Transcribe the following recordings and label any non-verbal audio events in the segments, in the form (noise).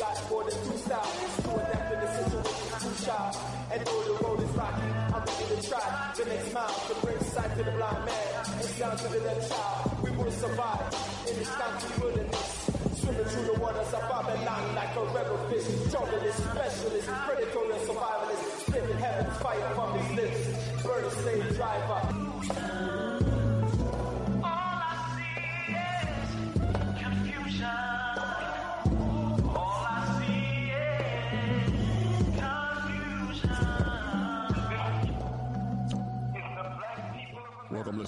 got more than two styles. To adapt in the situation, too shy. And though the road is rocky, I'm ready to try the next mile to bring sight to the blind man and sound to the left child. We will survive in this country wilderness. Swimming through the waters of Babylon like a rebel fish. Junglist, specialist, predator and survivalist. Spitting heaven's fire from his lips. Burn a slave driver.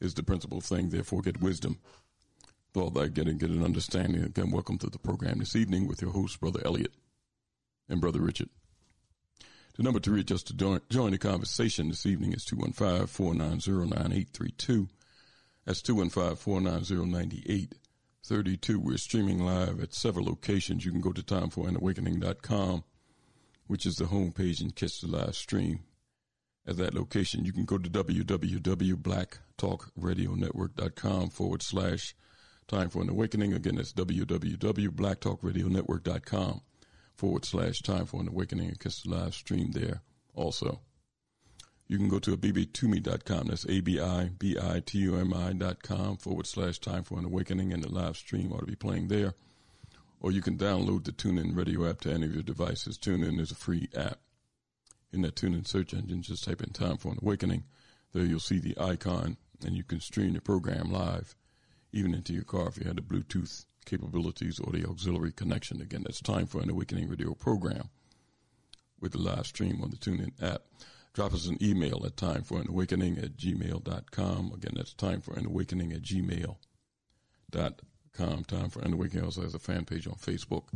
is the principal thing, therefore get wisdom. With all that, get an understanding. Again, welcome to the program this evening with your host, Brother Elliot and Brother Richard. The number to reach us to join, join the conversation this evening is 215 490 9832. That's 215 490 9832. We're streaming live at several locations. You can go to timeforanawakening.com, which is the homepage, and catch the live stream at that location. You can go to www.blacktalkradionetwork.com forward slash time for an awakening. Again, that's www.blacktalkradionetwork.com forward slash time for an awakening catch the live stream there also. You can go to abibitumi.com. That's A-B-I-B-I-T-U-M-I dot com forward slash time for an awakening and the live stream ought to be playing there. Or you can download the TuneIn radio app to any of your devices. TuneIn is a free app in that TuneIn search engine, just type in Time for an Awakening. There you'll see the icon, and you can stream the program live, even into your car if you had the Bluetooth capabilities or the auxiliary connection. Again, that's Time for an Awakening radio program with the live stream on the TuneIn app. Drop us an email at timeforanawakening at gmail.com. Again, that's timeforanawakening at gmail.com. Time for an Awakening also has a fan page on Facebook.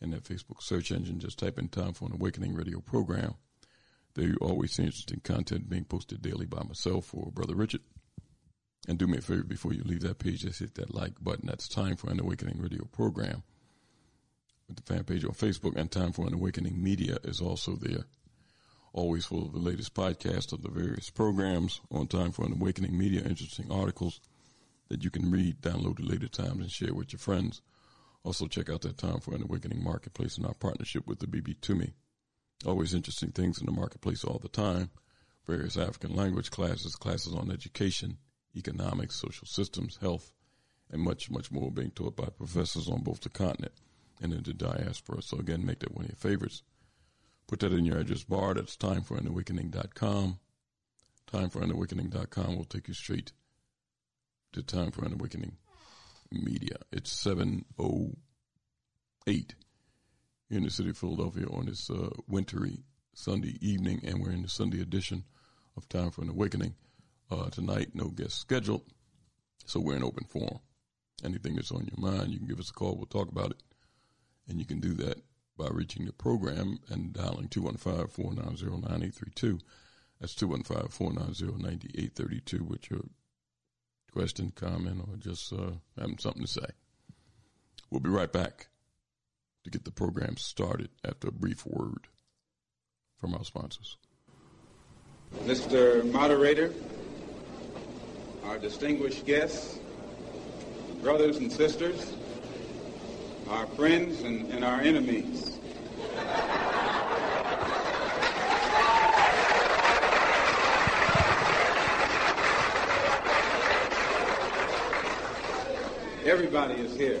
In that Facebook search engine, just type in Time for an Awakening radio program. There you always see interesting content being posted daily by myself or Brother Richard. And do me a favor before you leave that page, just hit that like button. That's Time for an Awakening radio program. With the fan page on Facebook and Time for an Awakening media is also there. Always full of the latest podcast of the various programs on Time for an Awakening media, interesting articles that you can read, download at later times, and share with your friends. Also, check out that Time for an Awakening marketplace and our partnership with the Abibitumi. Always interesting things in the marketplace all the time. Various African language classes, classes on education, economics, social systems, health, and much, much more being taught by professors on both the continent and in the diaspora. So again, make that one of your favorites. Put that in your address bar. That's timeforanawakening.com. Timeforanawakening.com will take you straight to Time for an Awakening Media. It's 708 in the city of Philadelphia on this uh, wintry Sunday evening, and we're in the Sunday edition of Time for an Awakening. Uh, tonight, no guest scheduled, so we're in open forum. Anything that's on your mind, you can give us a call. We'll talk about it. And you can do that by reaching the program and dialing 215 490 9832. That's 215 490 9832 with your question, comment, or just uh, having something to say. We'll be right back to get the program started after a brief word from our sponsors. Mr. Moderator, our distinguished guests, brothers and sisters, our friends and, and our enemies. Everybody is here.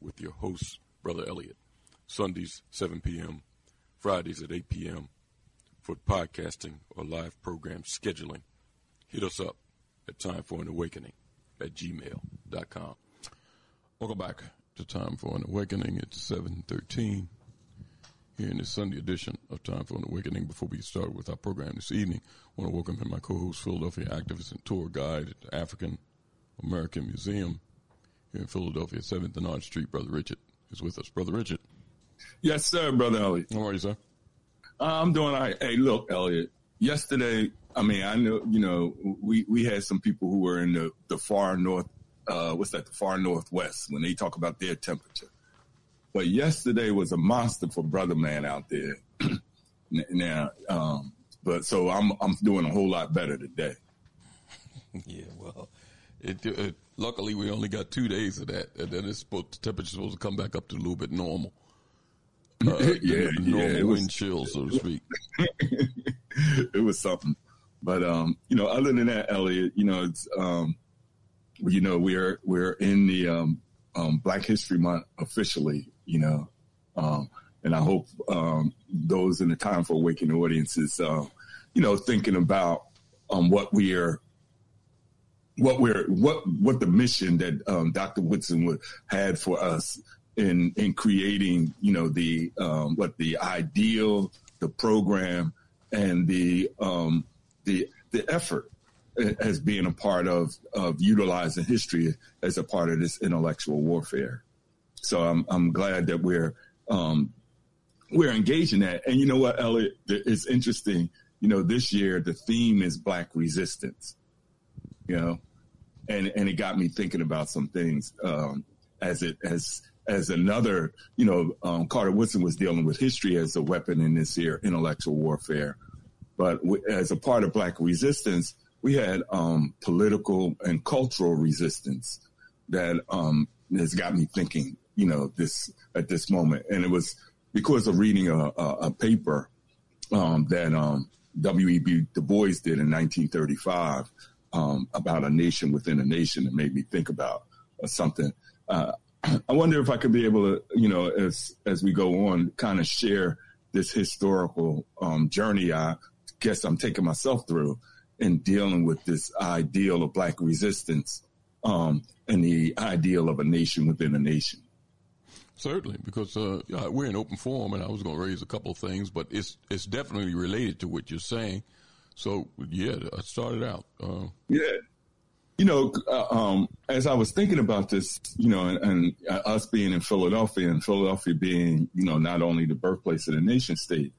with your host, Brother Elliot. Sundays, 7 p.m., Fridays at 8 p.m. For podcasting or live program scheduling, hit us up at Time for an Awakening at gmail.com. Welcome back to Time for an Awakening. It's 713 here in this Sunday edition of Time for an Awakening. Before we start with our program this evening, I want to welcome my co-host, Philadelphia activist and tour guide at the African American Museum, here in Philadelphia, 7th and Arch Street. Brother Richard is with us. Brother Richard. Yes, sir, Brother Elliot. How are you, sir? I'm doing all right. Hey, look, Elliot, yesterday, I mean, I know, you know, we, we had some people who were in the, the far north, uh, what's that, the far northwest when they talk about their temperature. But yesterday was a monster for brother man out there. (clears throat) now, um, but so I'm, I'm doing a whole lot better today. (laughs) yeah, well, it, it, luckily we only got two days of that, and then it's supposed the temperature's supposed to come back up to a little bit normal. (laughs) Uh, yeah, normal yeah, wind was, chill, so to speak. (laughs) it was something, but um, you know, other than that, Elliot, you know, it's um, you know, we're we're in the um, um, Black History Month officially, you know, um, and I hope um, those in the Time for Awakening audiences, uh, you know, thinking about um, what we are what we're what what the mission that um, Dr. Woodson had for us in in creating, you know, the um, what the ideal, the program, and the um, the the effort as being a part of of utilizing history as a part of this intellectual warfare. So I'm I'm glad that we're um, we're engaged in that. And you know what, Elliot? It's interesting. You know, this year the theme is Black resistance. You know, and and it got me thinking about some things um, as it as as another. You know, um, Carter Woodson was dealing with history as a weapon in this year intellectual warfare, but w- as a part of Black resistance, we had um, political and cultural resistance that um, has got me thinking. You know, this at this moment, and it was because of reading a, a, a paper um, that um, W.E.B. Du Bois did in 1935 um, about a nation within a nation that made me think about uh, something. Uh, (clears throat) I wonder if I could be able to, you know, as as we go on, kind of share this historical um, journey. I guess I'm taking myself through in dealing with this ideal of black resistance um, and the ideal of a nation within a nation. Certainly, because uh, we're in open forum, and I was going to raise a couple of things, but it's it's definitely related to what you're saying. So yeah, I started out. Uh, yeah, you know, uh, um, as I was thinking about this, you know, and, and uh, us being in Philadelphia, and Philadelphia being, you know, not only the birthplace of the nation state,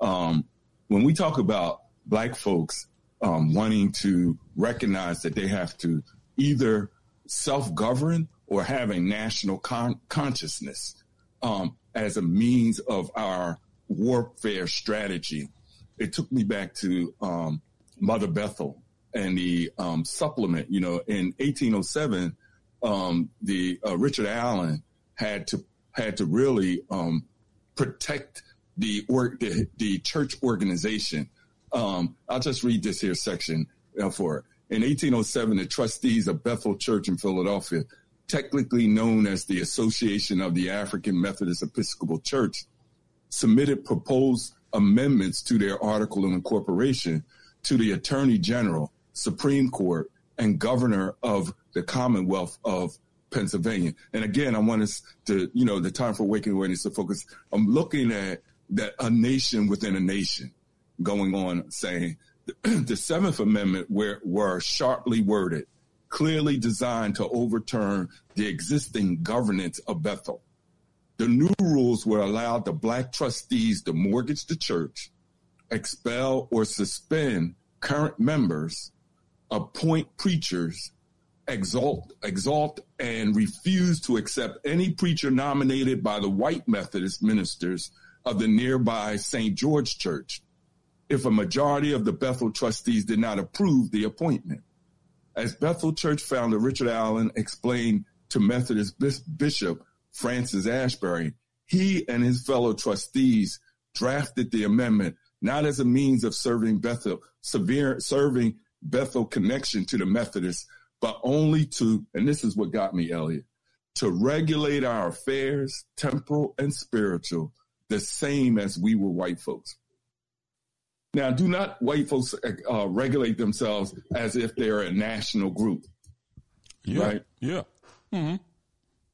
um, when we talk about black folks um, wanting to recognize that they have to either self-govern or have a national con- consciousness um, as a means of our warfare strategy. It took me back to um, Mother Bethel and the um, supplement. You know, in 1807, um, the uh, Richard Allen had to had to really um, protect the, or, the the church organization. Um, I'll just read this here section uh, for it. In 1807, the trustees of Bethel Church in Philadelphia technically known as the Association of the African Methodist Episcopal Church, submitted proposed amendments to their article of incorporation to the Attorney General, Supreme Court, and Governor of the Commonwealth of Pennsylvania. And again, I want us to, you know, the time for waking awareness to focus. I'm looking at that a nation within a nation going on saying (clears throat) the Seventh Amendment were, were sharply worded clearly designed to overturn the existing governance of Bethel. The new rules would allow the black trustees to mortgage the church, expel or suspend current members, appoint preachers, exalt, exalt and refuse to accept any preacher nominated by the white Methodist ministers of the nearby St. George Church if a majority of the Bethel trustees did not approve the appointment. As Bethel Church founder Richard Allen explained to Methodist Bishop Francis Asbury, he and his fellow trustees drafted the amendment not as a means of serving Bethel, severe, serving Bethel connection to the Methodists, but only to, and this is what got me, Elliot, to regulate our affairs, temporal and spiritual, the same as we were white folks. Now, do not white folks uh, regulate themselves as if they're a national group. Yeah. Right? Yeah. Mm-hmm.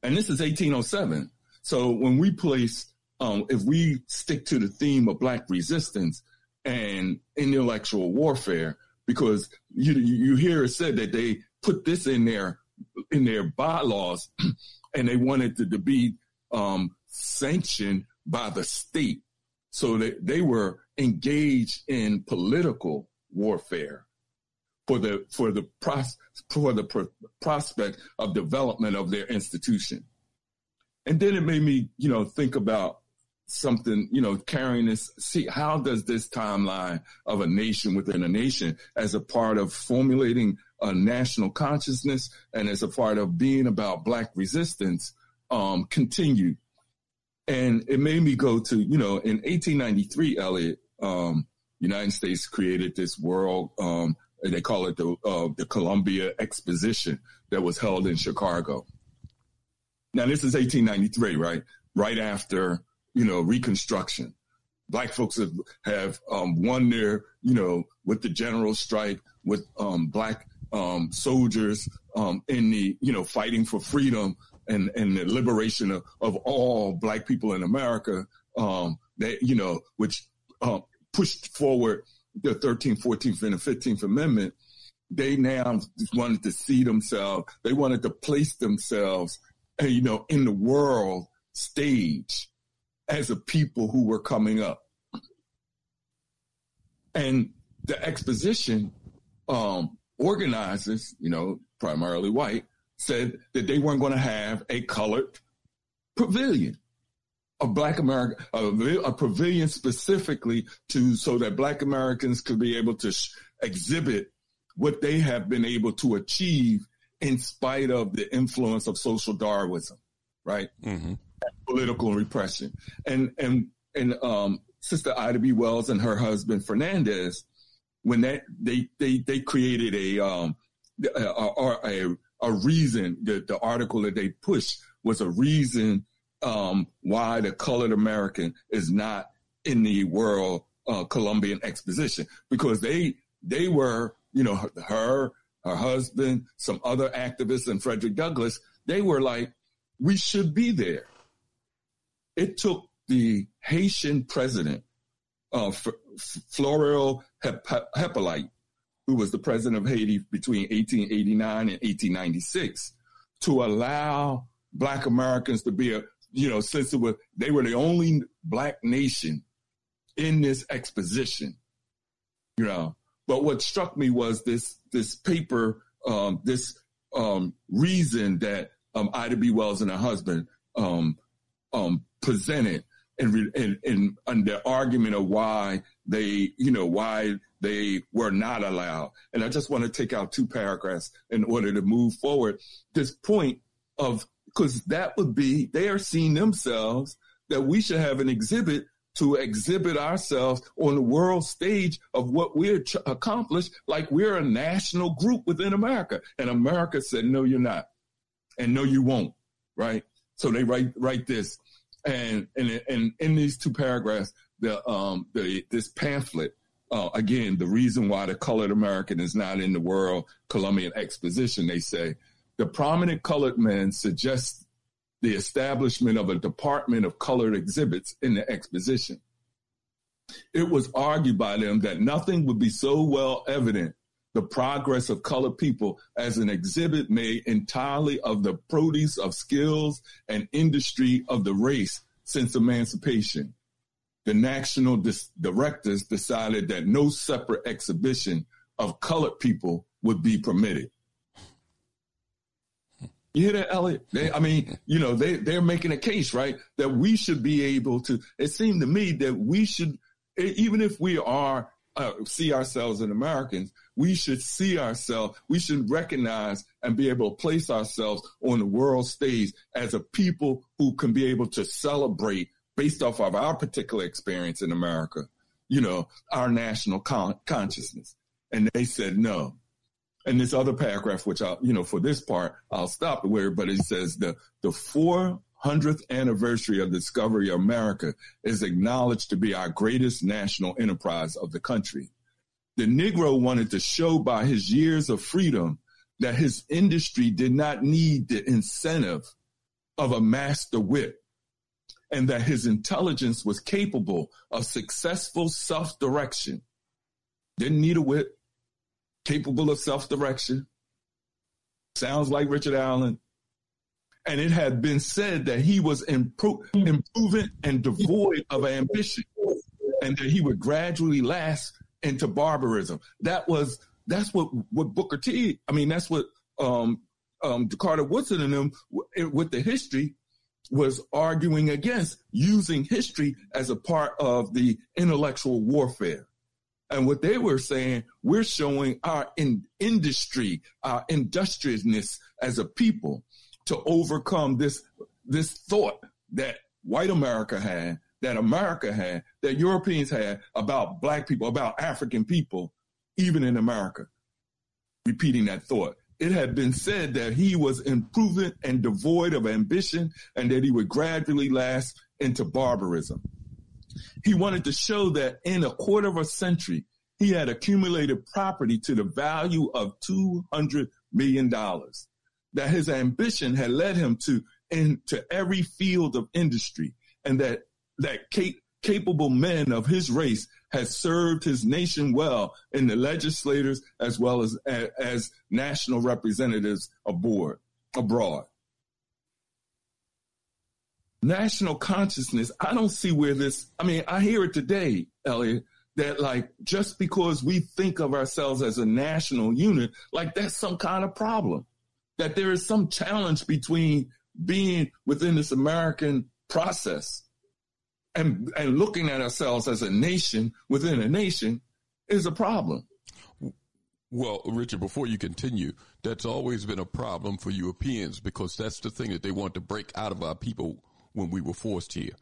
And this is 1807. So when we place, um, if we stick to the theme of black resistance and intellectual warfare, because you you hear it said that they put this in their in their bylaws, (clears throat) and they wanted to, to be um, sanctioned by the state, so that they were engaged in political warfare for the for the pros, for the pro, prospect of development of their institution. And then it made me, you know, think about something, you know, carrying this. See, how does this timeline of a nation within a nation, as a part of formulating a national consciousness and as a part of being about Black resistance, um, continue? And it made me go to, you know, in 1893, Elliot, um, United States created this world, um, they call it the, uh, the Columbia Exposition that was held in Chicago. Now, this is 1893, right? Right after, you know, Reconstruction. Black folks have, have um, won their, you know, with the general strike, with um, black um, soldiers um, in the you know fighting for freedom and and the liberation of, of all black people in America. Um, that you know which uh, pushed forward the 13th, 14th, and the 15th Amendment. They now wanted to see themselves. They wanted to place themselves, uh, you know, in the world stage as a people who were coming up. And the exposition um, organizers, you know, primarily white, said that they weren't going to have a colored pavilion, a black America, a, a, pavilion specifically to so that black Americans could be able to sh- exhibit what they have been able to achieve in spite of the influence of social Darwinism, right? Mm-hmm. Political repression, and and and um, Sister Ida B. Wells and her husband Ferdinand when that they they they created a um a a, a reason the the article that they pushed was a reason um why the colored American is not in the world uh, Columbian exposition. Because they they were you know her, her husband some other activists and Frederick Douglass they were like we should be there. It took the Haitian president uh, Florvil Hyppolite, who was the president of Haiti between 1889 and 1896, to allow Black Americans to be a, you know, since it was, they were the only Black nation in this exposition, you know. But what struck me was this this paper, um, this um, reason that um, Ida B. Wells and her husband um, um, presented and, and, and, and the argument of why they, you know, why they were not allowed. And I just want to take out two paragraphs in order to move forward. This point of, because that would be, they are seeing themselves that we should have an exhibit to exhibit ourselves on the world stage of what we're ch- accomplished, like we're a national group within America. And America said, no, you're not. And no, you won't. Right. So they write, write this and and and in these two paragraphs, the um the this pamphlet uh, again the reason why the colored American is not in the World Columbian Exposition. They say the prominent colored men suggest the establishment of a department of colored exhibits in the exposition. It was argued by them that nothing would be so well evident the progress of colored people as an exhibit made entirely of the produce of skills and industry of the race since emancipation. The national dis- directors decided that no separate exhibition of colored people would be permitted. You hear that, Elliot? They, I mean, you know, they, they're making a case, right? That we should be able to, it seemed to me that we should, even if we are uh, see ourselves as Americans, we should see ourselves, we should recognize and be able to place ourselves on the world stage as a people who can be able to celebrate based off of our particular experience in America, you know, our national con- consciousness. And they said no. And this other paragraph, which I'll, you know, for this part, I'll stop where, but it says the, the 400th anniversary of the discovery of America is acknowledged to be our greatest national enterprise of the country. The Negro wanted to show by his years of freedom that his industry did not need the incentive of a master whip and that his intelligence was capable of successful self-direction. Didn't need a whip, capable of self-direction. Sounds like Richard Allen, and it had been said that he was impro- improving and devoid of ambition, and that he would gradually last into barbarism. That was that's what what Booker T. I mean, that's what um, um, Carter Woodson and them with the history was arguing against using history as a part of the intellectual warfare. And what they were saying, we're showing our in industry, our industriousness as a people to overcome this this thought that white America had, that America had, that Europeans had about black people, about African people, even in America. Repeating that thought. It had been said that he was imprudent and devoid of ambition and that he would gradually last into barbarism. He wanted to show that in a quarter of a century, he had accumulated property to the value of $200 million. That his ambition had led him to into every field of industry and that, that cap- capable men of his race had served his nation well in the legislators as well as, as, as national representatives aboard, abroad. National consciousness, I don't see where this, I mean, I hear it today, Elliot, that like just because we think of ourselves as a national unit, like that's some kind of problem. That there is some challenge between being within this American process and, and looking at ourselves as a nation within a nation is a problem. Well, Richard, before you continue, that's always been a problem for Europeans because that's the thing that they want to break out of our people when we were forced here.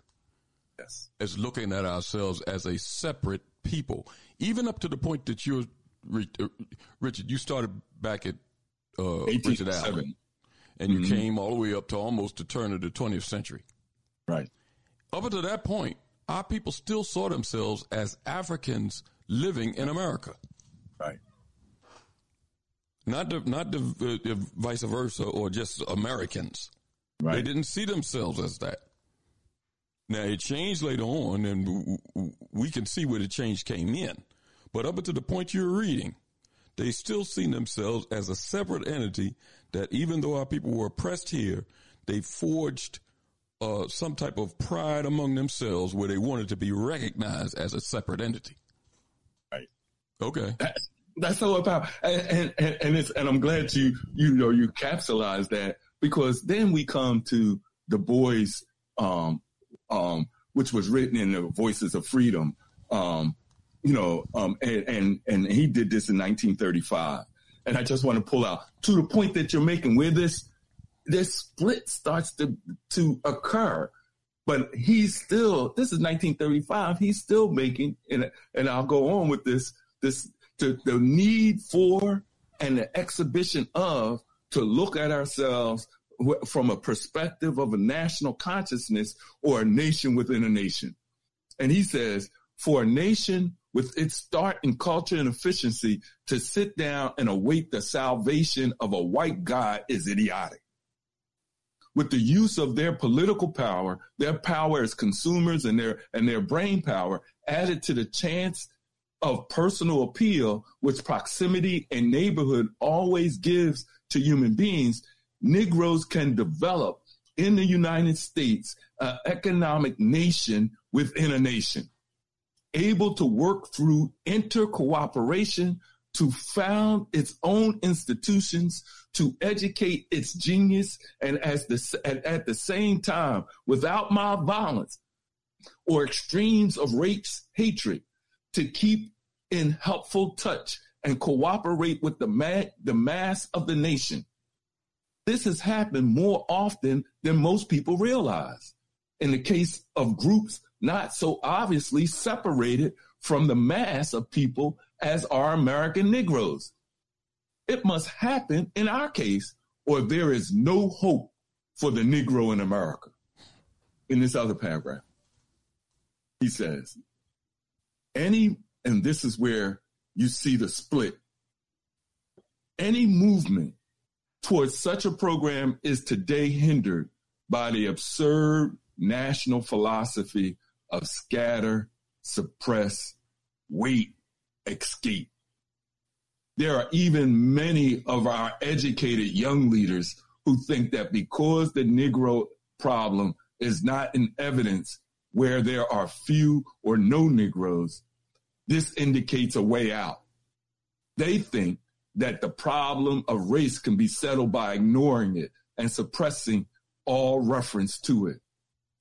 Yes. As looking at ourselves as a separate people, even up to the point that you're, uh, Richard, you started back at uh, Richard Allen, and you mm-hmm. came all the way up to almost the turn of the 20th century. Right. Up until that point, our people still saw themselves as Africans living in America. Right. Not the, not the, uh, vice versa or just Americans. Right. They didn't see themselves as that. Now it changed later on, and we can see where the change came in. But up until the point you're reading, they still see themselves as a separate entity. That even though our people were oppressed here, they forged uh, some type of pride among themselves where they wanted to be recognized as a separate entity. Right. Okay. that's so about, and, and, and it's, and I'm glad you, you know, you capsulized that because then we come to Du Bois, um, um, which was written in the Voices of Freedom, um, you know, um, and, and, and he did this in 1935. And I just want to pull out to the point that you're making where this, this split starts to, to occur. But he's still, this is 1935. He's still making, and, and I'll go on with this, this, to, the need for and the exhibition of to look at ourselves from a perspective of a national consciousness or a nation within a nation. And he says, for a nation with its start in culture and efficiency to sit down and await the salvation of a white God is idiotic. With the use of their political power, their power as consumers and their, and their brain power added to the chance of personal appeal, which proximity and neighborhood always gives to human beings, Negroes can develop in the United States an economic nation within a nation, able to work through intercooperation to found its own institutions, to educate its genius, and as the, at, at the same time, without mob violence or extremes of race hatred, to keep in helpful touch and cooperate with the, ma- the mass of the nation this has happened more often than most people realize. In the case of groups not so obviously separated from the mass of people as are American Negroes. It must happen in our case, or there is no hope for the Negro in America. In this other paragraph, he says, any, and this is where you see the split, any movement towards such a program is today hindered by the absurd national philosophy of scatter, suppress, wait, escape. There are even many of our educated young leaders who think that because the Negro problem is not in evidence where there are few or no Negroes, this indicates a way out. They think that the problem of race can be settled by ignoring it and suppressing all reference to it.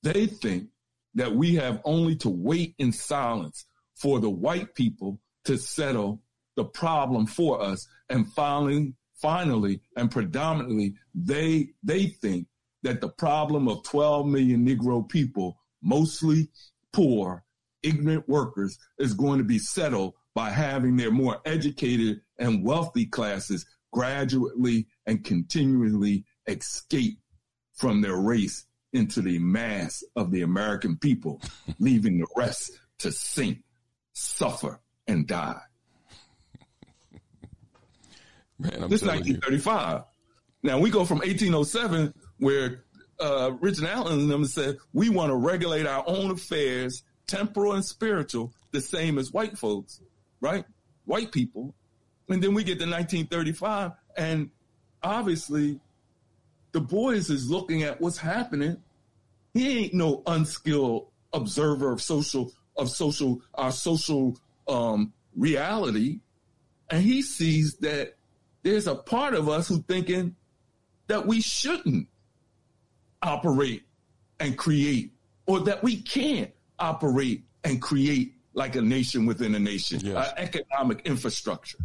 They think that we have only to wait in silence for the white people to settle the problem for us. And finally, finally, and predominantly, they, they think that the problem of 12 million Negro people, mostly poor, ignorant workers, is going to be settled by having their more educated and wealthy classes gradually and continually escape from their race into the mass of the American people, (laughs) leaving the rest to sink, suffer, and die. (laughs) Man, this 1935. You. Now we go from 1807, where uh, Richard Allen and them said we want to regulate our own affairs, temporal and spiritual, the same as white folks, right? White people. And then we get to 1935, and obviously, Du Bois is looking at what's happening. He ain't no unskilled observer of social of social our social um, reality, and he sees that there's a part of us who thinking that we shouldn't operate and create, or that we can't operate and create like a nation within a nation, yes. economic infrastructure.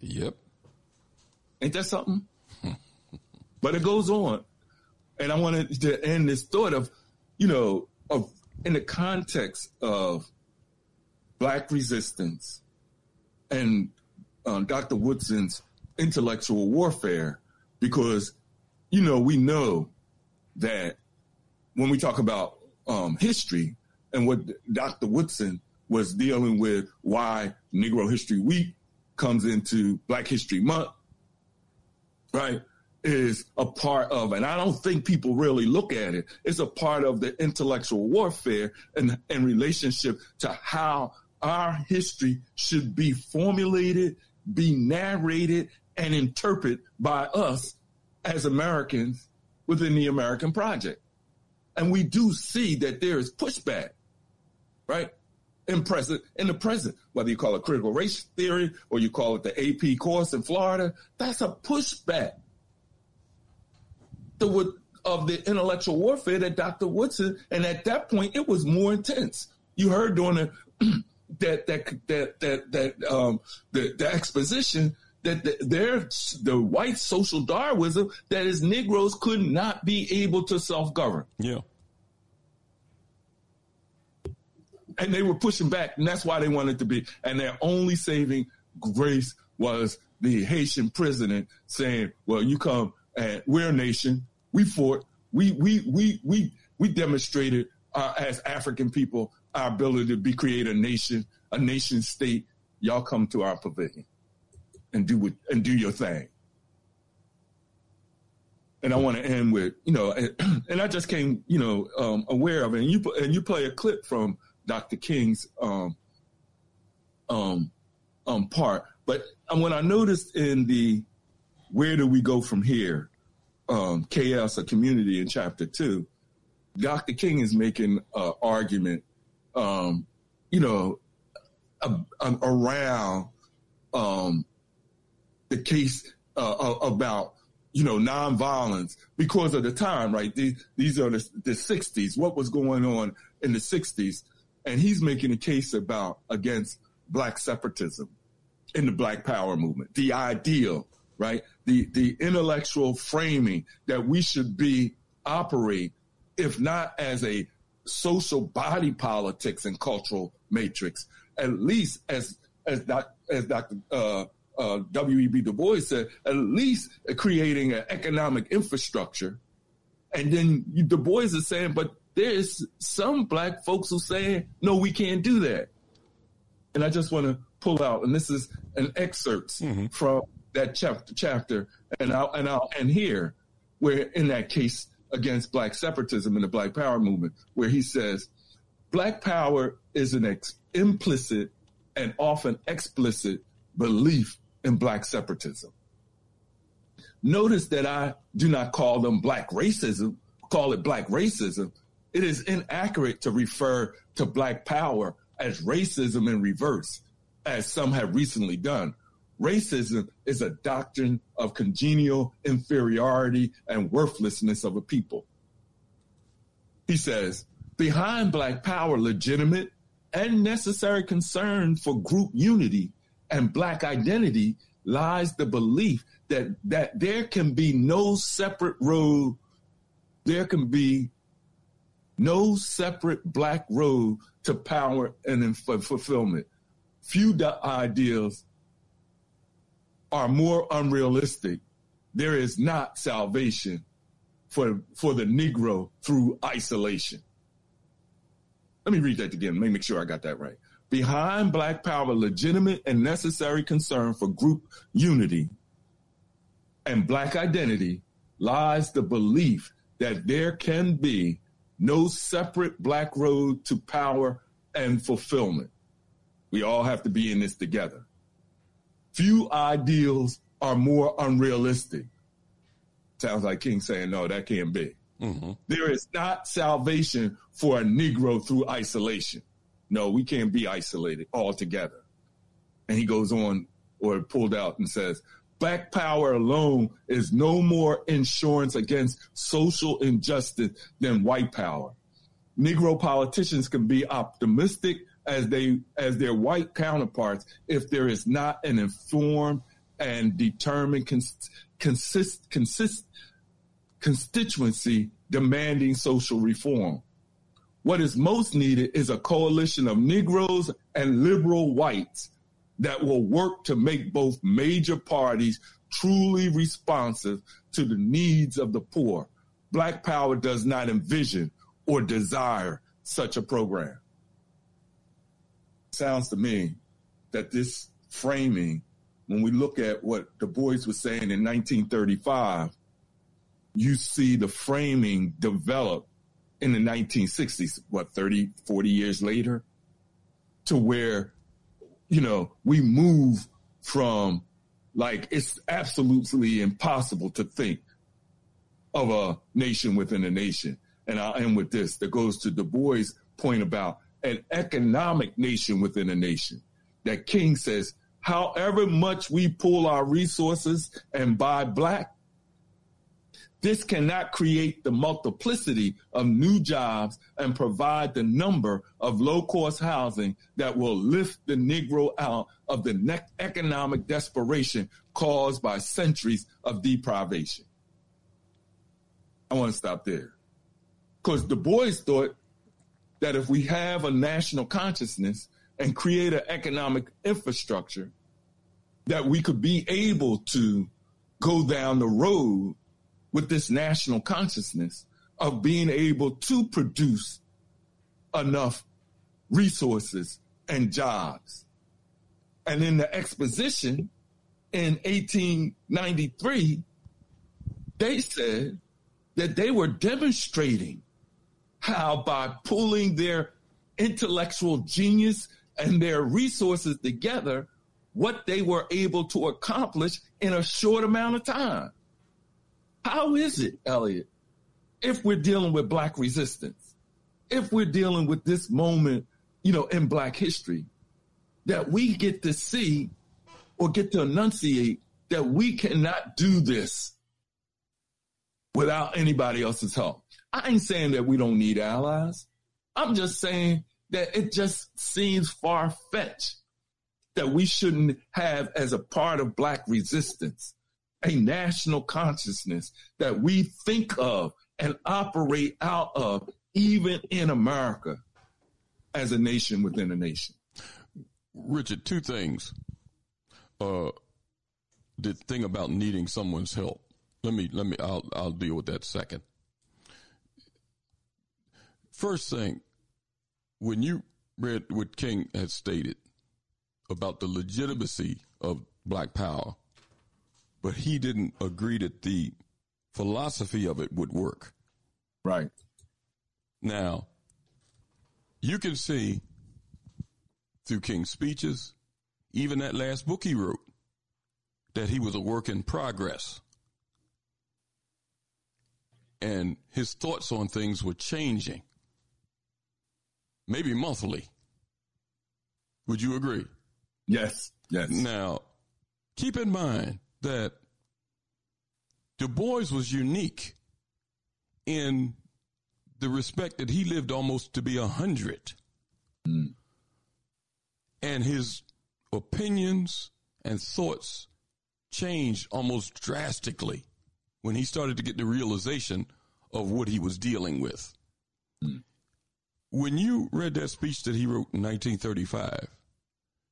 Yep. Ain't that something? (laughs) but it goes on. And I wanted to end this thought of, you know, of in the context of black resistance and uh, Dr. Woodson's intellectual warfare, because, you know, we know that when we talk about um, history and what Dr. Woodson was dealing with, why Negro History Week comes into Black History Month, right? Is a part of, and I don't think people really look at it. It's a part of the intellectual warfare and in relationship to how our history should be formulated, be narrated, and interpreted by us as Americans within the American project. And we do see that there is pushback, right? In present, in the present, whether you call it critical race theory or you call it the AP course in Florida, that's a pushback the, of the intellectual warfare that Dr. Woodson, and at that point it was more intense. You heard during the, (clears throat) that that that that that um the, the exposition that the, their the white social Darwinism that is Negroes could not be able to self govern. Yeah. And they were pushing back, and that's why they wanted to be. And their only saving grace was the Haitian president saying, "Well, you come, and we're a nation. We fought. We we we we we demonstrated uh, as African people our ability to be create a nation, a nation state. Y'all come to our pavilion and do what and do your thing. And I want to end with you know, and, (clears throat) and I just came you know um, aware of it. And you and you play a clip from Dr. King's um, um, um, part, but when I noticed in the where do we go from here, um, chaos, a community in chapter two, Dr. King is making an argument, um, you know, a, a, around um, the case uh, about you know nonviolence because of the time, right? These, these are the, the 60s. What was going on in the 60s, and he's making a case about against black separatism in the Black Power movement, the ideal, right? The the intellectual framing that we should be operate, if not as a social body politics and cultural matrix, at least as as doc, as Dr. Uh, uh, W.E.B. Du Bois said, at least creating an economic infrastructure. And then Du Bois is saying, but there's some black folks who say, no, we can't do that. And I just want to pull out, and this is an excerpt mm-hmm. from that chapter, chapter, and I'll and I'll end here, where in that case against black separatism and the Black Power movement, where he says, Black Power is an ex- implicit and often explicit belief in black separatism. Notice that I do not call them black racism, call it black racism. It is inaccurate to refer to black power as racism in reverse, as some have recently done. Racism is a doctrine of congenial inferiority and worthlessness of a people. He says, behind black power, legitimate and necessary concern for group unity and black identity lies the belief that that there can be no separate road there can be no separate black road to power and fulfillment. Few ideals are more unrealistic. There is not salvation for for the negro through isolation. Let me read that again. Let me make sure i got that right. Behind Black Power, legitimate and necessary concern for group unity and Black identity lies the belief that there can be no separate Black road to power and fulfillment. We all have to be in this together. Few ideals are more unrealistic. Sounds like King saying, no, that can't be. Mm-hmm. There is not salvation for a Negro through isolation. No, we can't be isolated altogether. And he goes on or pulled out and says, Black power alone is no more insurance against social injustice than white power. Negro politicians can be optimistic as they as their white counterparts if there is not an informed and determined cons- consist, consist, constituency demanding social reform. What is most needed is a coalition of Negroes and liberal whites that will work to make both major parties truly responsive to the needs of the poor. Black Power does not envision or desire such a program. Sounds to me that this framing, when we look at what Du Bois was saying in 1935, you see the framing develop in the 1960s, what, 30, 40 years later, to where, you know, we move from like it's absolutely impossible to think of a nation within a nation. And I'll end with this that goes to Du Bois' point about an economic nation within a nation. That King says, however much we pull our resources and buy black, this cannot create the multiplicity of new jobs and provide the number of low cost housing that will lift the Negro out of the economic desperation caused by centuries of deprivation. I want to stop there. Because Du Bois thought that if we have a national consciousness and create an economic infrastructure, that we could be able to go down the road with this national consciousness of being able to produce enough resources and jobs. And in the exposition in 1893, they said that they were demonstrating how by pulling their intellectual genius and their resources together, what they were able to accomplish in a short amount of time. How is it, Elliot, if we're dealing with Black resistance, if we're dealing with this moment, you know, in Black history, that we get to see or get to enunciate that we cannot do this without anybody else's help? I ain't saying that we don't need allies. I'm just saying that it just seems far fetched that we shouldn't have as a part of Black resistance a national consciousness that we think of and operate out of, even in America, as a nation within a nation. Richard, two things. Uh, the thing about needing someone's help. Let me let me. I'll I'll deal with that second. First thing, when you read what King had stated about the legitimacy of Black Power, but he didn't agree that the philosophy of it would work. Right. Now, you can see through King's speeches, even that last book he wrote, that he was a work in progress. And his thoughts on things were changing, maybe monthly. Would you agree? Yes, yes. Now, keep in mind that Du Bois was unique in the respect that he lived almost to be a hundred. Mm. And his opinions and thoughts changed almost drastically when he started to get the realization of what he was dealing with. Mm. When you read that speech that he wrote in 1935,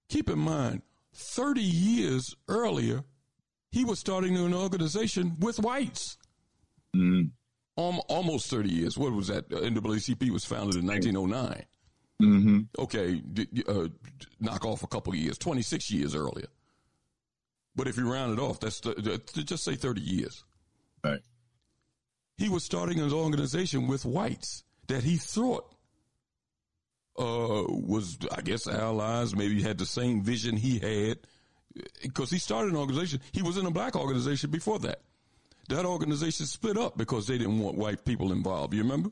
keep in mind, 30 years earlier, he was starting an organization with whites. Mm. Um, almost 30 years. What was that? NAACP was founded in 1909. Mm-hmm. Okay, d- uh, knock off a couple of years, 26 years earlier. But if you round it off, that's the, just say 30 years. Right. He was starting an organization with whites that he thought uh, was, I guess, allies, maybe had the same vision he had. Because he started an organization, he was in a black organization before that. That organization split up because they didn't want white people involved. You remember?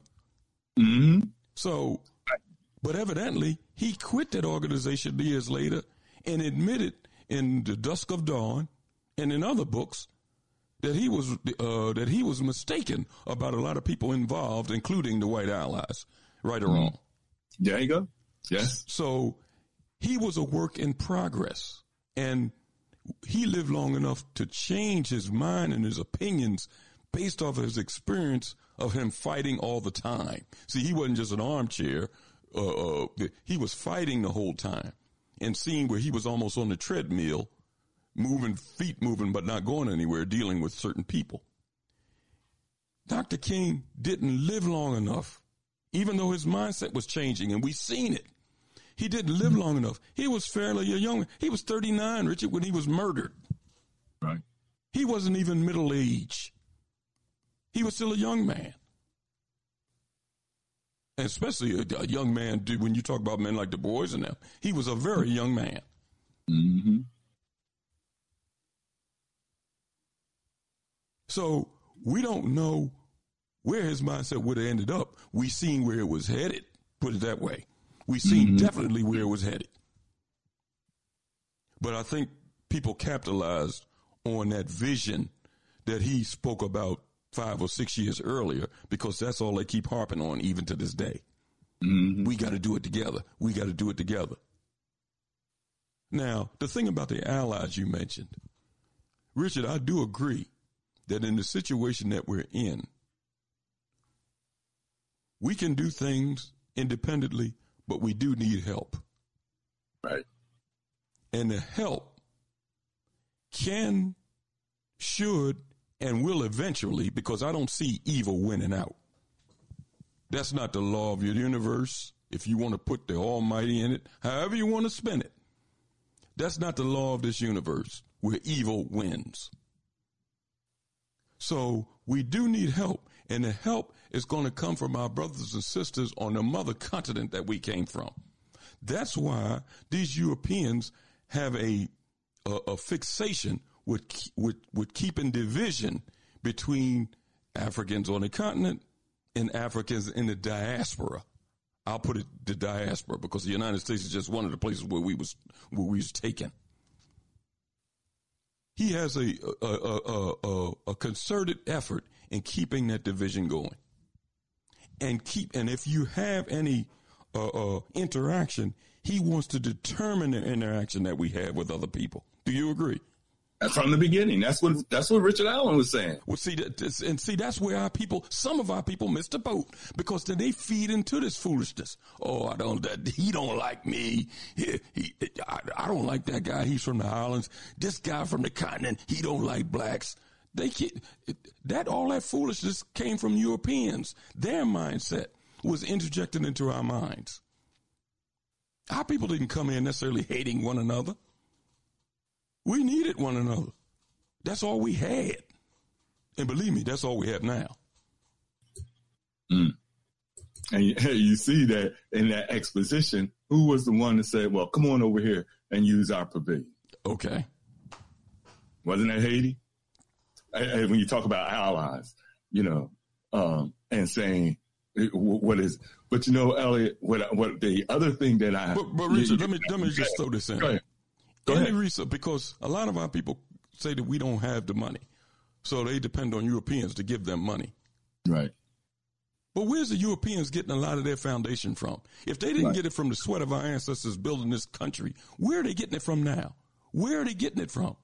Mm-hmm. So, but evidently, he quit that organization years later and admitted in the dusk of dawn and in other books that he was uh, that he was mistaken about a lot of people involved, including the white allies, right or Mm-hmm. wrong. There you go. Yes. So he was a work in progress, and he lived long enough to change his mind and his opinions based off of his experience of him fighting all the time. See, he wasn't just an armchair; uh, uh, he was fighting the whole time, and seeing where he was almost on the treadmill, moving feet moving but not going anywhere, dealing with certain people. Dr. King didn't live long enough, even though his mindset was changing, and we've seen it. He didn't live long enough. He was fairly young. He was 39, Richard, when he was murdered. Right. He wasn't even middle age. He was still a young man. And especially a, a young man, dude, when you talk about men like Du Bois and them, he was a very young man. Mm-hmm. So we don't know where his mindset would have ended up. We seen where it was headed. Put it that way. We seen mm-hmm. definitely where it was headed. But I think people capitalized on that vision that he spoke about five or six years earlier because that's all they keep harping on even to this day. Mm-hmm. We got to do it together. We got to do it together. Now, the thing about the allies you mentioned, Richard, I do agree that in the situation that we're in, we can do things independently, but we do need help. Right. And the help can, should, and will eventually, because I don't see evil winning out. That's not the law of your universe. If you want to put the Almighty in it, however you want to spin it, that's not the law of this universe where evil wins. So we do need help, and the help is going to come from our brothers and sisters on the mother continent that we came from. That's why these Europeans have a a, a fixation with, with with keeping division between Africans on the continent and Africans in the diaspora. I'll put it the diaspora because the United States is just one of the places where we was where we was taken. He has a a, a, a, a concerted effort in keeping that division going, and keep and if you have any uh, uh, interaction, he wants to determine the interaction that we have with other people. Do you agree? From the beginning, that's what that's what Richard Allen was saying. Well, see, and see, that's where our people, some of our people, miss the boat because then they feed into this foolishness. Oh, I don't, he don't like me. He, he, I, I don't like that guy. He's from the islands. This guy from the continent, he don't like blacks. They can't, that all that foolishness came from Europeans. Their mindset was interjected into our minds. Our people didn't come in necessarily hating one another. We needed one another. That's all we had. And believe me, that's all we have now. Mm. And you, (laughs) you see that in that exposition, who was the one that said, "Well, come on over here and use our pavilion"? Okay. Wasn't that Haiti? And- when you talk about allies, you know, um, and saying eh, what is, but you know, Elliot, what what the other thing that I, But, but Richard, let me let me just throw this in. Go ahead. Go Any ahead. research because a lot of our people say that we don't have the money, so they depend on Europeans to give them money. Right. But where's the Europeans getting a lot of their foundation from? If they didn't Right. get it from the sweat of our ancestors building this country, where are they getting it from now? Where are they getting it from?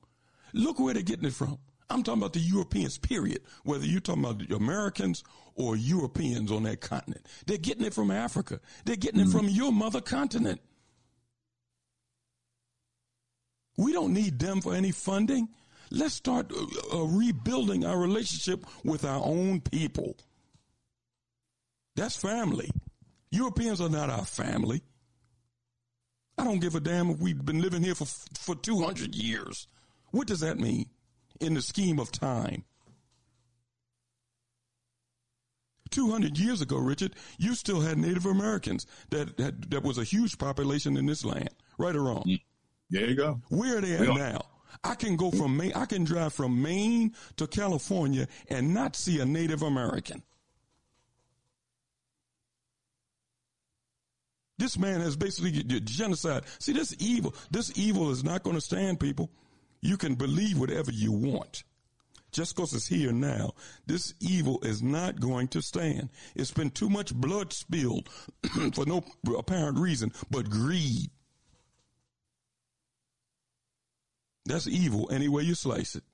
Look where they're getting it from. I'm talking about the Europeans, period. Whether you're talking about the Americans or Europeans on that continent, they're getting it from Africa. They're getting it from your mother continent. We don't need them for any funding. Let's start uh, uh, rebuilding our relationship with our own people. That's family. Europeans are not our family. I don't give a damn if we've been living here for for 200 years. What does that mean in the scheme of time? 200 years ago, Richard, you still had Native Americans that that, that was a huge population in this land, right or wrong. Mm. There you go. Where are they at now? I can go from Maine, I can drive from Maine to California and not see a Native American. This man has basically genocide. See, this evil, this evil is not going to stand, people. You can believe whatever you want. Just because it's here now, this evil is not going to stand. It's been too much blood spilled (clears throat) for no apparent reason but greed. That's evil any way you slice it.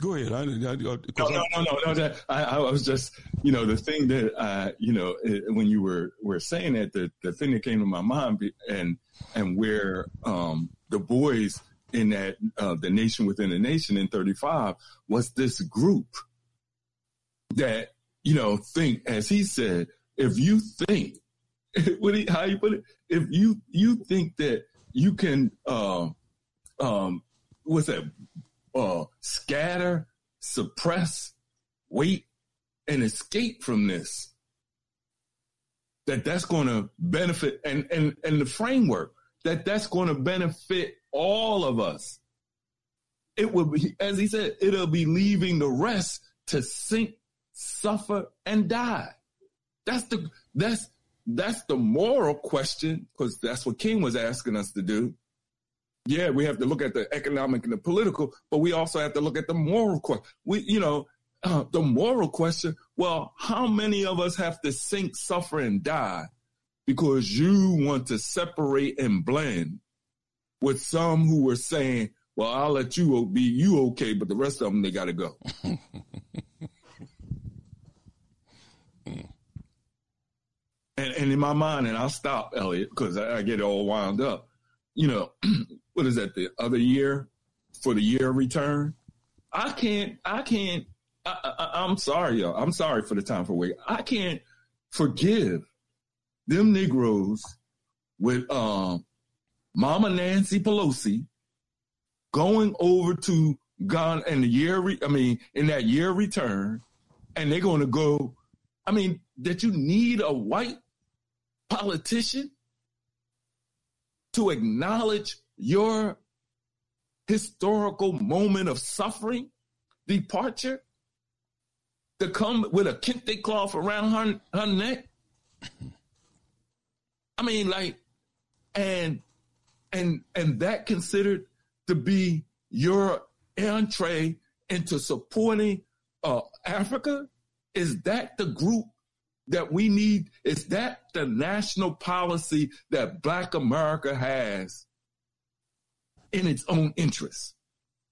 Go ahead. I, I, I, no, no, no, no, no. That, I, I was just, you know, the thing that, uh, you know, when you were were saying that, the the thing that came to my mind, and and where um, Du Bois in that uh, the nation within a nation in 35 was this group that you know think, as he said, if you think, (laughs) what he, how you put it, if you you think that you can, uh, um, what's that? Uh, scatter, suppress, wait, and escape from this. That that's going to benefit, and and and the framework that that's going to benefit all of us. It will be, as he said, it'll be leaving the rest to sink, suffer, and die. That's the that's that's the moral question because that's what King was asking us to do. Yeah, we have to look at the economic and the political, but we also have to look at the moral question. We, you know, uh, the moral question. Well, how many of us have to sink, suffer, and die because you want to separate and blend with some who were saying, well, I'll let you be you okay, but the rest of them, they got to go. (laughs) and, and in my mind, and I'll stop, Elliot, because I, I get all wound up. You know, (clears throat) what is that, the other year for the year of return? I can't, I can't, I, am sorry, y'all. I'm sorry for the time for wait. I can't forgive them Negroes with um, Mama Nancy Pelosi going over to Ghana in the year, re- I mean, in that year return, and they're going to go. I mean, that you need a white politician to acknowledge your historical moment of suffering, departure, to come with a kente cloth around her, her neck. I mean, like, and and and that considered to be your entree into supporting uh, Africa? Is that the group that we need? Is that the national policy that Black America has in its own interest?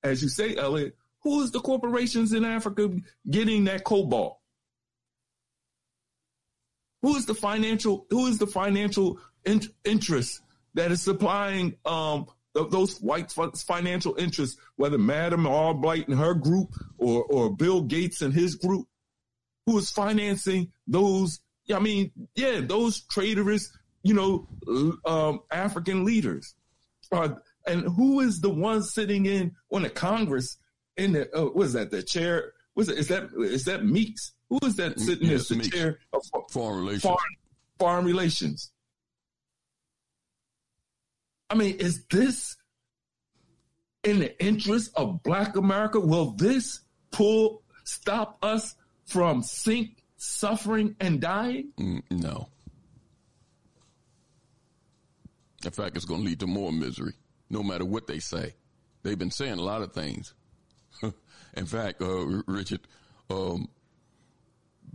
As you say, Elliot, who is the corporations in Africa getting that cobalt? Who is the financial? Who is the financial in, interest that is supplying um, those white financial interests, whether Madam Albright and her group or, or Bill Gates and his group, who is financing those, I mean, yeah, those traitorous, you know, um, African leaders. Uh, and who is the one sitting in on the Congress in the, uh, what is that, the chair? Was it, is that, is that Meeks? Who is that sitting yes, as the chair of foreign relations? Foreign, foreign relations. I mean, is this in the interest of Black America? Will this pull stop us from sink, suffering, and dying? No. In fact, it's going to lead to more misery, no matter what they say. They've been saying a lot of things. (laughs) In fact, uh, Richard, um,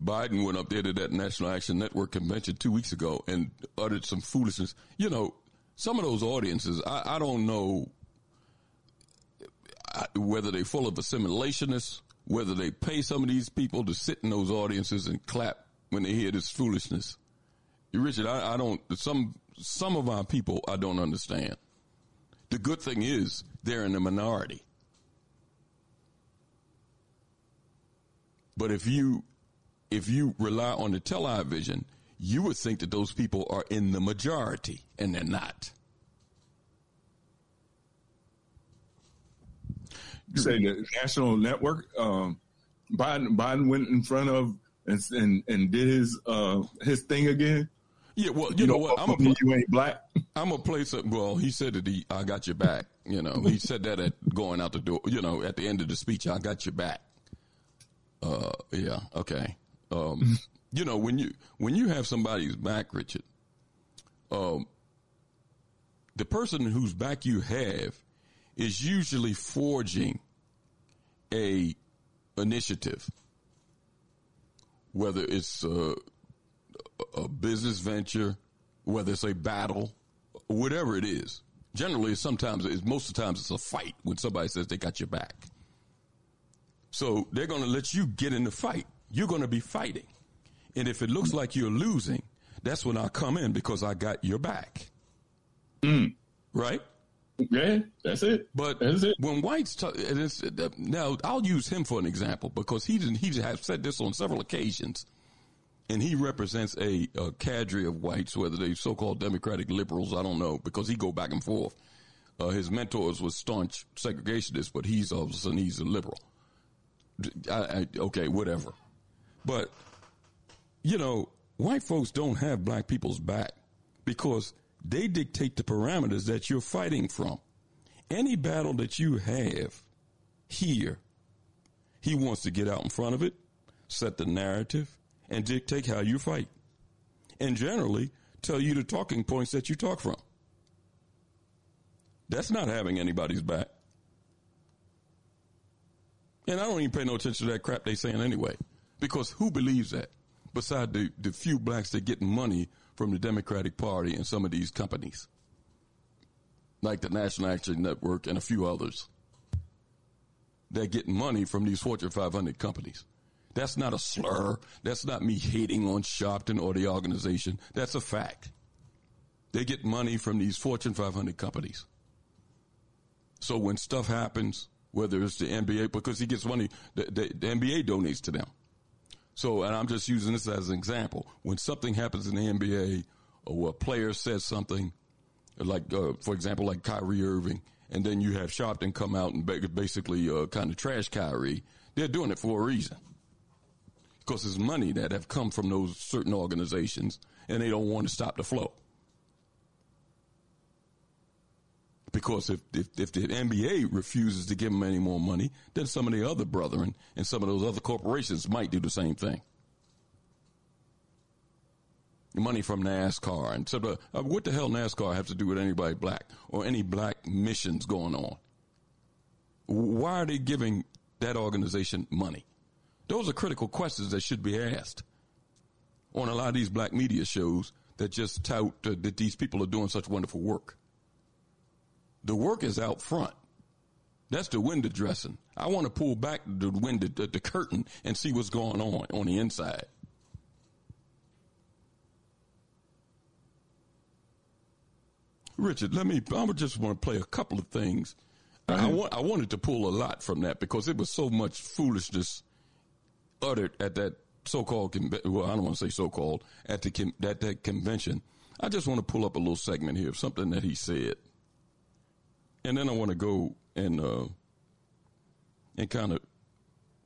Biden went up there to that National Action Network convention two weeks ago and uttered some foolishness. You know, some of those audiences, I, I don't know whether they're full of assimilationists, whether they pay some of these people to sit in those audiences and clap when they hear this foolishness. Richard, I, I don't. Some some of our people, I don't understand. The good thing is they're in the minority. But if you if you rely on the television, you would think that those people are in the majority, and they're not. You say the national network. Um, Biden Biden went in front of and and, and did his uh, his thing again. Yeah, well, you, you know, know, what? I'm a you ain't black. (laughs) I'm gonna play some. Well, he said that he, I got your back. You know, he said that at going out the door. You know, at the end of the speech, I got your back. Uh, yeah, okay. Um, (laughs) you know, when you when you have somebody's back, Richard, um, the person whose back you have is usually forging a initiative, whether it's a, a business venture, whether it's a battle, whatever it is. Generally, sometimes, it's, most of the times, it's a fight when somebody says they got your back. So they're going to let you get in the fight. You're going to be fighting. And if it looks like you're losing, that's when I come in because I got your back. Mm. Right? Yeah, that's it. But that's it. when White's t- now, I'll use him for an example because he didn't, he has said this on several occasions, and he represents a, a cadre of whites, whether they so-called Democratic liberals, I don't know, because he go back and forth. Uh, his mentors was staunch segregationists, but he's of a sudden he's a liberal. I, I, okay, whatever. But you know, white folks don't have black people's back because they dictate the parameters that you're fighting from. Any battle that you have here, he wants to get out in front of it, set the narrative, and dictate how you fight. And generally, tell you the talking points that you talk from. That's not having anybody's back. And I don't even pay no attention to that crap they saying anyway. Because who believes that? Beside the, the few blacks that get money from the Democratic Party and some of these companies, like the National Action Network and a few others. They're getting money from these Fortune 500 companies. That's not a slur. That's not me hating on Sharpton or the organization. That's a fact. They get money from these Fortune 500 companies. So when stuff happens, whether it's the NBA, because he gets money, the, the, the NBA donates to them. So, and I'm just using this as an example. When something happens in the NBA, or a player says something, like, uh, for example, like Kyrie Irving, and then you have Sharpton come out and basically uh, kind of trash Kyrie, they're doing it for a reason. Because it's money that have come from those certain organizations, and they don't want to stop the flow. Because if, if, if, the NBA refuses to give them any more money, then some of the other brethren and some of those other corporations might do the same thing. Money from NASCAR and so the, uh, what the hell NASCAR have to do with anybody black or any black missions going on? Why are they giving that organization money? Those are critical questions that should be asked on a lot of these black media shows that just tout uh, that these people are doing such wonderful work. The work is out front. That's the window dressing. I want to pull back the window, the, the curtain, and see what's going on on the inside. Richard, let me. I just want to play a couple of things. I, want, I wanted to pull a lot from that because it was so much foolishness uttered at that so-called. Well, I don't want to say so-called at the at that convention. I just want to pull up a little segment here of something that he said and then I want to go and uh, and kind of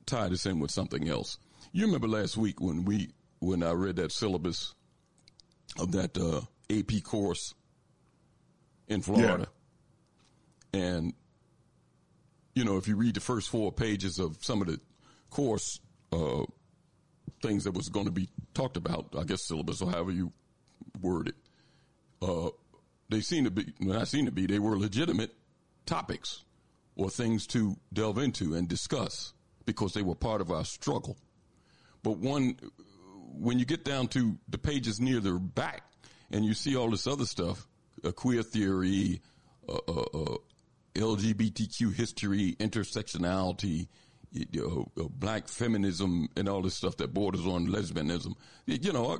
tie this in with something else. You remember last week when we when I read that syllabus of that uh, AP course in Florida, yeah. and you know if you read the first four pages of some of the course uh, things that was going to be talked about, I guess syllabus or however you word it, uh, they seem to be. When I seem to be, they were legitimate topics or things to delve into and discuss because they were part of our struggle. But one, when you get down to the pages near the back and you see all this other stuff, queer theory, uh, uh, uh, LGBTQ history, intersectionality, black feminism, and all this stuff that borders on lesbianism, you know,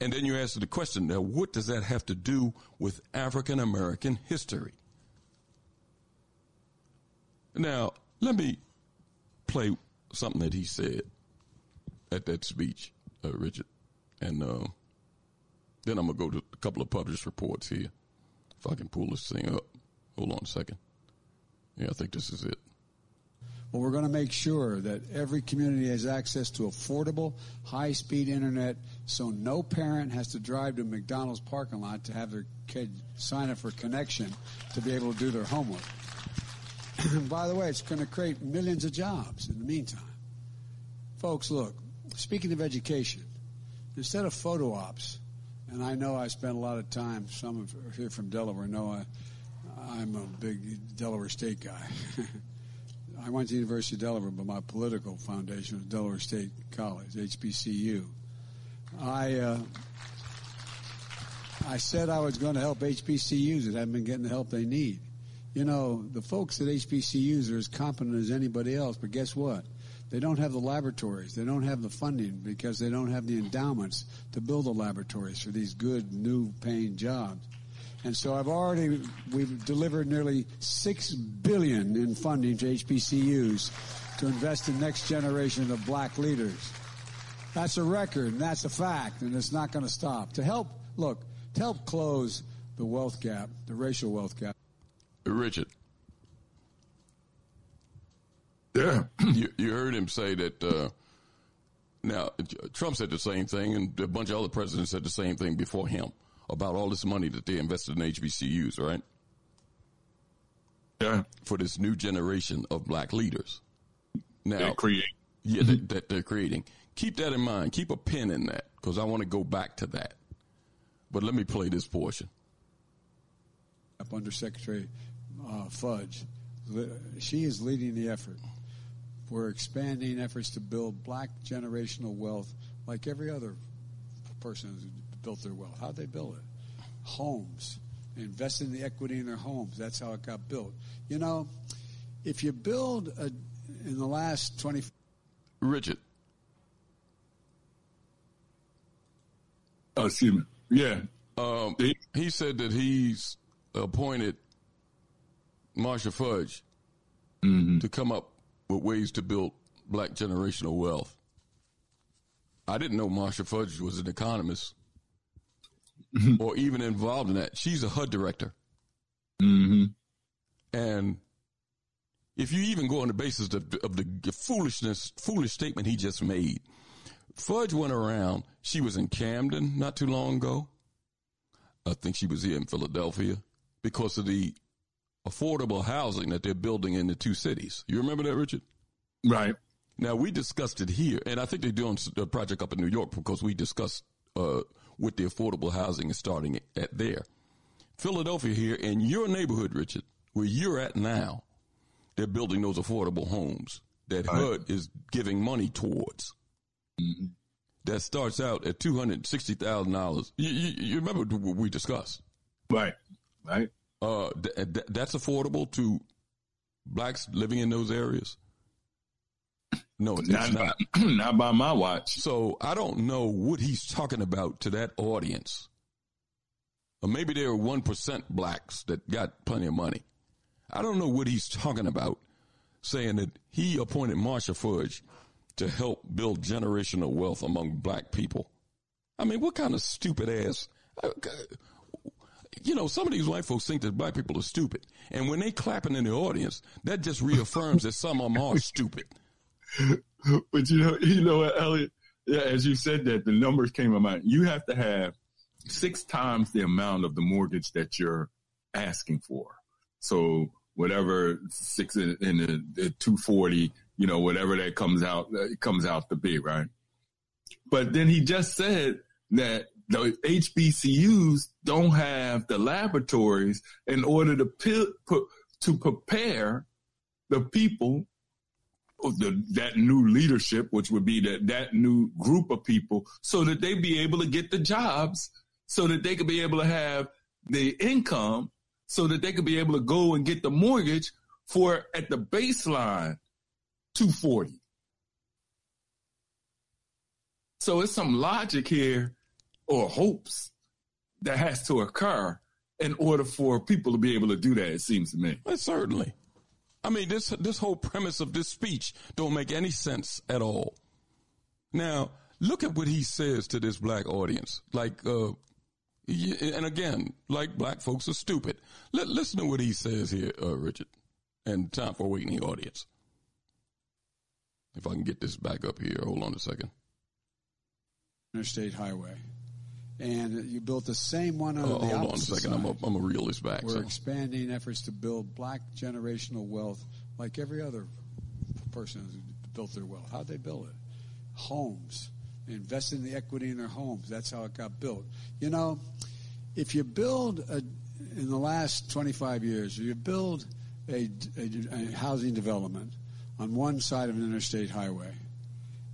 and then you answer the question now, what does that have to do with African American history? Now, let me play something that he said at that speech, uh, Richard. and uh, then I'm gonna go to a couple of published reports here. If I can pull this thing up. Hold on a second. Yeah, I think this is it. Well, we're going to make sure that every community has access to affordable, high speed internet so no parent has to drive to McDonald's parking lot to have their kid sign up for connection to be able to do their homework. (clears throat) By the way, it's going to create millions of jobs in the meantime. Folks, look, speaking of education, instead of photo ops, and I know I spent a lot of time, some of here from Delaware know I, I'm a big Delaware State guy. (laughs) I went to the University of Delaware, but my political foundation was Delaware State College, HBCU. I uh, I said I was going to help HBCUs that haven't been getting the help they need. You know, the folks at HBCUs are as competent as anybody else, but guess what? They don't have the laboratories. They don't have the funding because they don't have the endowments to build the laboratories for these good new paying jobs. And so I've already, we've delivered nearly six billion in funding to HBCUs to invest in next generation of black leaders. That's a record and that's a fact and it's not going to stop. To help, look, to help close the wealth gap, the racial wealth gap. Richard. Yeah. (clears throat) you, you heard him say that, uh, now, Trump said the same thing, and a bunch of other presidents said the same thing before him about all this money that they invested in HBCUs, right? Yeah. For this new generation of black leaders. Now, They're creating. Yeah, that, that they're creating. Keep that in mind. Keep a pin in that because I want to go back to that. But let me play this portion. Up under Secretary uh, Fudge, she is leading the effort. We're expanding efforts to build black generational wealth like every other person who's built their wealth. How'd they build it? Homes. Invest in the equity in their homes. That's how it got built. You know, if you build a, in the last 20. Richard. Oh, excuse me. Yeah. Um, he said that he's appointed Marcia Fudge mm-hmm. to come up with ways to build black generational wealth. I didn't know Marcia Fudge was an economist Mm-hmm. or even involved in that. She's a HUD director. Mm-hmm. And if you even go on the basis of, of the foolishness, foolish statement he just made, Fudge went around. She was in Camden not too long ago. I think she was here in Philadelphia because of the affordable housing that they're building in the two cities. You remember that, Richard? Right. Now we discussed it here, and I think they're doing a project up in New York because we discussed uh, with the affordable housing is starting at there. Philadelphia here in your neighborhood, Richard, where you're at now, they're building those affordable homes that right. HUD is giving money towards. Mm-hmm. That starts out at two hundred sixty thousand dollars. You, you, you, remember what we discussed, right? Right. Uh, th- th- that's affordable to blacks living in those areas. No, it's not. not. By, (clears throat) not by my watch. So I don't know what he's talking about to that audience. Or maybe there are 1% blacks that got plenty of money. I don't know what he's talking about saying that he appointed Marcia Fudge to help build generational wealth among black people. I mean, what kind of stupid ass? Uh, uh, you know, some of these white folks think that black people are stupid. And when they clapping in the audience, that just reaffirms that some of them are stupid. (laughs) but you know, you know what, Elliot? Yeah, as you said that, the numbers came mind. You have to have six times the amount of the mortgage that you're asking for. So whatever six in, in the, the 240, you know, whatever that comes out, uh, comes out to be, right? But then he just said that the HBCUs don't have the laboratories in order to put, to prepare the people the, that new leadership, which would be that, that new group of people so that they be able to get the jobs so that they could be able to have the income so that they could be able to go and get the mortgage for at the baseline 240. So it's some logic here or hopes that has to occur in order for people to be able to do that, it seems to me. Well, certainly. I mean, this this whole premise of this speech don't make any sense at all. Now, look at what he says to this black audience. Like, uh, and again, like black folks are stupid. Listen to what he says here, uh, Richard, and time for awakening audience. If I can get this back up here, hold on a second. Interstate highway. And you built the same one on uh, the Hold on a opposite second. I'm side. reel this back. We're so. expanding efforts to build black generational wealth like every other person who's built their wealth. How'd they build it? Homes. They invested in the equity in their homes. That's how it got built. You know, if you build a, in the last 25 years, you build a, a, a housing development on one side of an interstate highway,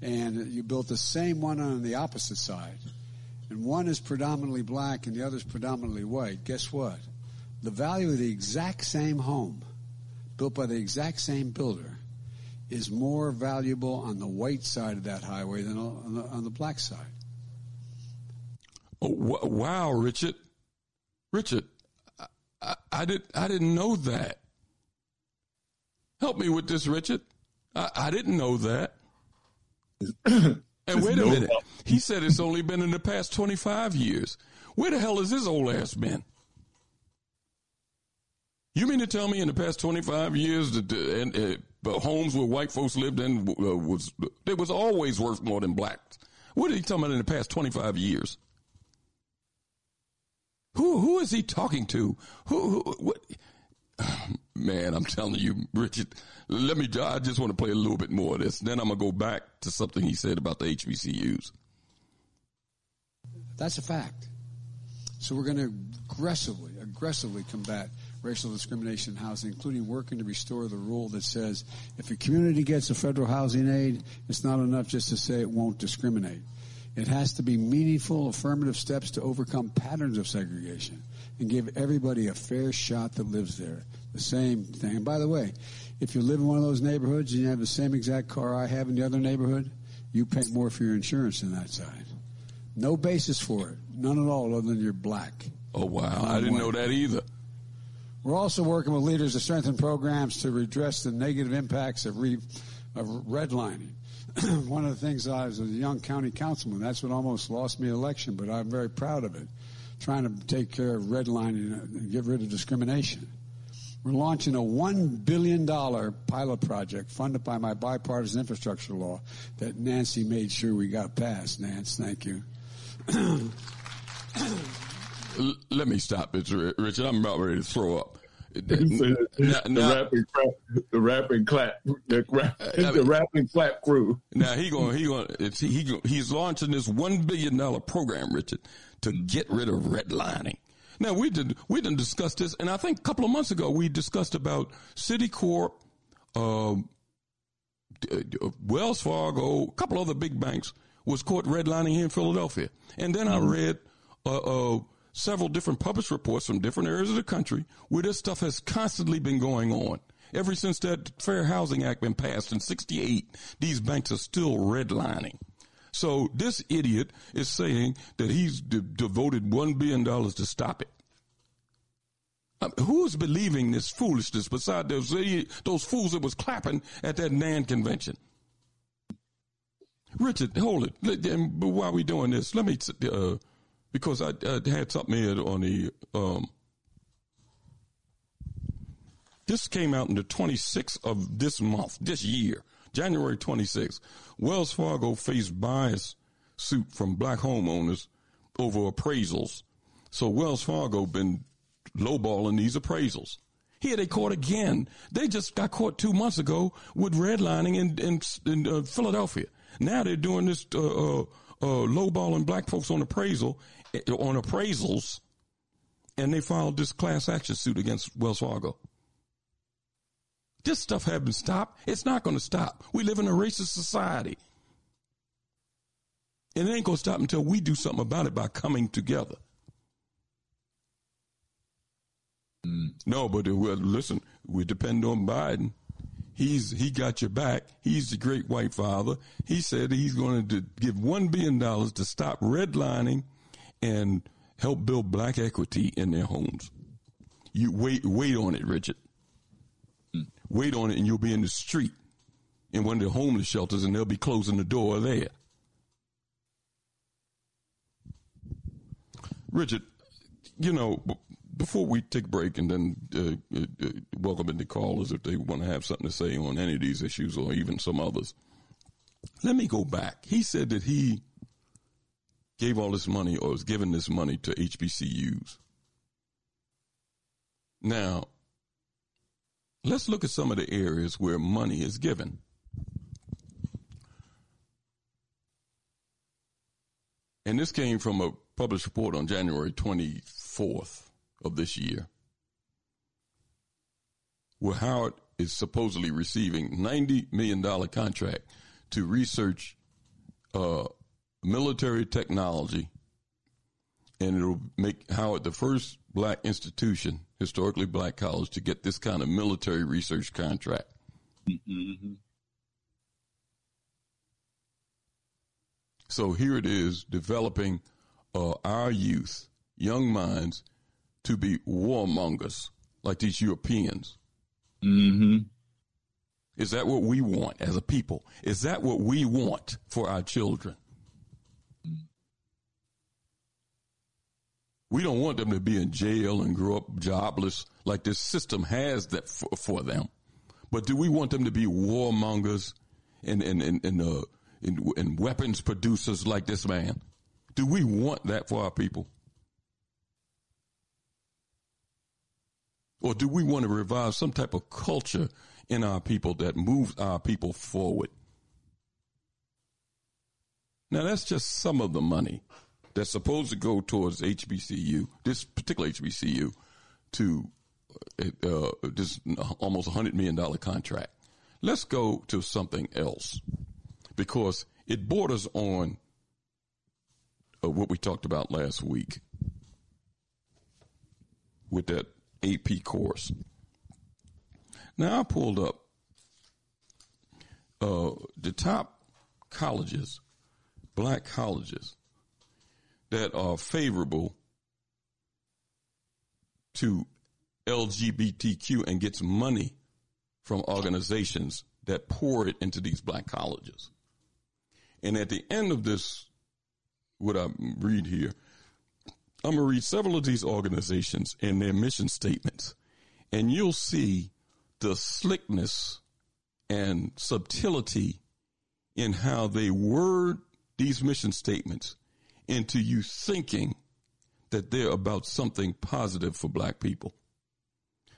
and you built the same one on the opposite side, and one is predominantly black and the other is predominantly white, guess what? The value of the exact same home, built by the exact same builder, is more valuable on the white side of that highway than on the, on the black side. Oh, w- wow, Richard. Richard, I, I, I, did, I didn't know that. Help me with this, Richard. I, I didn't know that. (clears throat) (clears throat) and wait a no minute. help. He said it's only been in the past 25 years. Where the hell has his old ass been? You mean to tell me in the past 25 years that the, and, uh, the homes where white folks lived in uh, was, it was always worth more than blacks? What are you talking about in the past 25 years? Who, who is he talking to? Who, who what? (sighs) Man, I'm telling you, Richard, let me, I just want to play a little bit more of this. Then I'm going to go back to something he said about the HBCUs. That's a fact. So we're going to aggressively, aggressively combat racial discrimination in housing, including working to restore the rule that says if a community gets a federal housing aid, it's not enough just to say it won't discriminate. It has to be meaningful, affirmative steps to overcome patterns of segregation and give everybody a fair shot that lives there. The same thing. And by the way, if you live in one of those neighborhoods and you have the same exact car I have in the other neighborhood, you pay more for your insurance than that side. No basis for it. None at all other than you're black. Oh, wow. I didn't know that either. We're also working with leaders to strengthen programs to redress the negative impacts of, re, of redlining. (clears throat) One of the things I was a young county councilman, that's what almost lost me election, but I'm very proud of it. Trying to take care of redlining and get rid of discrimination. We're launching a $1 billion pilot project funded by my bipartisan infrastructure law that Nancy made sure we got passed. Nance, thank you. L- let me stop this, Ri- Richard. I'm about ready to throw up. (laughs) the, Now- now- rap and clap, the rap and clap, the rap, I mean- rap and clap crew. Now he going he going it's, he, he he's launching this one billion dollar program, Richard, to get rid of redlining. Now we did we didn't discuss this, and I think a couple of months ago we discussed about Citicorp, um, d- d- Wells Fargo, a couple other big banks was caught redlining here in Philadelphia, and then I read uh, uh, several different published reports from different areas of the country where this stuff has constantly been going on. Ever since that Fair Housing Act been passed in 68, these banks are still redlining. So this idiot is saying that he's de- devoted $1 billion to stop it. Uh, who's believing this foolishness beside those, those fools that was clapping at that NAN convention? Richard, hold it. Let- and- But while we doing this, let me, uh, because I, I had something on the, um, this came out in the 26th of this month, this year, January 26th. Wells Fargo faced bias suit from black homeowners over appraisals. So Wells Fargo been lowballing these appraisals. Here they caught again. They just got caught two months ago with redlining in in, in uh, Philadelphia. Now they're doing this uh, uh, uh, lowballing black folks on appraisal uh, on appraisals, and they filed this class action suit against Wells Fargo. This stuff hasn't stopped. It's not going to stop. We live in a racist society. And it ain't going to stop until we do something about it by coming together. No, but uh, well, listen, we depend on Biden. He's he got your back. He's the great white father. He said he's going to give one billion dollars to stop redlining and help build black equity in their homes. You wait, wait on it, Richard wait on it and you'll be in the street in one of the homeless shelters and they'll be closing the door there. Richard, you know, before we take a break and then uh, uh, uh welcome in the callers if they want to have something to say on any of these issues or even some others, let me go back. He said that he gave all this money or was giving this money to HBCUs. Now, let's look at some of the areas where money is given. And this came from a published report on January 24th of this year, where Howard is supposedly receiving $90 million contract to research uh, military technology, and it'll make Howard the first black institution, historically black college, to get this kind of military research contract. Mm-hmm. So here it is, developing uh, our youth, young minds, to be warmongers like these Europeans. Mm-hmm. Is that what we want as a people? Is that what we want for our children? We don't want them to be in jail and grow up jobless like this system has that for, for them. But do we want them to be warmongers and and and and, uh, and and weapons producers like this man? Do we want that for our people? Or do we want to revive some type of culture in our people that moves our people forward? Now, that's just some of the money that's supposed to go towards HBCU, this particular HBCU, to uh, uh this almost $100 million contract. Let's go to something else because it borders on uh, what we talked about last week with that AP course. Now, I pulled up uh, the top colleges, black colleges that are favorable to LGBTQ and gets money from organizations that pour it into these black colleges. And at the end of this, what I read here, I'm going to read several of these organizations and their mission statements, and you'll see the slickness and subtlety in how they word these mission statements into you thinking that they're about something positive for black people.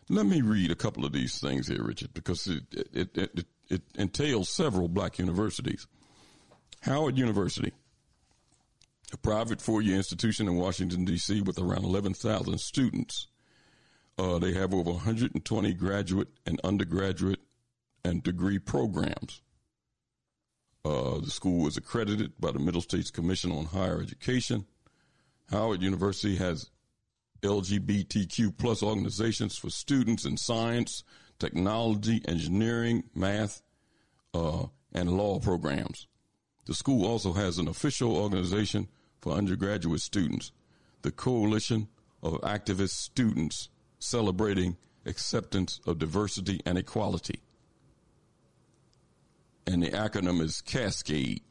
Let me read a couple of these things here, Richard, because it, it, it, it entails several black universities. Howard University, a private four-year institution in Washington, D.C. with around 11,000 students. Uh, they have over 120 graduate and undergraduate and degree programs. Uh, the school is accredited by the Middle States Commission on Higher Education. Howard University has LGBTQ plus organizations for students in science, technology, engineering, math, uh, and law programs. The school also has an official organization for undergraduate students, the Coalition of Activist Students Celebrating Acceptance of Diversity and Equality and the acronym is Cascade.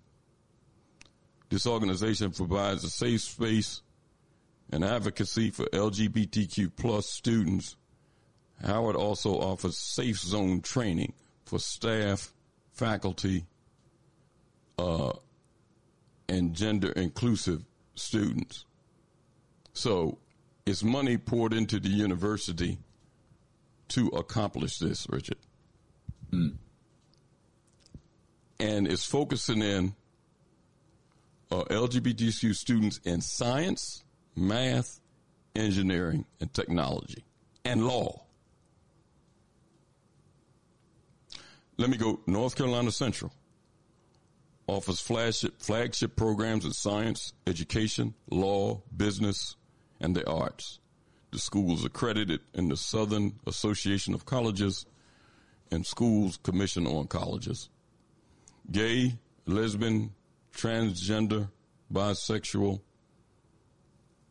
This organization provides a safe space and advocacy for LGBTQ plus students. Howard also offers safe zone training for staff, faculty, uh, and gender inclusive students. So it's money poured into the university to accomplish this, Richard. Mm and is focusing in uh, LGBTQ students in science, math, engineering, and technology, and law. Let me go. North Carolina Central offers flagship, flagship programs in science, education, law, business, and the arts. The school is accredited in the Southern Association of Colleges and Schools Commission on Colleges gay, lesbian, transgender, bisexual,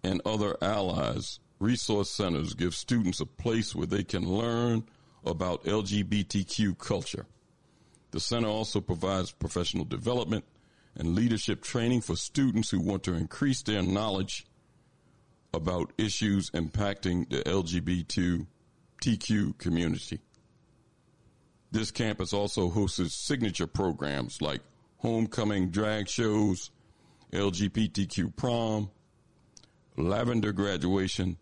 and other allies, resource centers give students a place where they can learn about LGBTQ culture. The center also provides professional development and leadership training for students who want to increase their knowledge about issues impacting the LGBTQ community. This campus also hosts signature programs like homecoming drag shows, LGBTQ prom, lavender graduation,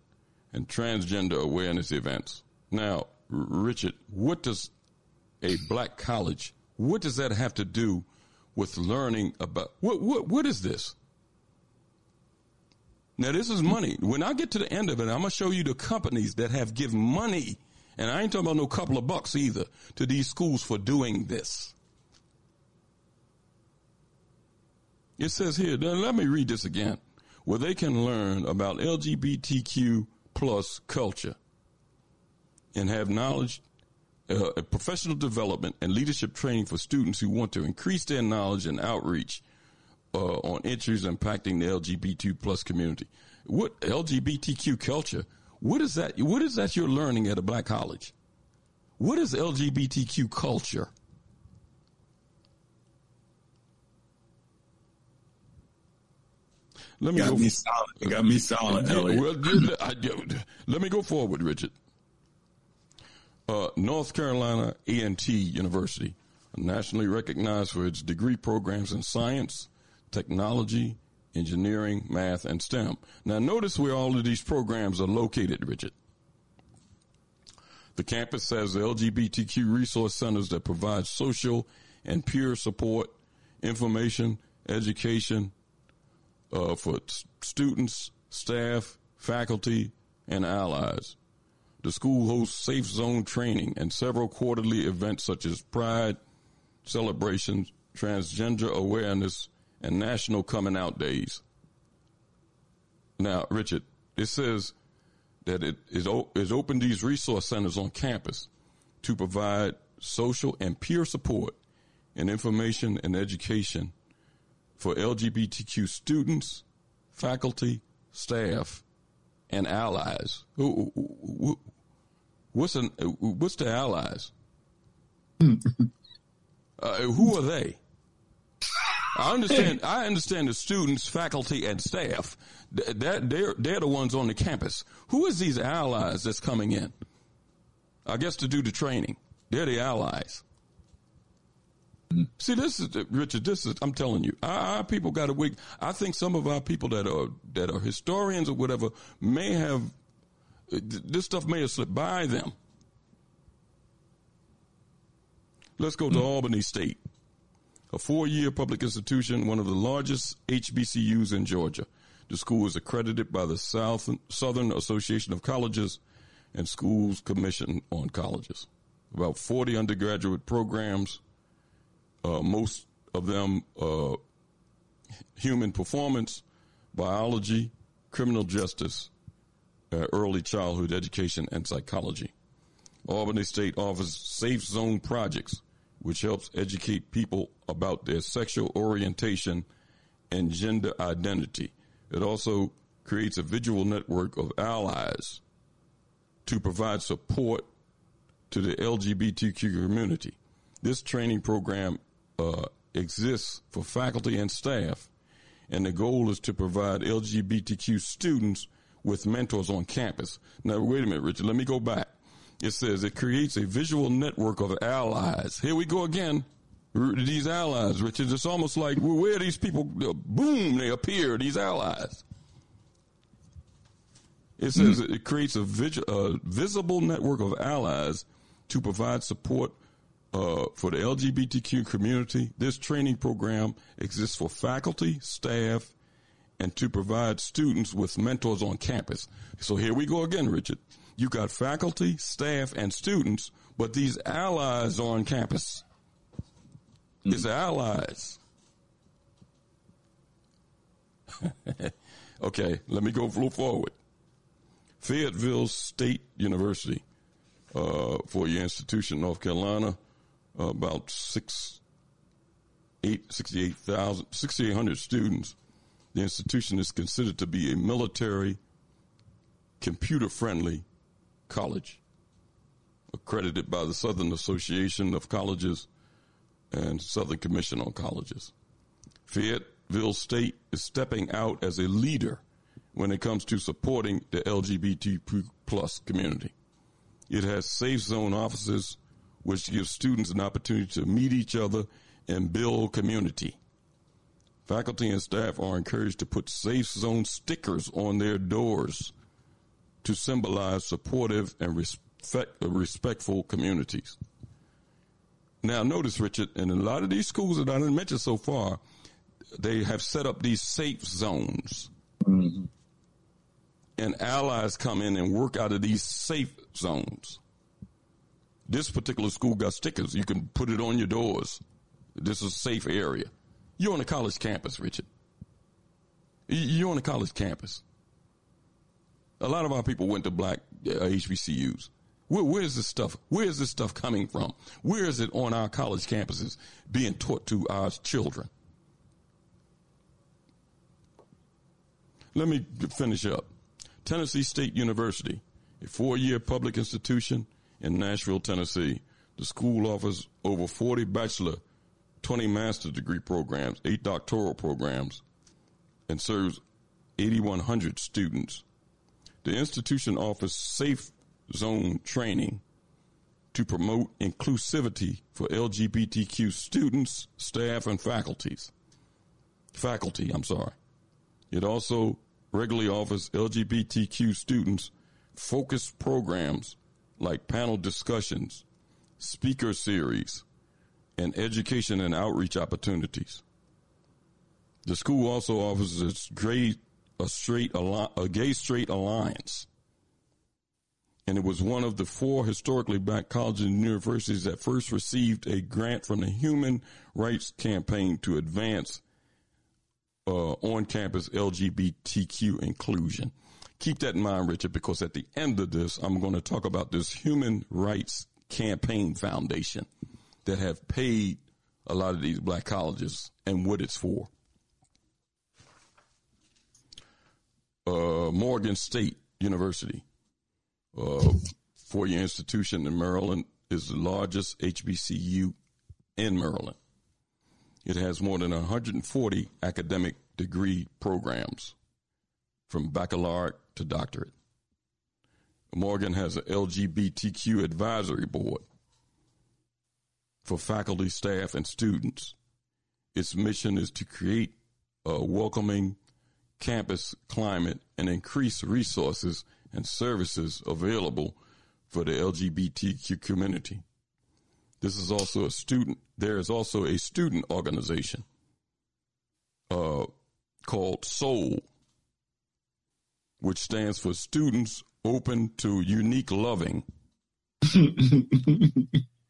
and transgender awareness events. Now, Richard, what does a black college, what does that have to do with learning about, what, what, what is this? Now, this is money. When I get to the end of it, I'm going to show you the companies that have given money, and I ain't talking about no couple of bucks either, to these schools for doing this. It says here, let me read this again, where they can learn about LGBTQ plus culture and have knowledge, uh, professional development, and leadership training for students who want to increase their knowledge and outreach uh, on issues impacting the LGBT plus community. What LGBTQ culture? What is that? What is that you're learning at a black college? What is LGBTQ culture? Let me got go me silent. It got me silent. Well, let me go forward, Richard. Uh, North Carolina A&T University, nationally recognized for its degree programs in science, technology, engineering, math, and STEM. Now, notice where all of these programs are located, Richard. The campus has LGBTQ resource centers that provide social and peer support, information, education, uh, for students, staff, faculty, and allies. The school hosts safe zone training and several quarterly events such as Pride celebrations, transgender awareness, and National Coming Out Days. Now, Richard, it says that it is, is open these resource centers on campus to provide social and peer support and information and education for LGBTQ students, faculty, staff, and allies. Who what's an, what's the allies? (laughs) uh, who are they? I understand. I understand the students, faculty, and staff. That they're they're the ones on the campus. Who is these allies that's coming in? I guess to do the training. They're the allies. See, this is Richard. This is I'm telling you, our, our people got a weak. I think some of our people that are that are historians or whatever may have this stuff may have slipped by them. Let's go to mm. Albany State, a four-year public institution, one of the largest HBCUs in Georgia. The school is accredited by the South, Southern Association of Colleges and Schools Commission on Colleges. About 40 undergraduate programs uh, most of them uh, human performance, biology, criminal justice, uh, early childhood education, and psychology. Albany State offers safe zone projects, which helps educate people about their sexual orientation and gender identity. It also creates a visual network of allies to provide support to the LGBTQ community. This training program uh, exists for faculty and staff, and the goal is to provide LGBTQ students with mentors on campus. Now, wait a minute, Richard. Let me go back. It says it creates a visual network of allies. Here we go again. These allies, Richard. It's almost like where these people, uh, boom, they appear. These allies. It says mm. it creates a, a visible network of allies to provide support uh, for the LGBTQ community, this training program exists for faculty, staff, and to provide students with mentors on campus. So here we go again, Richard. You got faculty, staff, and students, but these allies are on campus. It's allies. (laughs) okay, let me go forward. Fayetteville State University, uh, for your institution, North Carolina, uh, about six, eight, 68,000, 6,800 students. The institution is considered to be a military, computer friendly college, accredited by the Southern Association of Colleges and Southern Commission on Colleges. Fayetteville State is stepping out as a leader when it comes to supporting the LGBT plus community. It has safe zone offices, which give students an opportunity to meet each other and build community. Faculty and staff are encouraged to put safe zone stickers on their doors to symbolize supportive and respect, respectful communities. Now, notice, Richard, in a lot of these schools that I didn't mention so far, they have set up these safe zones. Mm-hmm. And allies come in and work out of these safe zones. This particular school got stickers. You can put it on your doors. This is a safe area. You're on a college campus, Richard. You're on a college campus. A lot of our people went to black uh, HBCUs. Where, where's this stuff? Where is this stuff coming from? Where is it on our college campuses being taught to our children? Let me finish up. Tennessee State University, a four-year public institution in Nashville, Tennessee. The school offers over 40 bachelor, 20 master's degree programs, eight doctoral programs, and serves 8,100 students. The institution offers safe zone training to promote inclusivity for LGBTQ students, staff, and faculties. Faculty, I'm sorry. It also regularly offers LGBTQ students focused programs like panel discussions, speaker series, and education and outreach opportunities. The school also offers its great a straight a gay straight alliance and it was one of the four historically black colleges and universities that first received a grant from the Human Rights Campaign to advance uh, on campus LGBTQ inclusion. Keep that in mind, Richard, because at the end of this, I'm going to talk about this Human Rights Campaign Foundation that have paid a lot of these black colleges and what it's for. Uh, Morgan State University uh, four-year institution in Maryland is the largest HBCU in Maryland. It has more than 140 academic degree programs from baccalaureate to doctorate. Morgan has an LGBTQ advisory board for faculty, staff, and students. Its mission is to create a welcoming campus climate and increase resources and services available for the LGBTQ community. This is also a student, there is also a student organization uh, called SOUL, which stands for Students Open to Unique Loving. (laughs) the,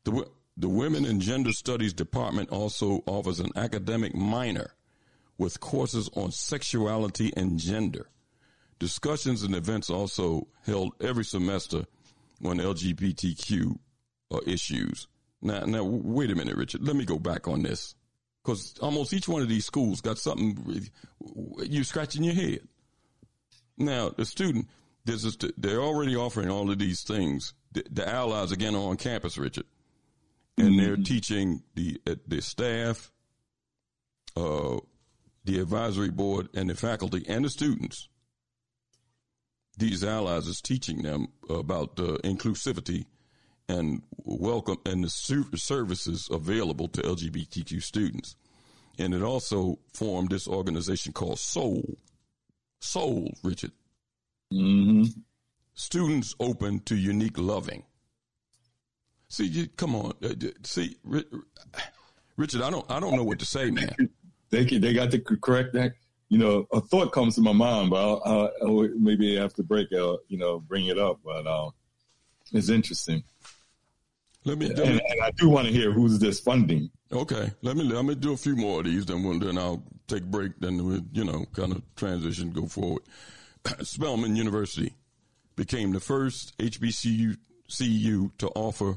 the Women and Gender Studies Department also offers an academic minor with courses on sexuality and gender. Discussions and events also held every semester on LGBTQ uh, issues. Now, now, wait a minute, Richard. Let me go back on this because almost each one of these schools got something you scratching your head. Now, the student, there's a, they're already offering all of these things. The, the allies again are on campus, Richard, and mm-hmm. they're teaching the uh, the staff, uh, the advisory board, and the faculty and the students these allies is teaching them about uh, inclusivity and welcome and the services available to LGBTQ students. And it also formed this organization called Soul. Soul, Richard. Mm-hmm. Students open to unique loving. See, you, come on. Uh, see, Richard, I don't, I don't know what to say, man. (laughs) They they got to correct that you know, a thought comes to my mind, but I'll, I'll, I'll maybe after break, I'll, you know, bring it up. But uh, it's interesting. Let me, and, and, I do want to hear who's this funding. Okay, let me let me do a few more of these, then we'll, then I'll take a break. Then we'll, you know, kind of transition, go forward. (clears throat) Spelman University became the first HBCU CU to offer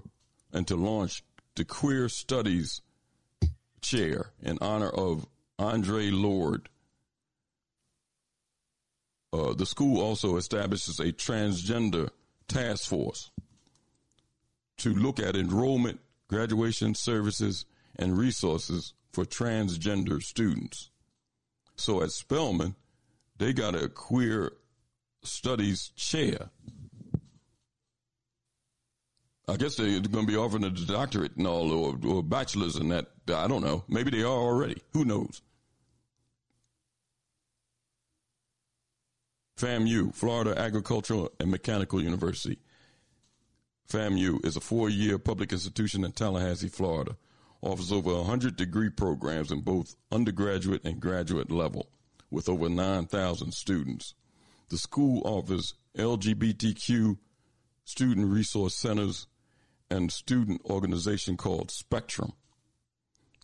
and to launch the Queer Studies Chair in honor of Audre Lorde. uh, the school also establishes a transgender task force to look at enrollment, graduation services, and resources for transgender students. So at Spelman, they got a queer studies chair. I guess they're going to be offering a doctorate and all, or, or bachelor's and that. I don't know. Maybe they are already. Who knows? FAMU, Florida Agricultural and Mechanical University. FAMU is a four year public institution in Tallahassee, Florida. Offers over 100 degree programs in both undergraduate and graduate level with over 9,000 students. The school offers LGBTQ student resource centers and student organization called Spectrum.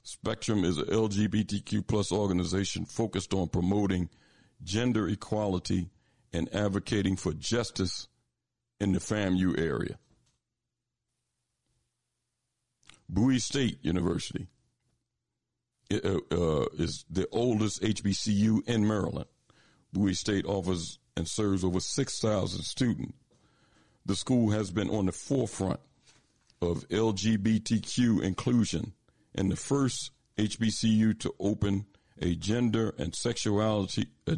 Spectrum is a LGBTQ plus organization focused on promoting gender equality and advocating for justice in the FAMU area. Bowie State University uh, uh, is the oldest HBCU in Maryland. Bowie State offers and serves over 6,000 students. The school has been on the forefront of LGBTQ inclusion and the first HBCU to open a gender and sexuality uh,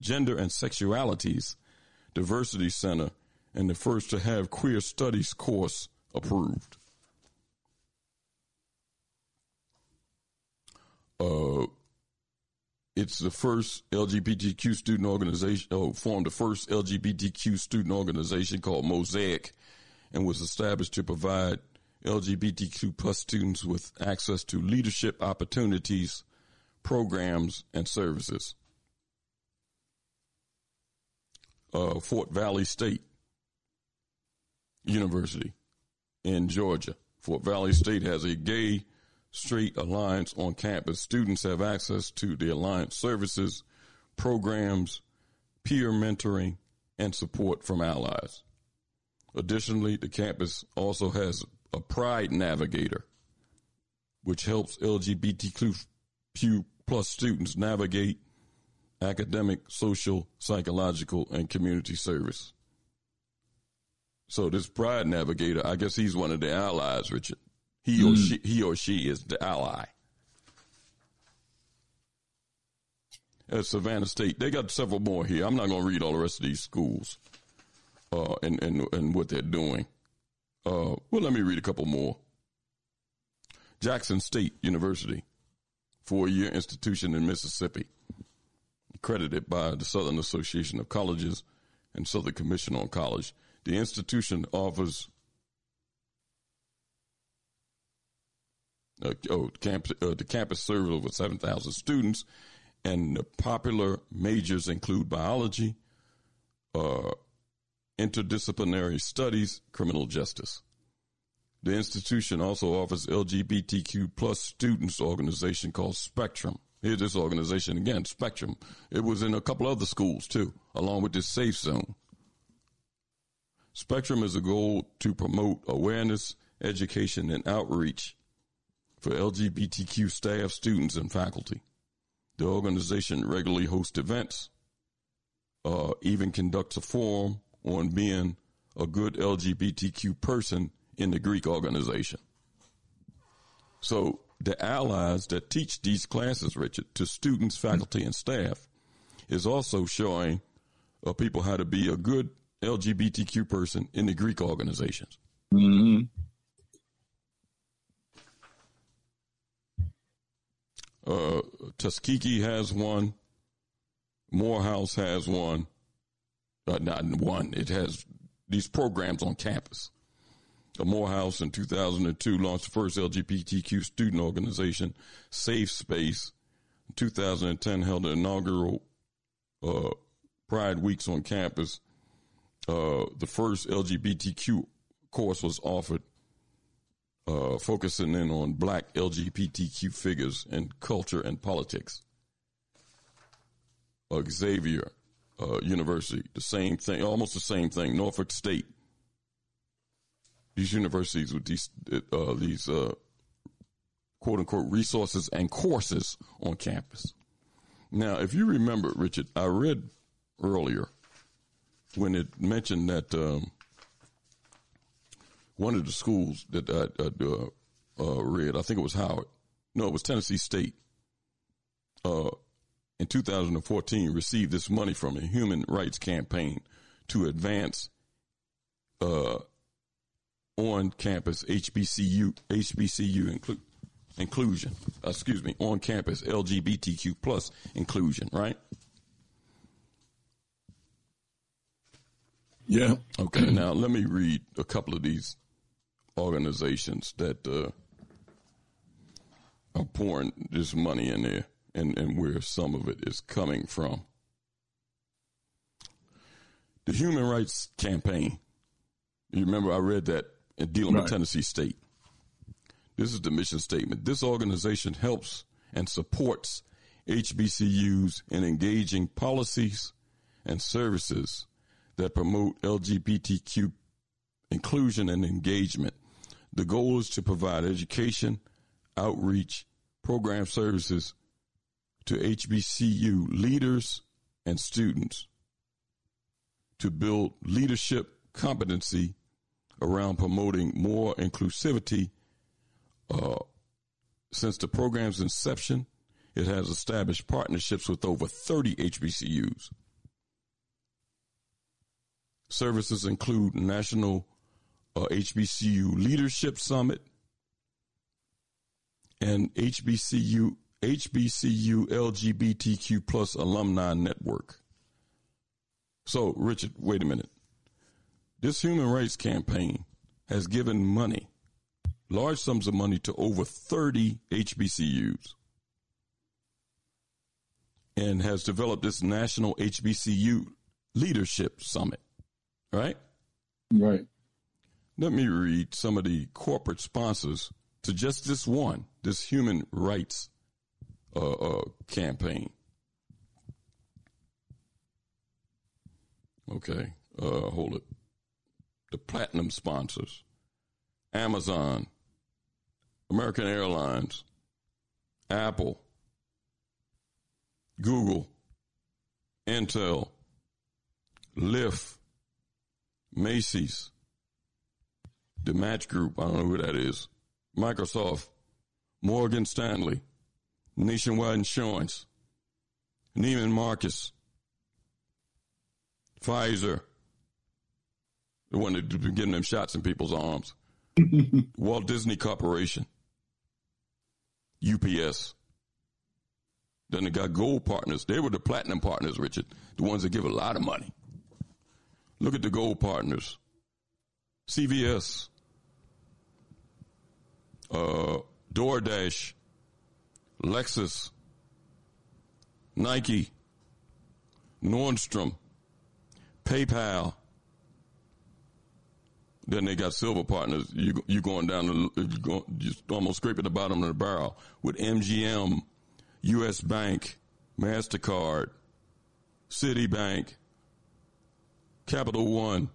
gender and sexualities diversity center and the first to have queer studies course approved. Uh, it's the first LGBTQ student organization, oh, formed the first LGBTQ student organization called Mosaic and was established to provide LGBTQ plus students with access to leadership opportunities, programs, and services. Uh, Fort Valley State University in Georgia. Fort Valley State has a gay straight alliance on campus. Students have access to the alliance services, programs, peer mentoring, and support from allies. Additionally, the campus also has a Pride Navigator, which helps LGBTQ plus students navigate academic, social, psychological, and community service. So this Pride Navigator, I guess he's one of the allies, Richard. He mm. or she, he or she is the ally. At Savannah State, they got several more here. I'm not going to read all the rest of these schools, uh, and and and what they're doing. Uh, well, let me read a couple more. Jackson State University, four-year institution in Mississippi, accredited by the Southern Association of Colleges and Southern Commission on College. The institution offers Uh, oh, camp, uh, the campus serves over 7,000 students, and the popular majors include biology, uh, interdisciplinary studies, criminal justice. The institution also offers LGBTQ plus students organization called Spectrum. Here's this organization again, Spectrum. It was in a couple other schools too, along with this safe zone. Spectrum is a goal to promote awareness, education, and outreach for LGBTQ staff, students, and faculty. The organization regularly hosts events, uh, even conducts a forum on being a good LGBTQ person in the Greek organization. So the allies that teach these classes, Richard, to students, faculty, and staff is also showing uh, people how to be a good LGBTQ person in the Greek organizations. Mm-hmm. Uh, Tuskegee has one. Morehouse has one. Uh, not one. It has these programs on campus. Uh, Morehouse in 2002 launched the first LGBTQ student organization, Safe Space. In 2010 held an inaugural uh, Pride Weeks on campus. Uh, the first LGBTQ course was offered uh, focusing in on black LGBTQ figures in culture and politics. Xavier uh, University, the same thing, almost the same thing. Norfolk State. These universities with these uh, these uh, quote unquote resources and courses on campus. Now, if you remember, Richard, I read earlier when it mentioned that um, one of the schools that I, uh, uh, read, I think it was Howard. No, it was Tennessee State. In 2014 received this money from a human rights campaign to advance uh, on campus HBCU HBCU inclu- inclusion. Uh, excuse me, on campus LGBTQ plus inclusion. Right. Yeah. Okay. (clears throat) now let me read a couple of these organizations that uh, are pouring this money in there, and and where some of it is coming from. The Human Rights Campaign. You remember I read that in dealing Right. with Tennessee State. This is the mission statement. This organization helps and supports HBCUs in engaging policies and services that promote LGBTQ inclusion and engagement. The goal is to provide education, outreach, program services to HBCU leaders and students to build leadership competency around promoting more inclusivity. Uh, since the program's inception, it has established partnerships with over 30 HBCUs. Services include National uh, HBCU Leadership Summit and HBCU HBCU LGBTQ plus alumni network. So, Richard, wait a minute. This human rights campaign has given money, large sums of money, to over 30 HBCUs and has developed this national HBCU leadership summit. Right? Right. Let me read some of the corporate sponsors to just this one, this human rights uh, campaign. Okay, uh, hold it. The platinum sponsors Amazon, American Airlines, Apple, Google, Intel, Lyft, Macy's, the Match Group, I don't know who that is, Microsoft, Morgan Stanley, Nationwide Insurance, Neiman Marcus, Pfizer, the one that been getting them shots in people's arms, (laughs) Walt Disney Corporation, UPS. Then they got gold partners. They were the platinum partners, Richard, the ones that give a lot of money. Look at the gold partners. CVS, uh, DoorDash, Lexus, Nike, Nordstrom, PayPal. Then they got silver partners. You you going down the you almost scraping the bottom of the barrel with MGM, U.S. Bank, Mastercard, Citibank, Capital One,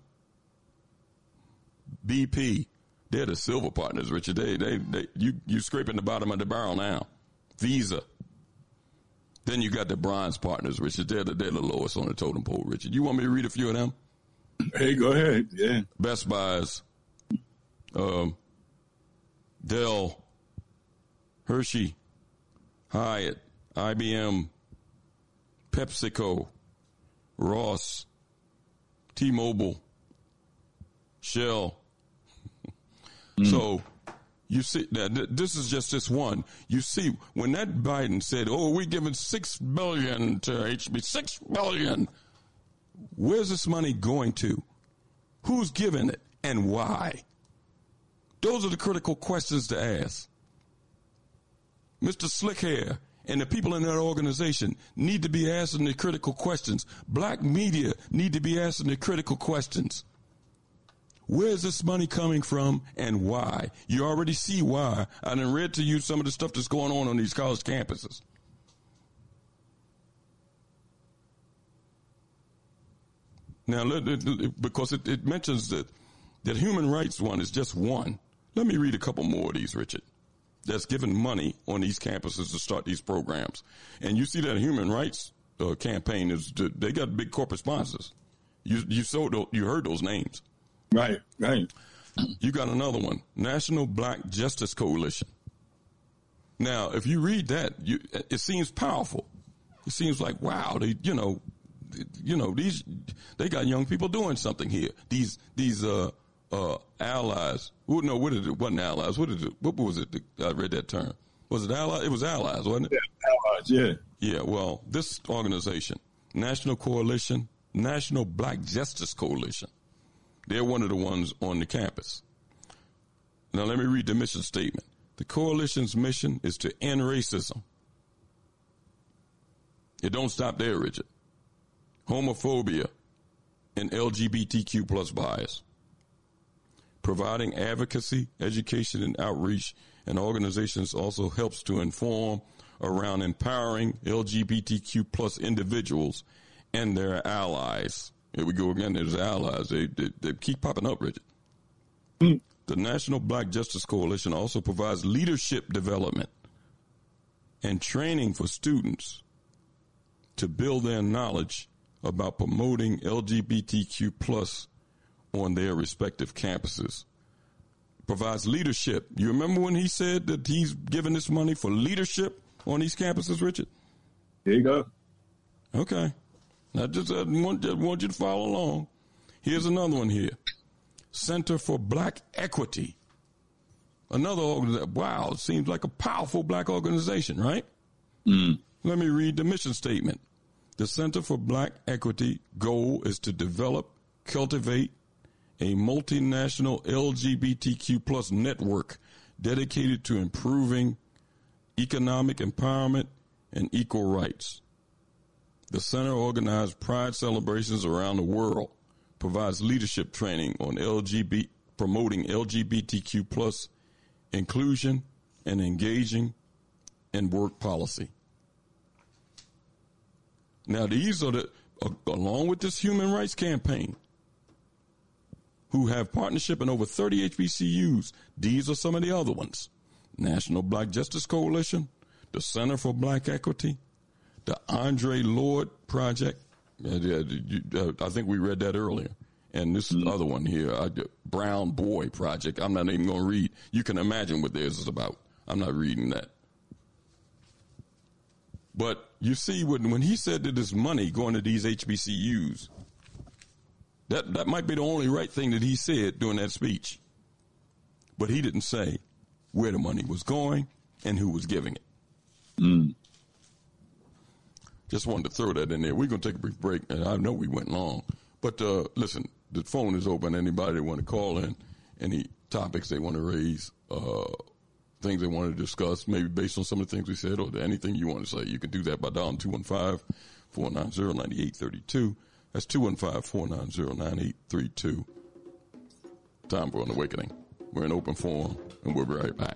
BP. They're the silver partners, Richard. They they, they you you scraping the bottom of the barrel now. Visa. Then you got the bronze partners, Richard. They're the, they're the lowest on the totem pole, Richard. You want me to read a few of them? Hey, go ahead. Yeah. Best Buys, um, Dell, Hershey, Hyatt, IBM, PepsiCo, Ross, T-Mobile, Shell. (laughs) So you see that this is just this one. You see when that Biden said, "Oh, we're giving six billion to HB, six billion," where's this money going to? Who's giving it and why? Those are the critical questions to ask. Mr. Slickhair and the people in that organization need to be asking the critical questions. Black media need to be asking the critical questions. Where's this money coming from and why? You already see why. I done read to you some of the stuff that's going on on these college campuses. Now, because it, it mentions that that human rights one is just one. Let me read a couple more of these, Richard. That's given money on these campuses to start these programs, and you see that human rights uh, campaign is they got big corporate sponsors. You you saw tho- you heard those names, right? Right. You got another one, National Black Justice Coalition. Now, if you read that, you, it seems powerful. It seems like wow, they you know, you know these they got young people doing something here. These these uh uh allies. No, what is it? Wasn't allies? What is it? What was it? I read that term. Was it allies? It was allies, wasn't it? Yeah, allies. Yeah. Yeah. Well, this organization, National Coalition, National Black Justice Coalition, they're one of the ones on the campus. Now, let me read the mission statement. The coalition's mission is to end racism. It don't stop there, Richard. Homophobia and LGBTQ plus bias. Providing advocacy, education, and outreach and organizations also helps to inform around empowering LGBTQ plus individuals and their allies. Here we go again. There's allies. They, they, they keep popping up, Richard. Mm. The National Black Justice Coalition also provides leadership development and training for students to build their knowledge about promoting LGBTQ plus on their respective campuses. Provides leadership. You remember when he said that he's giving this money for leadership on these campuses, Richard? There you go. Okay. I just I want, just want you to follow along. Here's another one here. Center for Black Equity. Another organization. Wow, it seems like a powerful black organization, right? Mm. Let me read the mission statement. The Center for Black Equity goal is to develop, cultivate a multinational LGBTQ plus network dedicated to improving economic empowerment and equal rights. The center organizes pride celebrations around the world provides leadership training on LGBT, promoting LGBTQ plus inclusion and engaging in work policy. Now, these are the, along with this human rights campaign, who have partnership in over 30 HBCUs. These are some of the other ones. National Black Justice Coalition, the Center for Black Equity, the Andre Lorde Project, uh, I think we read that earlier. And this mm-hmm. other one here, uh, Brown Boy Project. I'm not even going to read. You can imagine what theirs is about. I'm not reading that. But you see, when, when he said that there's money going to these HBCUs, that, that might be the only right thing that he said during that speech. But he didn't say where the money was going and who was giving it. Mm. Just wanted to throw that in there. We're going to take a brief break, and I know we went long. But uh, listen, the phone is open. Anybody that want to call in, any topics they want to raise, uh, things they want to discuss, maybe based on some of the things we said, or anything you want to say, you can do that by dialing 215-490-9832. That's 215-490-9832. Time for an awakening. We're in open forum, and we'll be right back.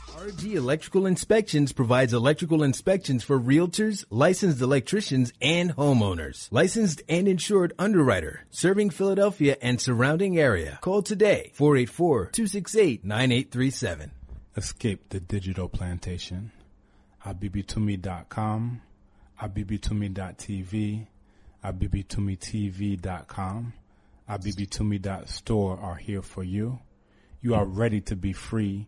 RG Electrical Inspections provides electrical inspections for realtors, licensed electricians, and homeowners. Licensed and insured underwriter, serving Philadelphia and surrounding area. Call today, 484-268-9837. Escape the digital plantation. abibitumi.com, abibitumi.tv, abibitumitv.com, abibitumi.store are here for you. You are ready to be free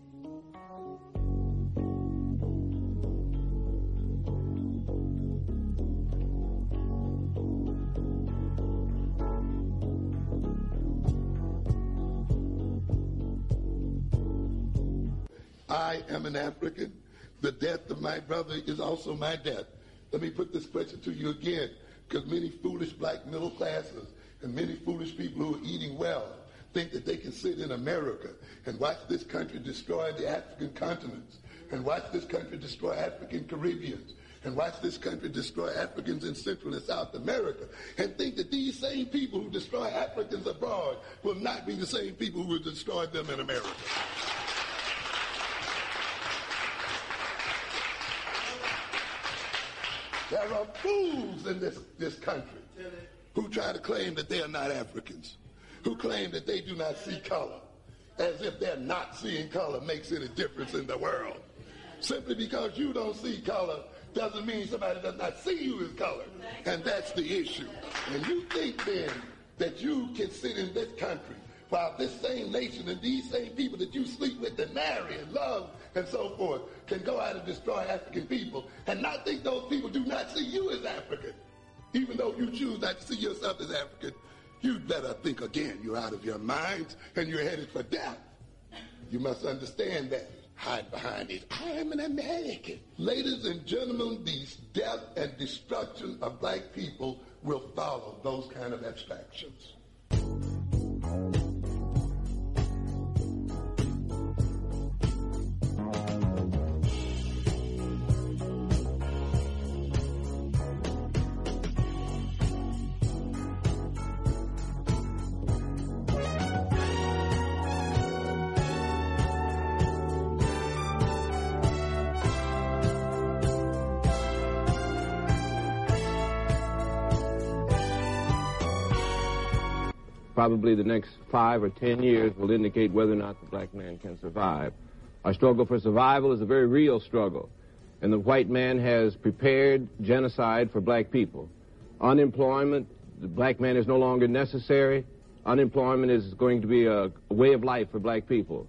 I am an African. The death of my brother is also my death. Let me put this question to you again, because many foolish black middle classes and many foolish people who are eating well think that they can sit in America and watch this country destroy the African continents and watch this country destroy African Caribbeans and watch this country destroy Africans in Central and South America and think that these same people who destroy Africans abroad will not be the same people who will destroy them in America. There are fools in this, this country who try to claim that they are not Africans, who claim that they do not see color, as if their not seeing color makes any difference in the world. Simply because you don't see color doesn't mean somebody does not see you as color. And that's the issue. And you think then that you can sit in this country while this same nation and these same people that you sleep with and marry and love and so forth can go out and destroy African people and not think those people do not see you as African. Even though you choose not to see yourself as African, you'd better think again. You're out of your minds and you're headed for death. You must understand that. Hide behind it. I am an American. Ladies and gentlemen, the death and destruction of black people will follow those kind of abstractions. Probably the next five or ten years will indicate whether or not the black man can survive. Our struggle for survival is a very real struggle, and the white man has prepared genocide for black people. Unemployment, the black man is no longer necessary. Unemployment is going to be a, way of life for black people.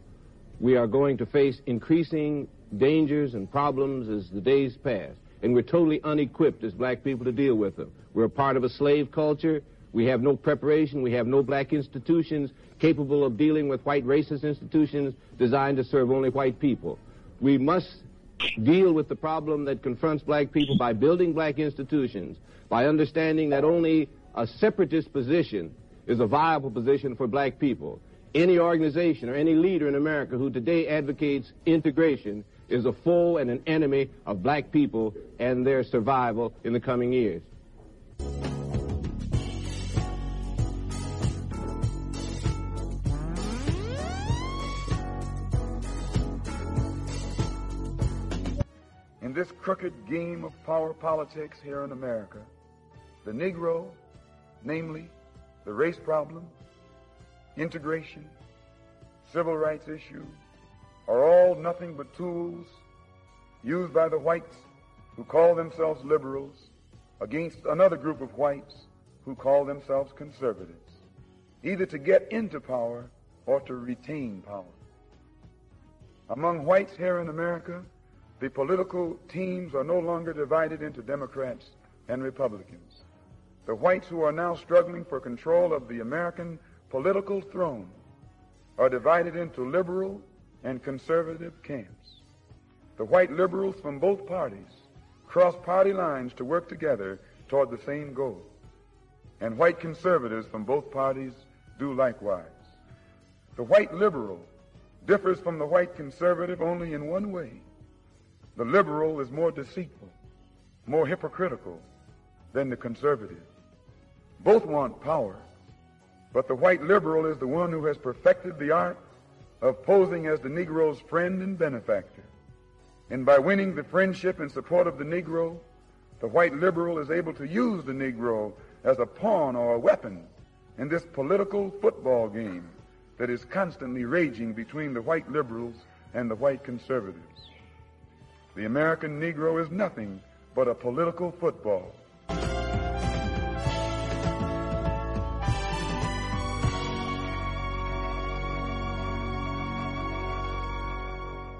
We are going to face increasing dangers and problems as the days pass, and we're totally unequipped as black people to deal with them. We're a part of a slave culture. We have no preparation. We have no black institutions capable of dealing with white racist institutions designed to serve only white people. We must deal with the problem that confronts black people by building black institutions, by understanding that only a separatist position is a viable position for black people. Any organization or any leader in America who today advocates integration is a foe and an enemy of black people and their survival in the coming years. In this crooked game of power politics here in America, the Negro, namely the race problem, integration, civil rights issue, are all nothing but tools used by the whites who call themselves liberals against another group of whites who call themselves conservatives, either to get into power or to retain power. Among whites here in America, the political teams are no longer divided into Democrats and Republicans. The whites who are now struggling for control of the American political throne are divided into liberal and conservative camps. The white liberals from both parties cross party lines to work together toward the same goal. And white conservatives from both parties do likewise. The white liberal differs from the white conservative only in one way. The liberal is more deceitful, more hypocritical than the conservative. Both want power, but the white liberal is the one who has perfected the art of posing as the Negro's friend and benefactor. And by winning the friendship and support of the Negro, the white liberal is able to use the Negro as a pawn or a weapon in this political football game that is constantly raging between the white liberals and the white conservatives. The American Negro is nothing but a political football.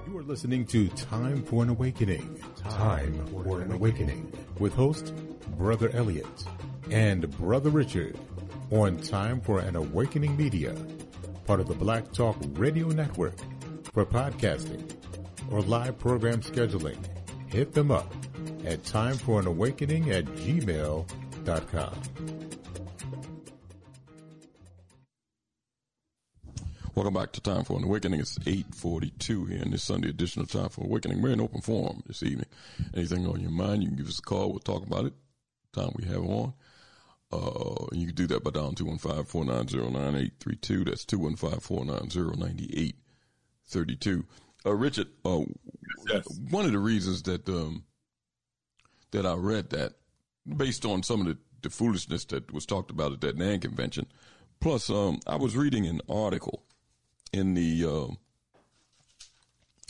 You are listening to Time for an Awakening. Time for an Awakening with host Brother Elliott and Brother Richard on Time for an Awakening Media, part of the Black Talk Radio Network. For podcasting or live program scheduling, hit them up at timeforanawakening at gmail.com. Welcome back to Time for an Awakening. It's 842 here in this Sunday edition of Time for Awakening. We're in open forum this evening. Anything on your mind, you can give us a call. We'll talk about it. Time we have on. Uh, you can do that by dialing 215-490-9832. That's 215-490-9832. Uh, Richard, uh, yes. one of the reasons that, um, that I read that, based on some of the, the foolishness that was talked about at that NAN convention, plus, um, I was reading an article in the, uh,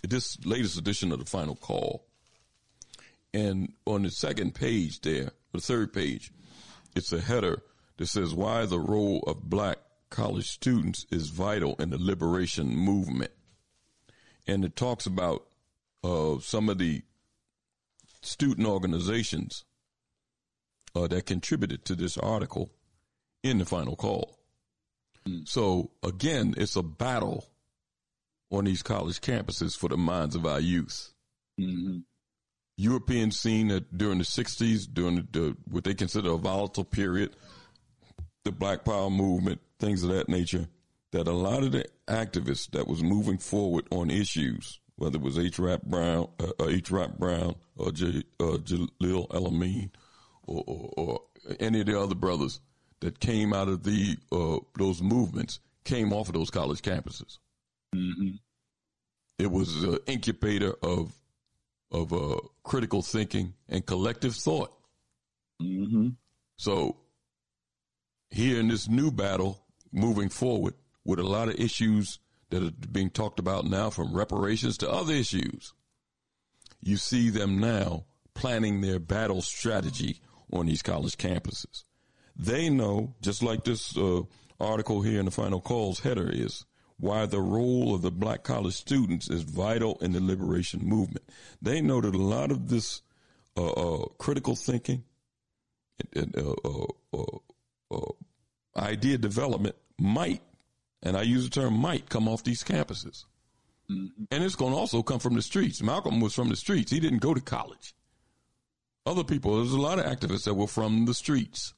this latest edition of the Final Call. And on the second page there, the third page, it's a header that says why the role of black college students is vital in the liberation movement. And it talks about uh, some of the student organizations uh, that contributed to this article in the final call. Mm. So again, it's a battle on these college campuses for the minds of our youth. Mm-hmm. European scene that during the 60s, during the, the, what they consider a volatile period, the Black Power movement, things of that nature, that a lot of the activists that was moving forward on issues, whether it was H. Rap Brown, uh, uh H. Rap Brown, or J, uh, Jalil or, or, or, any of the other brothers that came out of the uh, those movements, came off of those college campuses. Mm-hmm. It was an incubator of of uh, critical thinking and collective thought. Mm-hmm. So here in this new battle, moving forward with a lot of issues that are being talked about now, from reparations to other issues, you see them now planning their battle strategy on these college campuses. They know, just like this uh, article here in the final calls header is, why the role of the black college students is vital in the liberation movement. They know that a lot of this uh, uh, critical thinking and uh, uh, uh, idea development might, and I use the term might, come off these campuses. Mm-hmm. And it's going to also come from the streets. Malcolm was from the streets. He didn't go to college. Other people, there's a lot of activists that were from the streets.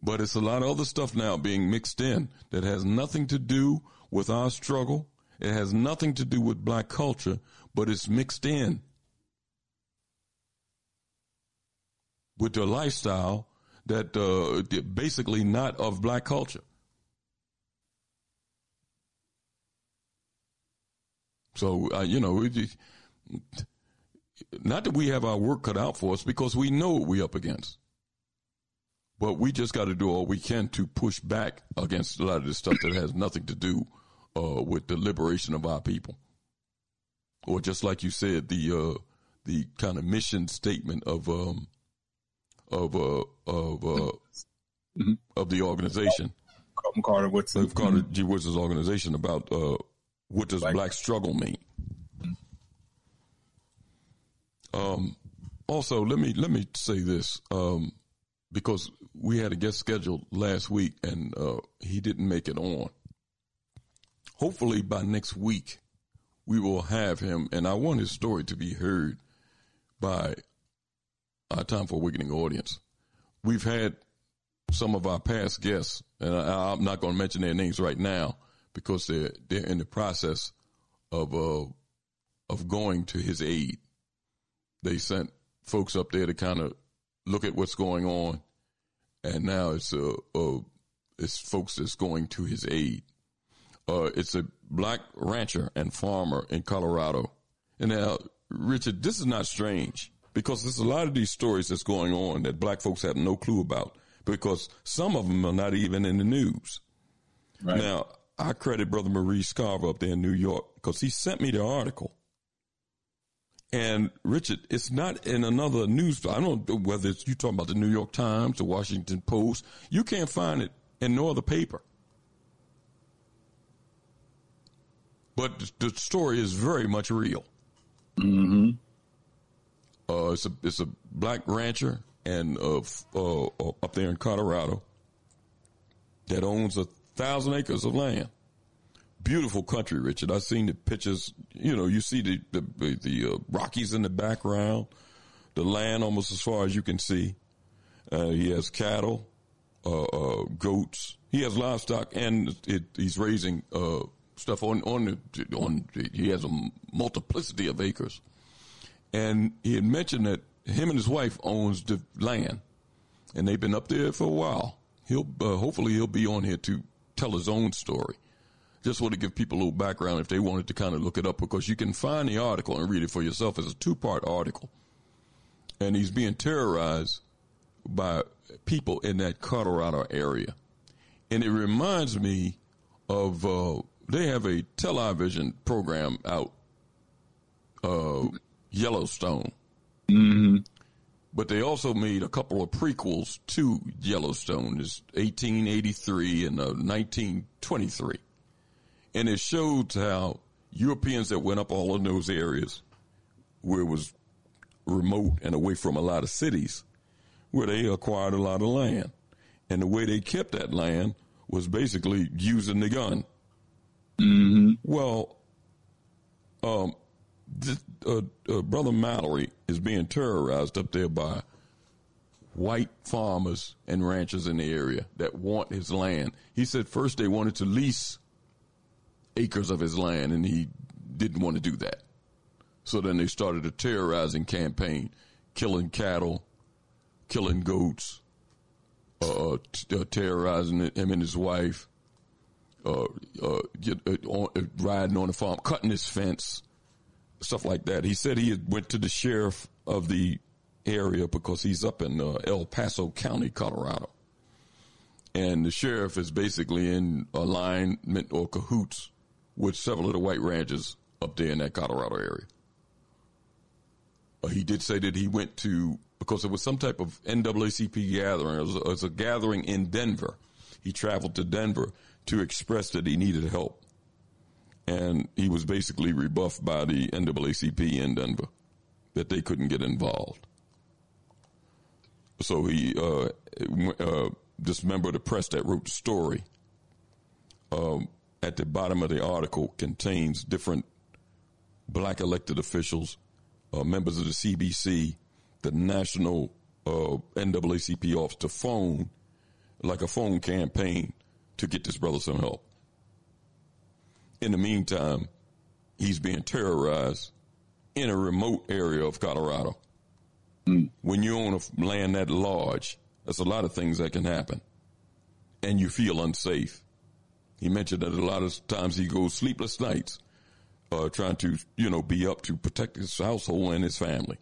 But it's a lot of other stuff now being mixed in that has nothing to do with our struggle. It has nothing to do with black culture, but it's mixed in with the lifestyle that uh, basically not of black culture. So uh, you know, not that we have our work cut out for us because we know what we're up against. But we just got to do all we can to push back against a lot of this stuff that has nothing to do uh, with the liberation of our people. Or just like you said, the uh, the kind of mission statement of um, of uh, of uh, mm-hmm. of the organization. Carter Woodson. Of Carter G. Woodson's organization about uh, what does black, black struggle mean. Um, also, let me let me say this um, because we had a guest scheduled last week and uh, he didn't make it on. Hopefully, by next week, we will have him, and I want his story to be heard by our Time for Awakening audience. We've had some of our past guests, and I, am not going to mention their names right now because they're they're in the process of uh, of going to his aid they sent folks up there to kind of look at what's going on, and now it's a, a it's folks that's going to his aid. Uh, it's a black rancher and farmer in Colorado. And now, Richard, this is not strange because there's a lot of these stories that's going on that black folks have no clue about because some of them are not even in the news. Right. Now, I credit Brother Maurice Carver up there in New York because he sent me the article and Richard, it's not in another news. I don't know whether it's you talking about the New York Times, the Washington Post. You can't find it in no other paper. But the story is very much real. Mm-hmm. Uh, it's a it's a black rancher and uh, uh, up there in Colorado that owns a thousand acres of land beautiful country, Richard. I've seen the pictures. You know, you see the the, the uh, Rockies in the background, the land almost as far as you can see. Uh, he has cattle, uh, uh goats. He has livestock, and it, he's raising uh, stuff on on the, on. He has a multiplicity of acres, and he had mentioned that him and his wife owns the land, and they've been up there for a while. He'll uh, hopefully he'll be on here to tell his own story just want to give people a little background if they wanted to kind of look it up because you can find the article and read it for yourself. It's a two part article. And he's being terrorized by people in that Colorado area. And it reminds me of, uh, they have a television program out, uh, Yellowstone. Mm-hmm. But they also made a couple of prequels to Yellowstone. is 1883 and uh, 1923 and it showed how Europeans that went up all in those areas where it was remote and away from a lot of cities, where they acquired a lot of land. And the way they kept that land was basically using the gun. Mm-hmm. Well, um, this, uh, uh, Brother Mallory is being terrorized up there by white farmers and ranchers in the area that want his land. He said first they wanted to lease acres of his land, and he didn't want to do that. So then they started a terrorizing campaign, killing cattle, killing goats, uh, t- uh, terrorizing him and his wife, uh, uh uh, on, uh, riding on the farm, cutting his fence, stuff like that. He said he went to the sheriff of the area because he's up in El Paso County, Colorado. And the sheriff is basically in alignment or cahoots with several of the white ranchers up there in that Colorado area. Uh, he did say that he went to, because it was some type of NAACP gathering, it was, it was a gathering in Denver. He traveled to Denver to express that he needed help. And he was basically rebuffed by the NAACP in Denver that they couldn't get involved. So he, uh, uh, this member of the press that wrote the story, um, at the bottom of the article contains different black elected officials, uh, members of the CBC, the national uh, NAACP office to phone, like a phone campaign, to get this brother some help. In the meantime, he's being terrorized in a remote area of Colorado. Mm. When you own a land that large, there's a lot of things that can happen, and you feel unsafe. He mentioned that a lot of times he goes sleepless nights uh, trying to, you know, be up to protect his household and his family.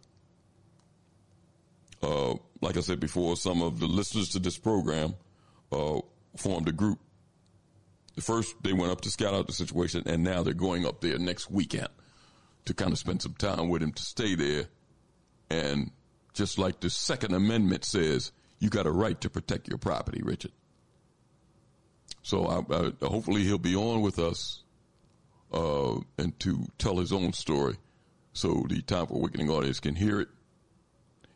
Uh, like I said before, some of the listeners to this program uh, formed a group. First, they went up to scout out the situation, and now they're going up there next weekend to kind of spend some time with him to stay there. And just like the Second Amendment says, you got a right to protect your property, Richard. So I, I, hopefully he'll be on with us uh, and to tell his own story so the Time for Awakening audience can hear it.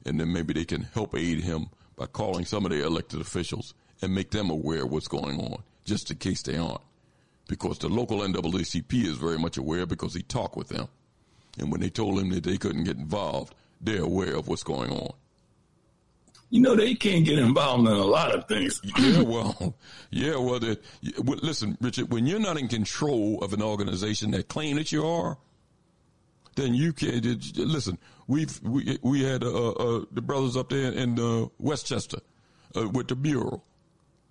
And then maybe they can help aid him by calling some of their elected officials and make them aware of what's going on, just in case they aren't. Because the local NAACP is very much aware because he talked with them. And when they told him that they couldn't get involved, they're aware of what's going on. You know, they can't get involved in a lot of things. yeah, well, (laughs) yeah, well, the, listen, Richard, when you're not in control of an organization that claim that you are, then you can't. Listen, we've we we had uh, uh, the brothers up there in uh, Westchester uh, with the mural.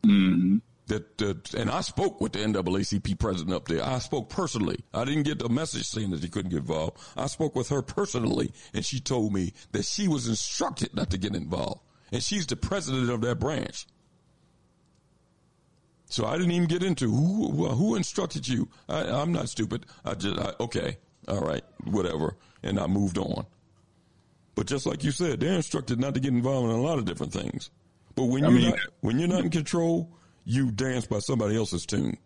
Mm-hmm. That, that and I spoke with the NAACP president up there. I spoke personally. I didn't get a message saying that he couldn't get involved. I spoke with her personally, and she told me that she was instructed not to get involved and she's the president of that branch. So I didn't even get into who who instructed you. I, am not stupid. I just I, okay, all right, whatever, and I moved on. But just like you said, they're instructed not to get involved in a lot of different things. But when you not, when you're not in control, you dance by somebody else's tune.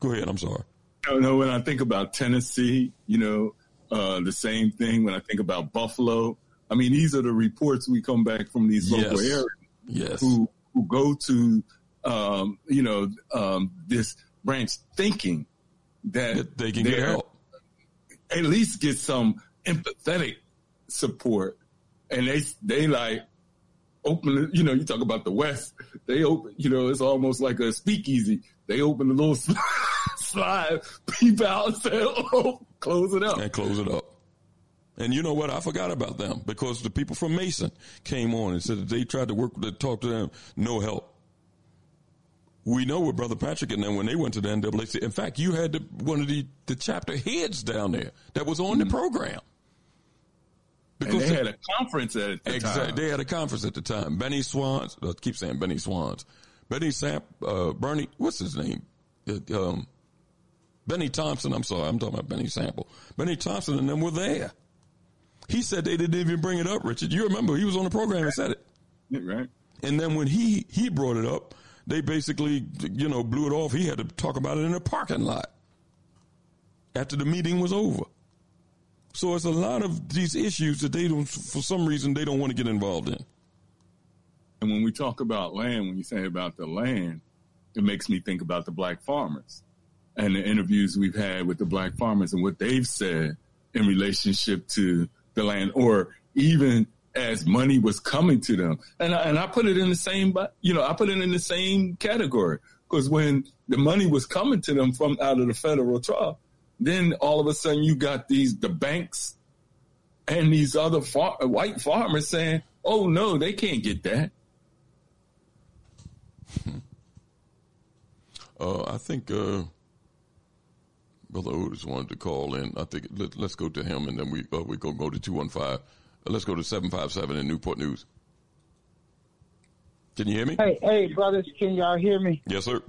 Go ahead. I'm sorry. No, no. When I think about Tennessee, you know, uh, the same thing. When I think about Buffalo, I mean, these are the reports we come back from these local yes. areas yes. who who go to um, you know um, this branch thinking that they can get help, at least get some empathetic support, and they they like open. You know, you talk about the West. They open. You know, it's almost like a speakeasy. They open a little (laughs) slide, peep out, and say, "Oh, close it up," and close it up. And you know what? I forgot about them because the people from Mason came on and said that they tried to work to talk to them, no help. We know with Brother Patrick and them when they went to the NAACP. In fact, you had the, one of the, the chapter heads down there that was on Mm-hmm. the program. Because and they had a conference at the exactly, time. They had a conference at the time. Benny Swans, I keep saying Benny Swans. Benny Samp, uh, Bernie, what's his name? Uh, um, Bennie Thompson, I'm sorry, I'm talking about Benny Sample. Bennie Thompson and them were there. He said they didn't even bring it up, Richard. You remember he was on the program and said it. Right. And then when he, he brought it up, they basically, you know, blew it off. He had to talk about it in a parking lot after the meeting was over. So it's a lot of these issues that they don't, for some reason, they don't want to get involved in. And when we talk about land, when you say about the land, it makes me think about the black farmers and the interviews we've had with the black farmers and what they've said in relationship to the land or even as money was coming to them. And I, and I put it in the same, you know, I put it in the same category because when the money was coming to them from out of the federal trust, then all of a sudden you got these, the banks and these other far, white farmers saying, oh no, they can't get that. Uh, I think, uh, Brother Otis wanted to call in. I think let, us go to him, and then we uh, we go go to two one five. Let's go to seven five seven in Newport News. Can you hear me? Hey, hey, brothers, can y'all hear me? Yes, sir.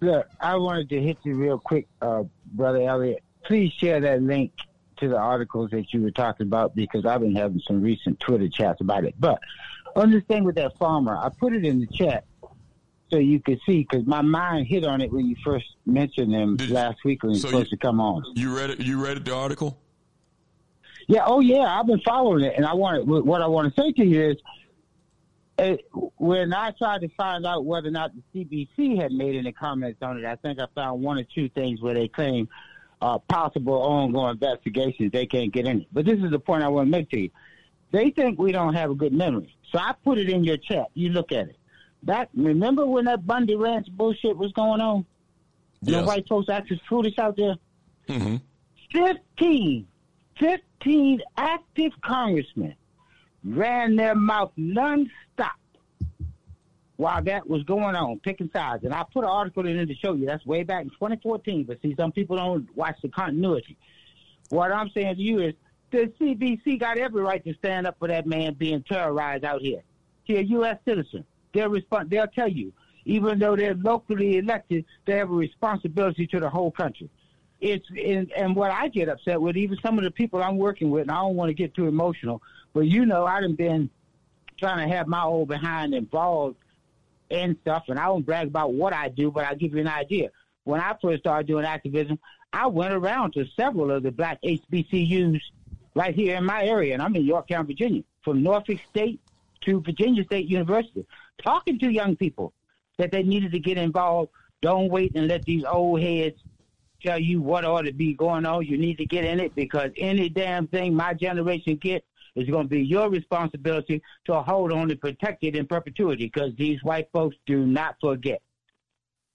Look, I wanted to hit you real quick, uh, brother Elliott. Please share that link to the articles that you were talking about because I've been having some recent Twitter chats about it. But on this thing with that farmer, I put it in the chat so you could see because my mind hit on it when you first mentioned him Did, last week when he so was supposed you, to come on. You read it? You read it, the article? Yeah. Oh, yeah. I've been following it, and I want what I want to say to you is, it, when I tried to find out whether or not the CBC had made any comments on it, I think I found one or two things where they claim uh, possible ongoing investigations. They can't get in. But this is the point I want to make to you. They think we don't have a good memory, so I put it in your chat. You look at it. Back, remember when that Bundy Ranch bullshit was going on? Yes. The white folks acted foolish out there? Mm-hmm. 15, 15 active congressmen ran their mouth nonstop while that was going on, picking sides. And I put an article in to show you. That's way back in 2014. But see, some people don't watch the continuity. What I'm saying to you is the CBC got every right to stand up for that man being terrorized out here. He's a U.S. citizen. They'll respond. They'll tell you, even though they're locally elected, they have a responsibility to the whole country. It's and, and what I get upset with, even some of the people I'm working with, and I don't want to get too emotional, but you know, I've been trying to have my old behind involved and stuff, and I won't brag about what I do, but I'll give you an idea. When I first started doing activism, I went around to several of the black HBCUs right here in my area, and I'm in Yorktown, Virginia, from Norfolk State to Virginia State University, talking to young people that they needed to get involved. Don't wait and let these old heads tell you what ought to be going on. You need to get in it because any damn thing my generation gets it's going to be your responsibility to hold on and protect it in perpetuity because these white folks do not forget.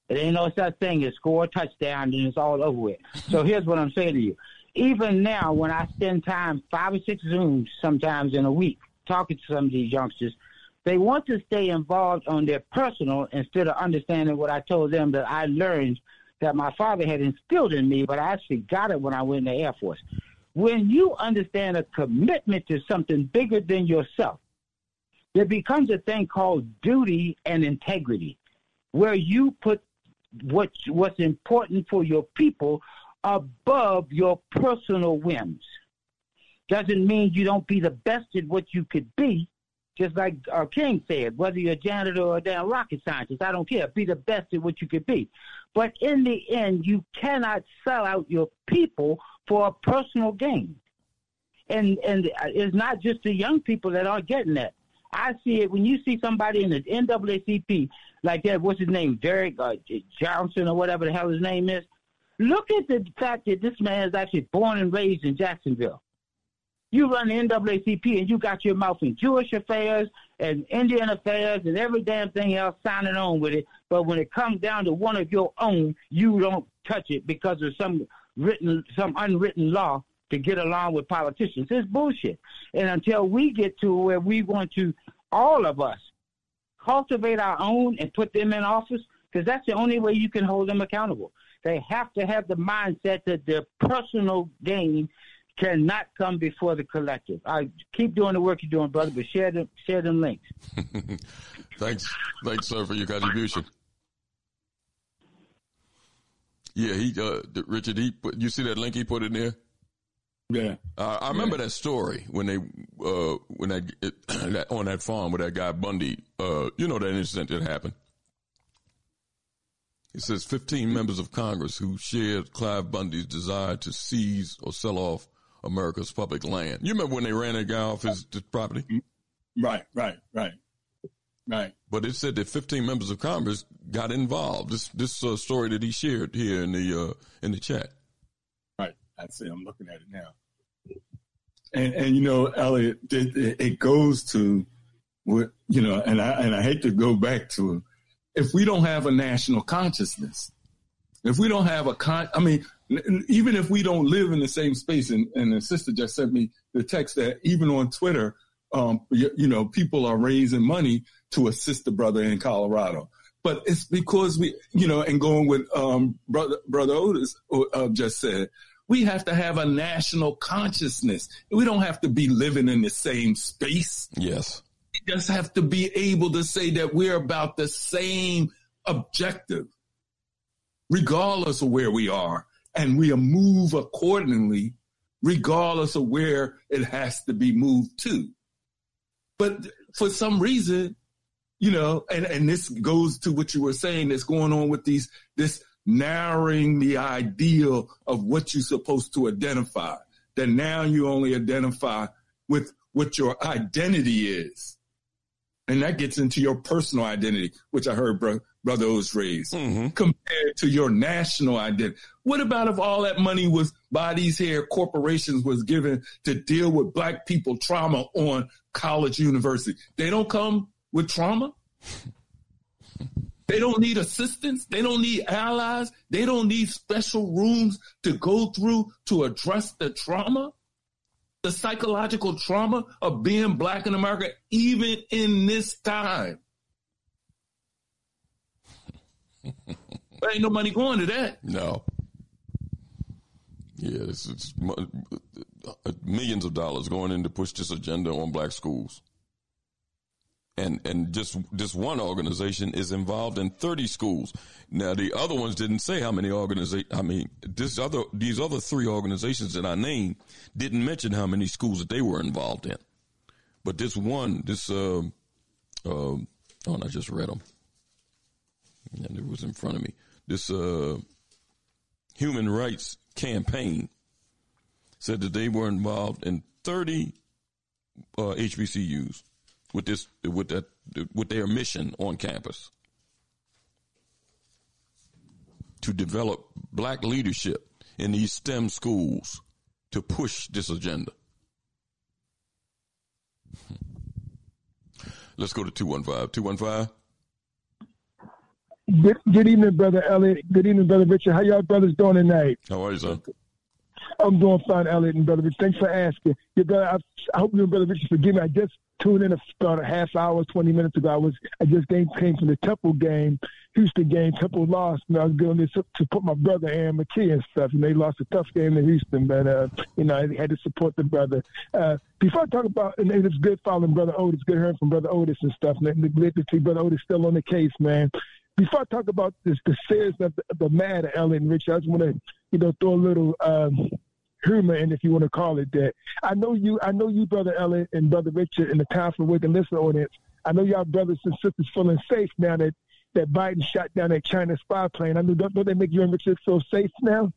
There ain't no such thing as score a touchdown and it's all over with. (laughs) So here's what I'm saying to you. Even now, when I spend time, five or six Zooms sometimes in a week, talking to some of these youngsters, they want to stay involved on their personal instead of understanding what I told them that I learned that my father had instilled in me, but I actually got it when I went in the Air Force. When you understand a commitment to something bigger than yourself, there becomes a thing called duty and integrity, where you put what what's important for your people above your personal whims. Doesn't mean you don't be the best at what you could be. Just like our King said, whether you're a janitor or a damn rocket scientist, I don't care. Be the best at what you could be. But in the end, you cannot sell out your people for a personal gain. And and it's not just the young people that aren't getting that. I see it when you see somebody in the NAACP like that. What's his name? Derrick uh, Johnson or whatever the hell his name is. Look at the fact that this man is actually born and raised in Jacksonville. You run the NAACP and you got your mouth in Jewish affairs and Indian affairs and every damn thing else signing on with it. But when it comes down to one of your own, you don't touch it because of some written, some unwritten law to get along with politicians. It's bullshit. And until we get to where we want to, all of us, cultivate our own and put them in office, because that's the only way you can hold them accountable. They have to have the mindset that their personal gain cannot come before the collective. I keep doing the work you're doing, brother, but share them, share them links. (laughs) thanks, thanks, sir, for your contribution. Yeah, he, uh, Richard, he put, you see that link he put in there? Yeah. Uh, I remember yeah. that story when they, uh, when that, it, (clears throat) that, on that farm with that guy Bundy, uh, you know, that incident that happened. It says 15 members of Congress who shared Cliven Bundy's desire to seize or sell off America's public land. You remember when they ran that guy off his, his property? Right, right, right. Right. But it said that 15 members of Congress got involved. This this uh, story that he shared here in the uh, in the chat. Right. I see. I'm looking at it now. And and you know, Elliott, it, it goes to what you know, and I and I hate to go back to if we don't have a national consciousness, if we don't have a con, I mean, even if we don't live in the same space, and, and the sister just sent me the text that even on Twitter, um, you, you, know, people are raising money to assist the brother in Colorado. But it's because we, you know, and going with um, brother brother Otis uh, just said, we have to have a national consciousness. We don't have to be living in the same space. Yes, we just have to be able to say that we're about the same objective, regardless of where we are, and we move accordingly, regardless of where it has to be moved to. But for some reason, you know, and, and this goes to what you were saying that's going on with these, this narrowing the ideal of what you're supposed to identify. That now you only identify with what your identity is. And that gets into your personal identity, which I heard bro, Brother raised, mm-hmm. compared to your national identity. What about if all that money was by these here corporations was given to deal with black people trauma on college university? They don't come with trauma. They don't need assistance. They don't need allies. They don't need special rooms to go through to address the trauma, the psychological trauma of being black in America, even in this time. Ain't no money going to that. No. Yeah, it's, it's uh, millions of dollars going in to push this agenda on black schools. And and just this one organization is involved in 30 schools. Now the other ones didn't say how many organizations. I mean, this other these other three organizations that I named didn't mention how many schools that they were involved in. But this one, this uh, uh, oh, and I just read them, and it was in front of me. This uh, human rights campaign said that they were involved in 30 uh, HBCUs with this with that with their mission on campus to develop black leadership in these STEM schools to push this agenda. (laughs) Let's go to 215. 215. Good, good evening, Brother Elliott. Good evening, Brother Richard. How y'all brothers doing tonight? How are you, son? I'm doing fine, Elliott and Brother Richard. Thanks for asking. Your brother, I, I hope you and Brother Richard forgive me. I just tuned in about a half hour, 20 minutes ago. I was I just came, came from the Temple game, Houston game. Temple lost, and I was going to, to put my brother Aaron McKie and stuff, and they lost a tough game in Houston. But uh, you know, I had to support the brother. Uh, before I talk about, and it's good following Brother Otis, good hearing from Brother Otis and stuff. And glad to see Brother Otis still on the case, man before I talk about this, the seriousness of the, the matter, Ellen Rich, I just want to, you know, throw a little um, humor in, if you want to call it that. I know you, I know you, brother Ellen and brother Richard, in the Time for Wake and Listen audience. I know y'all brothers and sisters feeling safe now that that Biden shot down that China spy plane. I know don't, don't they make you and Richard feel safe now?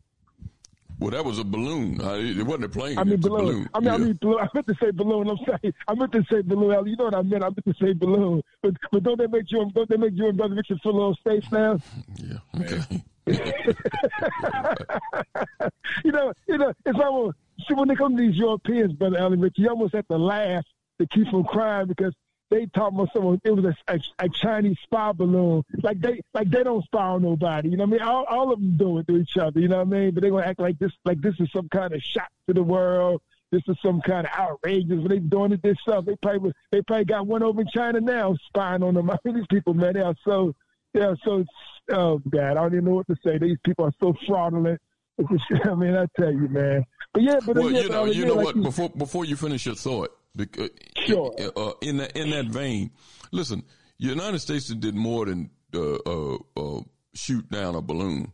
Well, that was a balloon. It wasn't a plane. I mean balloon. balloon. I mean, yeah. I mean balloon. I meant to say balloon. I'm sorry. I meant to say balloon. You know what I meant? I meant to say balloon. But but don't they make you don't they make you and brother Richard feel a little safe now? Yeah. Okay. (laughs) you know, you know, it's almost see when they come to these Europeans, brother Allen Richard, you almost have to laugh to keep from crying because they talk about someone. It was a, a, a, Chinese spy balloon. Like they like they don't spy on nobody. You know what I mean? All, all of them do it to each other. You know what I mean? But they gonna act like this like this is some kind of shock to the world. This is some kind of outrageous. They doing it this stuff. They probably they probably got one over in China now spying on them. I (laughs) mean, these people, man, they are so they are So oh God, I don't even know what to say. These people are so fraudulent. (laughs) I mean, I tell you, man. But yeah, but well, yeah, you know, you know like what? Before before you finish your thought, because Sure. uh, in that in that vein, listen, the United States did more than uh, uh, uh, shoot down a balloon.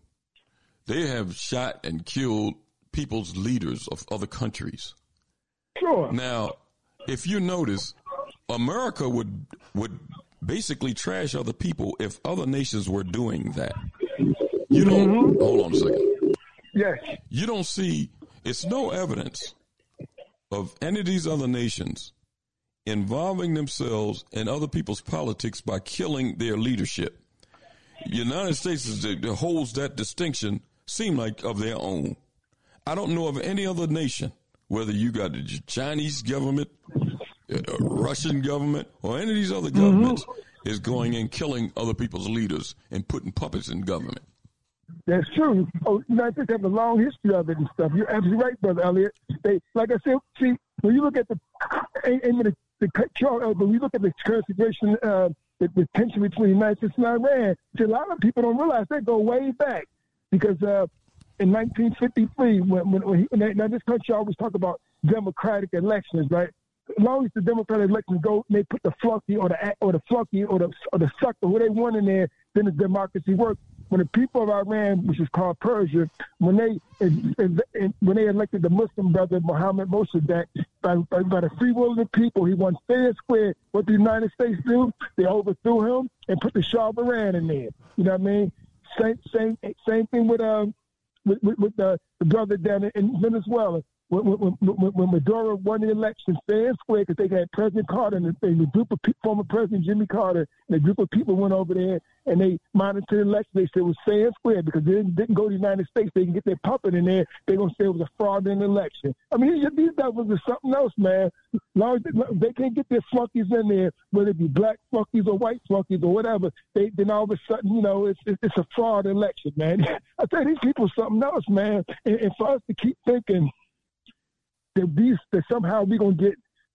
They have shot and killed people's leaders of other countries. Sure. Now, if you notice, America would would basically trash other people if other nations were doing that. You don't. Hold on a second. Yes. You don't see. It's no evidence of any of these other nations involving themselves in other people's politics by killing their leadership. The United States is holds that distinction, seem like of their own. I don't know of any other nation, whether you got the Chinese government, the Russian government, or any of these other mm-hmm. governments, is going and killing other people's leaders and putting puppets in government. That's true. Oh, United States have a long history of it and stuff. You're absolutely right, brother Elliott. They, like I said, see, when you look at the, and, and the, the, uh, when you look at the current situation, uh, the, the tension between the United States and Iran, see, a lot of people don't realize they go way back because uh, in 1953, when, when, when he, they, now this country always talk about democratic elections, right? As long as the democratic elections go, and they put the flunky or the or the flunky or the or the sucker who they want in there, then the democracy works. When the people of Iran, which is called Persia, when they when they elected the Muslim brother Mohammed Mossadegh by, by, by the free will of the people, he won fair and square. What the United States do? They overthrew him and put the Shah of Iran in there. You know what I mean? Same same same thing with um with, with, with the, the brother down in Venezuela. When, when, when, Maduro won the election fair and square, because they had President Carter and, and the group of pe- former President Jimmy Carter and a group of people went over there and they monitored the election. They said it was fair and square because they didn't, didn't go to the United States. They can get their puppet in there. They're going to say it was a fraudulent election. I mean, these, these devils are something else, man. Long they can't get their flunkies in there, whether it be black flunkies or white flunkies or whatever, they, then all of a sudden, you know, it's, it's, it's a fraud election, man. (laughs) I tell you, these people are something else, man. And, and for us to keep thinking that these that somehow we're gonna get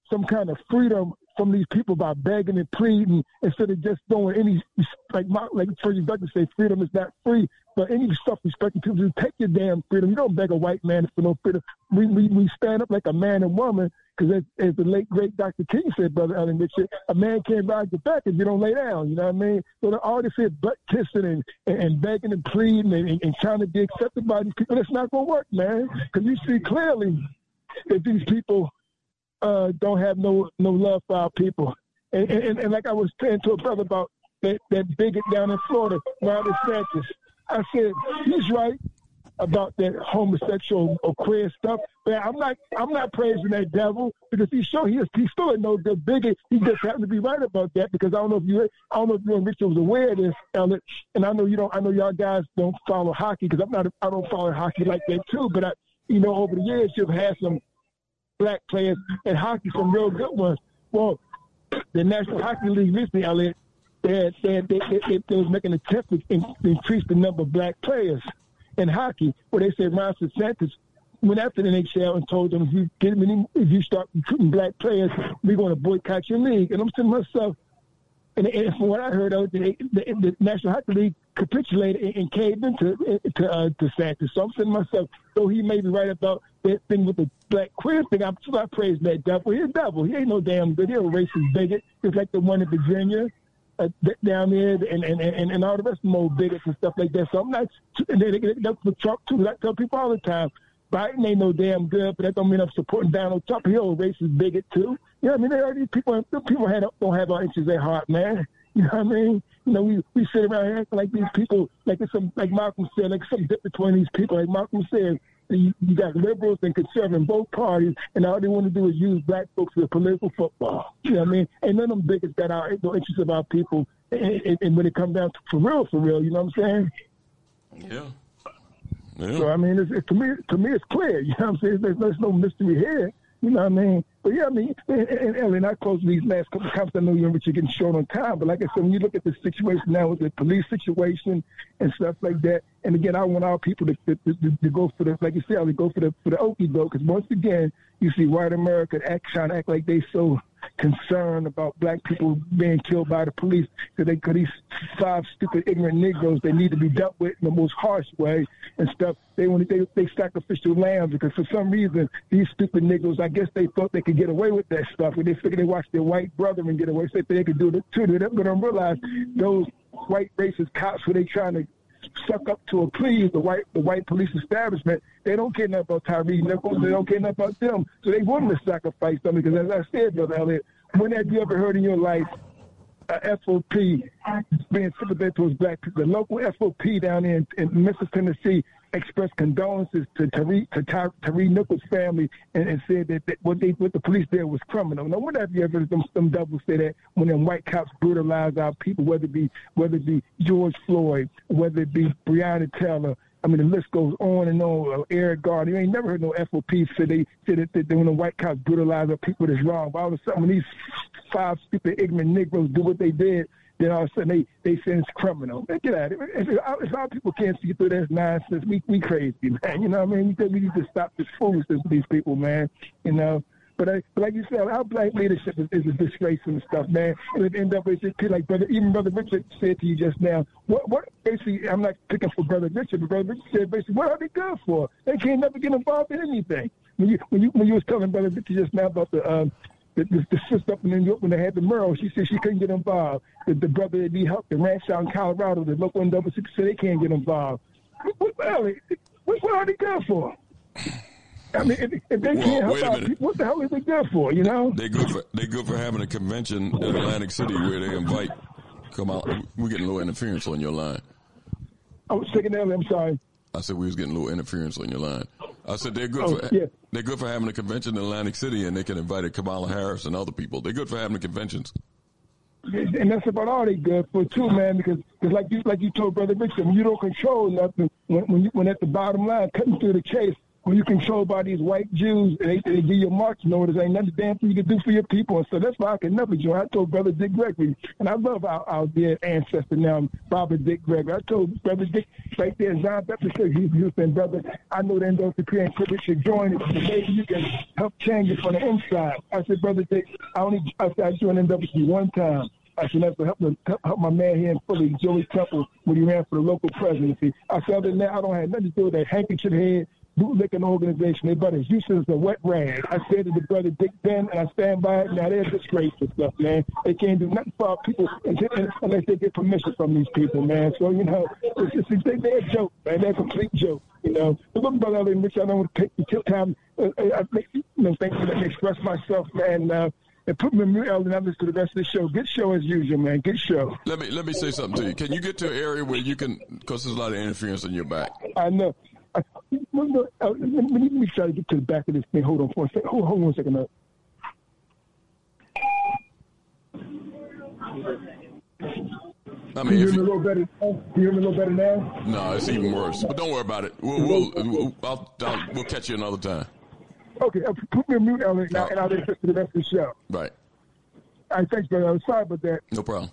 some kind of freedom from these people by begging and pleading instead of just doing any like my like Fergie Douglass say freedom is not free, but any self-respecting people just take your damn freedom. You don't beg a white man for no freedom. We we, we stand up like a man and woman because as, as the late great Dr. King said, brother Ellen Richard, a man can't ride your back if you don't lay down. You know what I mean? So the artist is butt kissing and, and, and begging and pleading and, and, and trying to be accepted by these people. It's not gonna work, man. Because you see clearly that these people uh, don't have no no love for our people. And, and, and like I was saying to a brother about that, that bigot down in Florida, Ron DeSantis, I said he's right about that homosexual or queer stuff. But I'm not I'm not praising that devil because he's sure he is he's still a no good bigot. He just happened to be right about that because I don't know if you I don't know if you and Richard was aware of this, Elliott. And I know you don't I know y'all guys don't follow hockey because I'm not I don't follow hockey like that too. But I you know over the years you've had some black players in hockey, some real good ones. Well, (clears throat) the National Hockey League recently, Elliot, they, they, they, they, they was making attempts to increase the number of black players in hockey, where they said Ron DeSantis went after the NHL and told them if you get any, if you start recruiting black players, we're going to boycott your league. And I'm saying to myself, and, and from what I heard, of, the, the, the National Hockey League capitulated and, and caved into to uh, DeSantis. So I'm saying to myself, though he may be right about that thing with the black queer thing, I'm still not praising that devil. He's a devil. He ain't no damn good. He's a racist bigot. It's like the one in Virginia uh, down there, and, and, and, and all the rest of them old bigots and stuff like that. So I'm not, and they, they, that's for Trump too. I tell people all the time, Biden ain't no damn good, but that don't mean I'm supporting Donald Trump. He's a racist bigot too. You know what I mean? There are these people, people have, don't have our interests at heart, man. You know what I mean? You know, we, we sit around here like these people, like it's some, like Malcolm said, like some difference between these people. Like Malcolm said, you, you got liberals and conservatives both parties, and all they want to do is use black folks for political football. You know what I mean? And none of them bigots got our no interest of our people. And, and, and when it comes down to for real, for real, you know what I'm saying? Yeah. Yeah. So I mean, it's, it, to me, to me, it's clear. You know what I'm saying? There's, there's no mystery here. You know what I mean? But yeah, I mean, and, Ellen, I close these last couple of comments. I know you and Richard getting short on time, but like I said, when you look at the situation now with the police situation and stuff like that, and again, I want our people to, to, to, to go for the, like you said, go for the for the Okie vote, because once again, you see white America act trying to act like they so concerned about black people being killed by the police because they cause these five stupid ignorant Negroes they need to be dealt with in the most harsh way and stuff. They want they they sacrificial lambs because for some reason these stupid Negroes I guess they thought they could get away with that stuff and they figured they watch their white brother and get away so they could do it too. They don't realize those white racist cops who they trying to suck up to a plea the white the white police establishment. They don't care nothing about Tyre Nichols. They don't care nothing about them. So they willing to sacrifice them because, as I said, Brother Elliot, when have you ever heard in your life a FOP being sympathetic towards black people? The local FOP down in, in Memphis, Tennessee, expressed condolences to Tyre, to Tyre, Tyre Nichols' family and, and said that, that, what they what the police did was criminal. Now, when have you ever heard them, them devils say that when them white cops brutalize our people, whether it be whether it be George Floyd, whether it be Breonna Taylor, I mean, the list goes on and on. Uh, Eric Garner, you ain't never heard no FOP say they say that, that when the white cops brutalize our people, that's wrong. But all of a sudden, when these five stupid ignorant Negroes do what they did, then all of a sudden they they it's criminal. Man, get out of it. If, if our people can't see through that nonsense, we we crazy, (laughs) man. You know what I mean? We, need to stop this foolishness with these people, man. You know. But, I, but like you said, our black leadership is, is a disgrace and stuff, man. And it end up with like brother, even brother Richard said to you just now. What, what basically? I'm not picking for brother Richard, but brother Richard said basically, what are they good for? They can't never get involved in anything. When you when you when you was telling brother Richard just now about the um, the, the, the sister up in New York when they had the mural, she said she couldn't get involved. The, the brother that he helped, the ranch out in Colorado, the local NAACP said they can't get involved. What, what, what, what are they good for? I mean, if, if they Well, can't help out, minute. what the hell is they good for? You know? They good for they good for having a convention in Atlantic City where they invite. Come out, we're getting a little interference on your line. I was thinking earlier. I'm sorry. I said we was getting a little interference on your line. I said they're good Oh, for yeah. they're good for having a convention in Atlantic City and they can invite Kamala Harris and other people. They're good for having the conventions. And that's about all they good for too, man. Because cause like you like you told Brother Richard, when you don't control nothing, when when, you, when at the bottom line, cutting through the chase, when you're controlled by these white Jews and they, they give you marching orders, ain't nothing damn thing you can do for your people. And so that's why I can never join. I told Brother Dick Gregory, and I love our, our dear ancestor now, Robert Dick Gregory. I told Brother Dick right there, John Baptist, he, he was Brother, I know the NAACP and privilege should join it. Maybe you can help change it from the inside. I said, Brother Dick, I only I, said, I joined NAACP one time. I should help, help, help my man here in Philly, Joey Temple, when he ran for the local presidency. I said, other than that, I don't have nothing to do with that handkerchief head bootlicking organization. They brother useless as a wet rag. I said to the brother Dick Ben, and I stand by it. Now they're disgraceful stuff, man. They can't do nothing for our people unless they get permission from these people, man. So you know, it's just it's, they're a joke, man. They're a complete joke. You know, but look, brother, in which I don't want to take the time. Uh, uh I make, you know, thank you. Let me express myself, man. Uh, and put me in mute, and listen to the rest of the show. Good show as usual, man. Good show. Let me let me say something to you. Can you get to an area where you can, because there's a lot of interference in your back. I know. I, let, me, let, me, try to get to the back of this thing. Hold on for a second. Hold, hold on a second. Now. I mean, you hear me a little better. Now? You hear me a little better now? No, it's even worse. But don't worry about it. We'll we'll we'll, I'll, I'll, we'll catch you another time. Okay, uh, put me on mute, Ellen, now, and I'll listen to the rest of the show. Right. All right, thanks, brother. I'm sorry about that. No problem.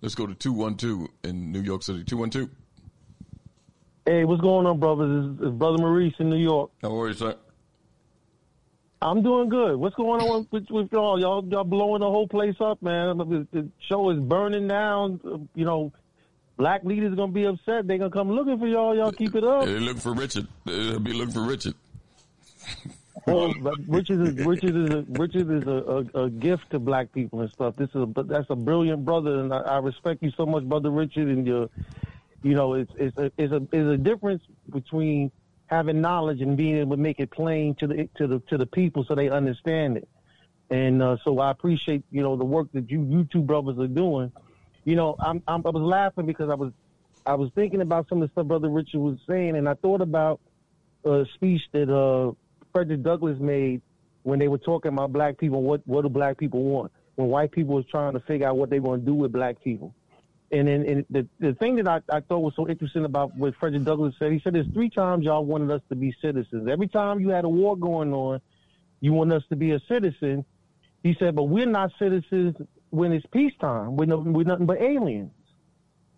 Let's go to two one two in New York City. Two one two. Hey, what's going on, brothers? It's, it's Brother Maurice in New York. How are you, sir? I'm doing good. What's going on with, with y'all? Y'all, y'all blowing the whole place up, man. The, the show is burning down. You know, black leaders gonna be upset. They gonna come looking for y'all. Y'all keep it up. They look for Richard. They'll be looking for Richard. (laughs) Oh, well, Richard is Richard is a, Richard is a, a, a, gift to black people and stuff. This is a, that's a brilliant brother, and I, I respect you so much, brother Richard, and your you know, it's it's a it's a it's a difference between having knowledge and being able to make it plain to the to the to the people so they understand it. And uh, so I appreciate you know the work that you you two brothers are doing. You know, I'm, I'm I was laughing because I was I was thinking about some of the stuff Brother Richard was saying, and I thought about a speech that uh, Frederick Douglass made when they were talking about black people. What what do black people want? When white people was trying to figure out what they're going to do with black people. And then and the the thing that I, I thought was so interesting about what Frederick Douglass said, he said there's three times y'all wanted us to be citizens. Every time you had a war going on, you want us to be a citizen. He said, but we're not citizens when it's peacetime. We're, no, we're nothing but aliens.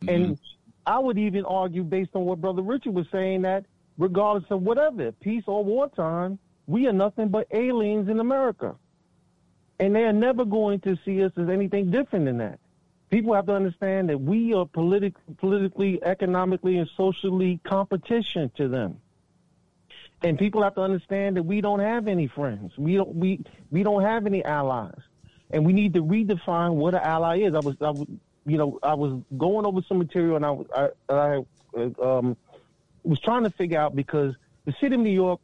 Mm-hmm. And I would even argue, based on what Brother Richard was saying, that regardless of whatever, peace or wartime, we are nothing but aliens in America. And they are never going to see us as anything different than that people have to understand that we are politic, politically, economically, and socially competition to them. And people have to understand that we don't have any friends. We don't we we don't have any allies, and we need to redefine what an ally is. I was, I was you know I was going over some material, and I was I, I um, was trying to figure out because the city of New York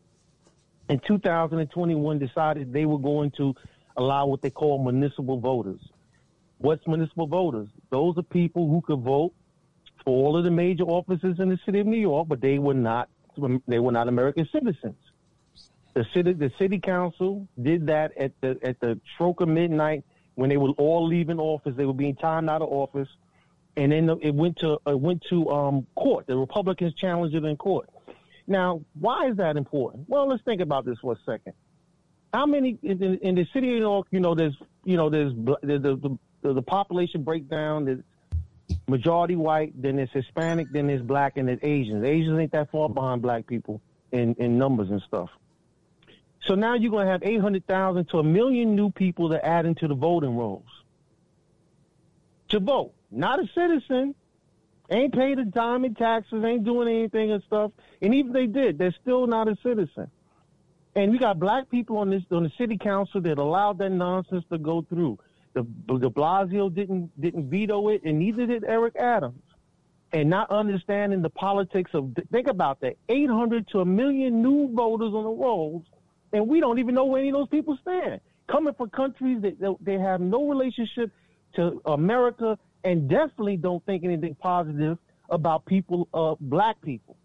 in 2021 decided they were going to allow what they call municipal voters. What's municipal voters? Those are people who could vote for all of the major offices in the city of New York, but they were not they were not American citizens. The city the city council did that at the at the stroke of midnight when they were all leaving office. They were being timed out of office, and then it went to it went to um, court. The Republicans challenged it in court. Now, why is that important? Well, let's think about this for a second. How many in in the city of New York? You know, there's you know there's the, the, the, the population breakdown is majority white, then it's Hispanic, then it's black, and it's Asians. Asians ain't that far behind black people in, in numbers and stuff. So now you're going to have 800,000 to a million new people that add into the voting rolls to vote. Not a citizen, ain't paid a dime in taxes, ain't doing anything and stuff. And even if they did, they're still not a citizen. And you got black people on this on the city council that allowed that nonsense to go through. The, de Blasio didn't didn't veto it, and neither did Eric Adams. And not understanding the politics of think about that, 800 to a million new voters on the rolls, and we don't even know where any of those people stand. Coming from countries that they have no relationship to America, and definitely don't think anything positive about people, uh, black people.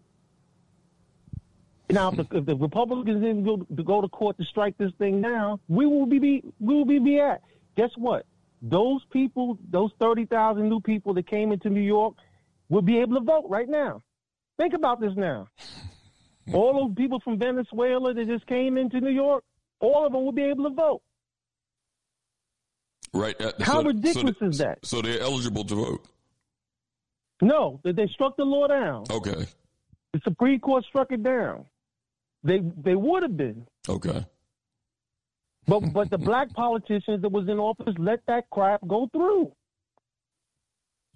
Now, if the, if the Republicans didn't go to, go to court to strike this thing down, we will be, be we will be, be at guess what? Those people, those 30,000 new people that came into New York will be able to vote right now. Think about this now. (laughs) All those people from Venezuela that just came into New York, all of them will be able to vote. Right. uh, How so- so ridiculous they- is that? So they're eligible to vote. No, they, they struck the law down. Okay. The Supreme Court struck it down. They they would have been, Okay. But but the black politicians that was in office let that crap go through,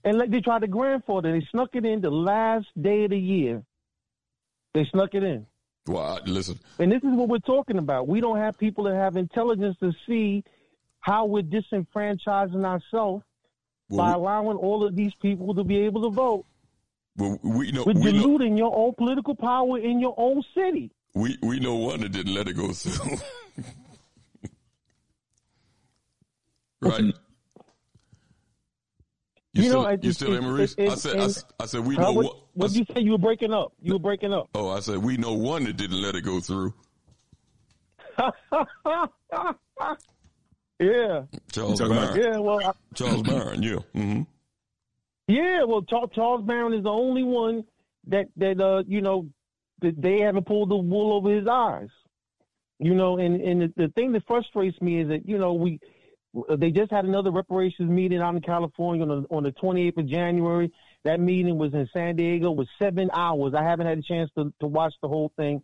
and let, they tried to grandfather. They snuck it in the last day of the year. They snuck it in. Well, listen. And this is what we're talking about. We don't have people that have intelligence to see how we're disenfranchising ourselves by allowing all of these people to be able to vote. Well, we know We're we know diluting your own political power in your own city. we we know one that didn't let it go through. (laughs) right. You, You know, still, it- you it- still there, Maurice? it- I said, I, and- s- I said, we Huh? know what, one. what did you say? You were breaking up. You were breaking up. Oh, I said, we know one that didn't let it go through. (laughs) yeah. Charles talking about- Barron. Yeah, well, I, Charles Barron, yeah. hmm yeah, well, Charles, Charles Barron is the only one that that uh, you know, that they haven't pulled the wool over his eyes. You know, and and the, the thing that frustrates me is that you know we Uh, they just had another reparations meeting out in California on the, on the 28th of January. That meeting was in San Diego. Was seven hours. I haven't had a chance to to watch the whole thing,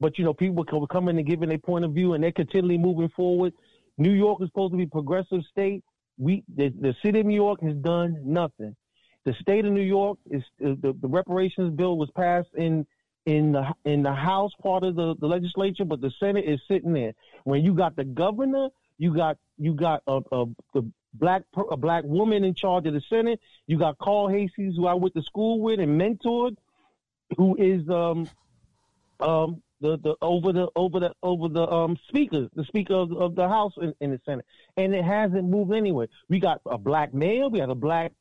but you know, people were coming and giving their point of view, and they're continually moving forward. New York is supposed to be a progressive state. We the, the city of New York has done nothing. The state of New York is uh, the, the reparations bill was passed in in the in the House part of the, the legislature, but the Senate is sitting there. When you got the governor, you got you got a, a the black a black woman in charge of the Senate. You got Carl Hastings, who I went to school with and mentored, who is um um the, the over the over the over the um speaker, the speaker of, of the House in, in the Senate, and it hasn't moved anywhere. We got a black mayor, we got a black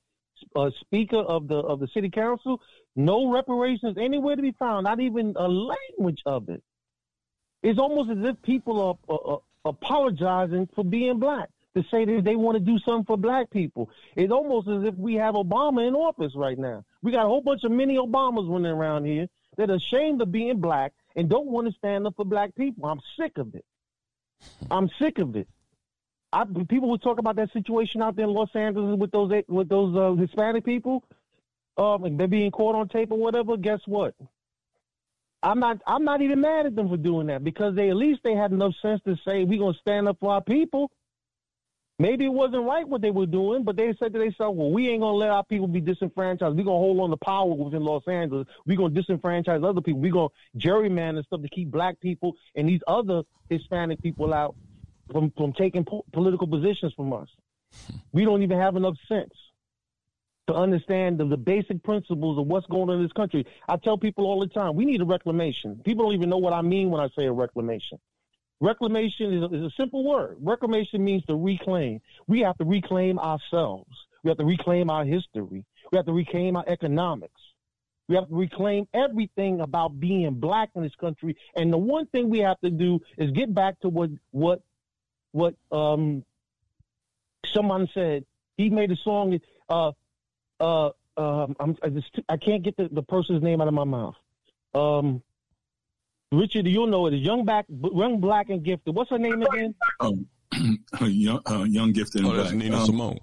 uh, speaker of the of the city council. No reparations anywhere to be found, not even a language of it. It's almost as if people are, are apologizing for being black to say that they want to do something for black people. It's almost as if we have Obama in office right now. We got a whole bunch of mini Obamas running around here that are ashamed of being black and don't want to stand up for black people. I'm sick of it. I'm sick of it. I, people would talk about that situation out there in Los Angeles with those with those uh, Hispanic people, um, and they're being caught on tape or whatever. Guess what? I'm not. I'm not even mad at them for doing that because they at least they had enough sense to say we're gonna stand up for our people. Maybe it wasn't right what they were doing, but they said to themselves, "Well, we ain't gonna let our people be disenfranchised. We're gonna hold on to power within Los Angeles. We're gonna disenfranchise other people. We're gonna gerrymander stuff to keep black people and these other Hispanic people out from from taking po- political positions from us. We don't even have enough sense to understand the, the basic principles of what's going on in this country. I tell people all the time, we need a reclamation. People don't even know what I mean when I say a reclamation. Reclamation is a, is a simple word. Reclamation means to reclaim. We have to reclaim ourselves. We have to reclaim our history. We have to reclaim our economics. We have to reclaim everything about being black in this country. And the one thing we have to do is get back to what what what um someone said. He made a song. Uh, uh, um, I'm, I just I can't get the, the person's name out of my mouth. Um, Richard, you'll know it. Is young black, young black and gifted. What's her name again? Um, (clears throat) young, uh, young gifted. and Oh, that's black. Nina Um, Simone.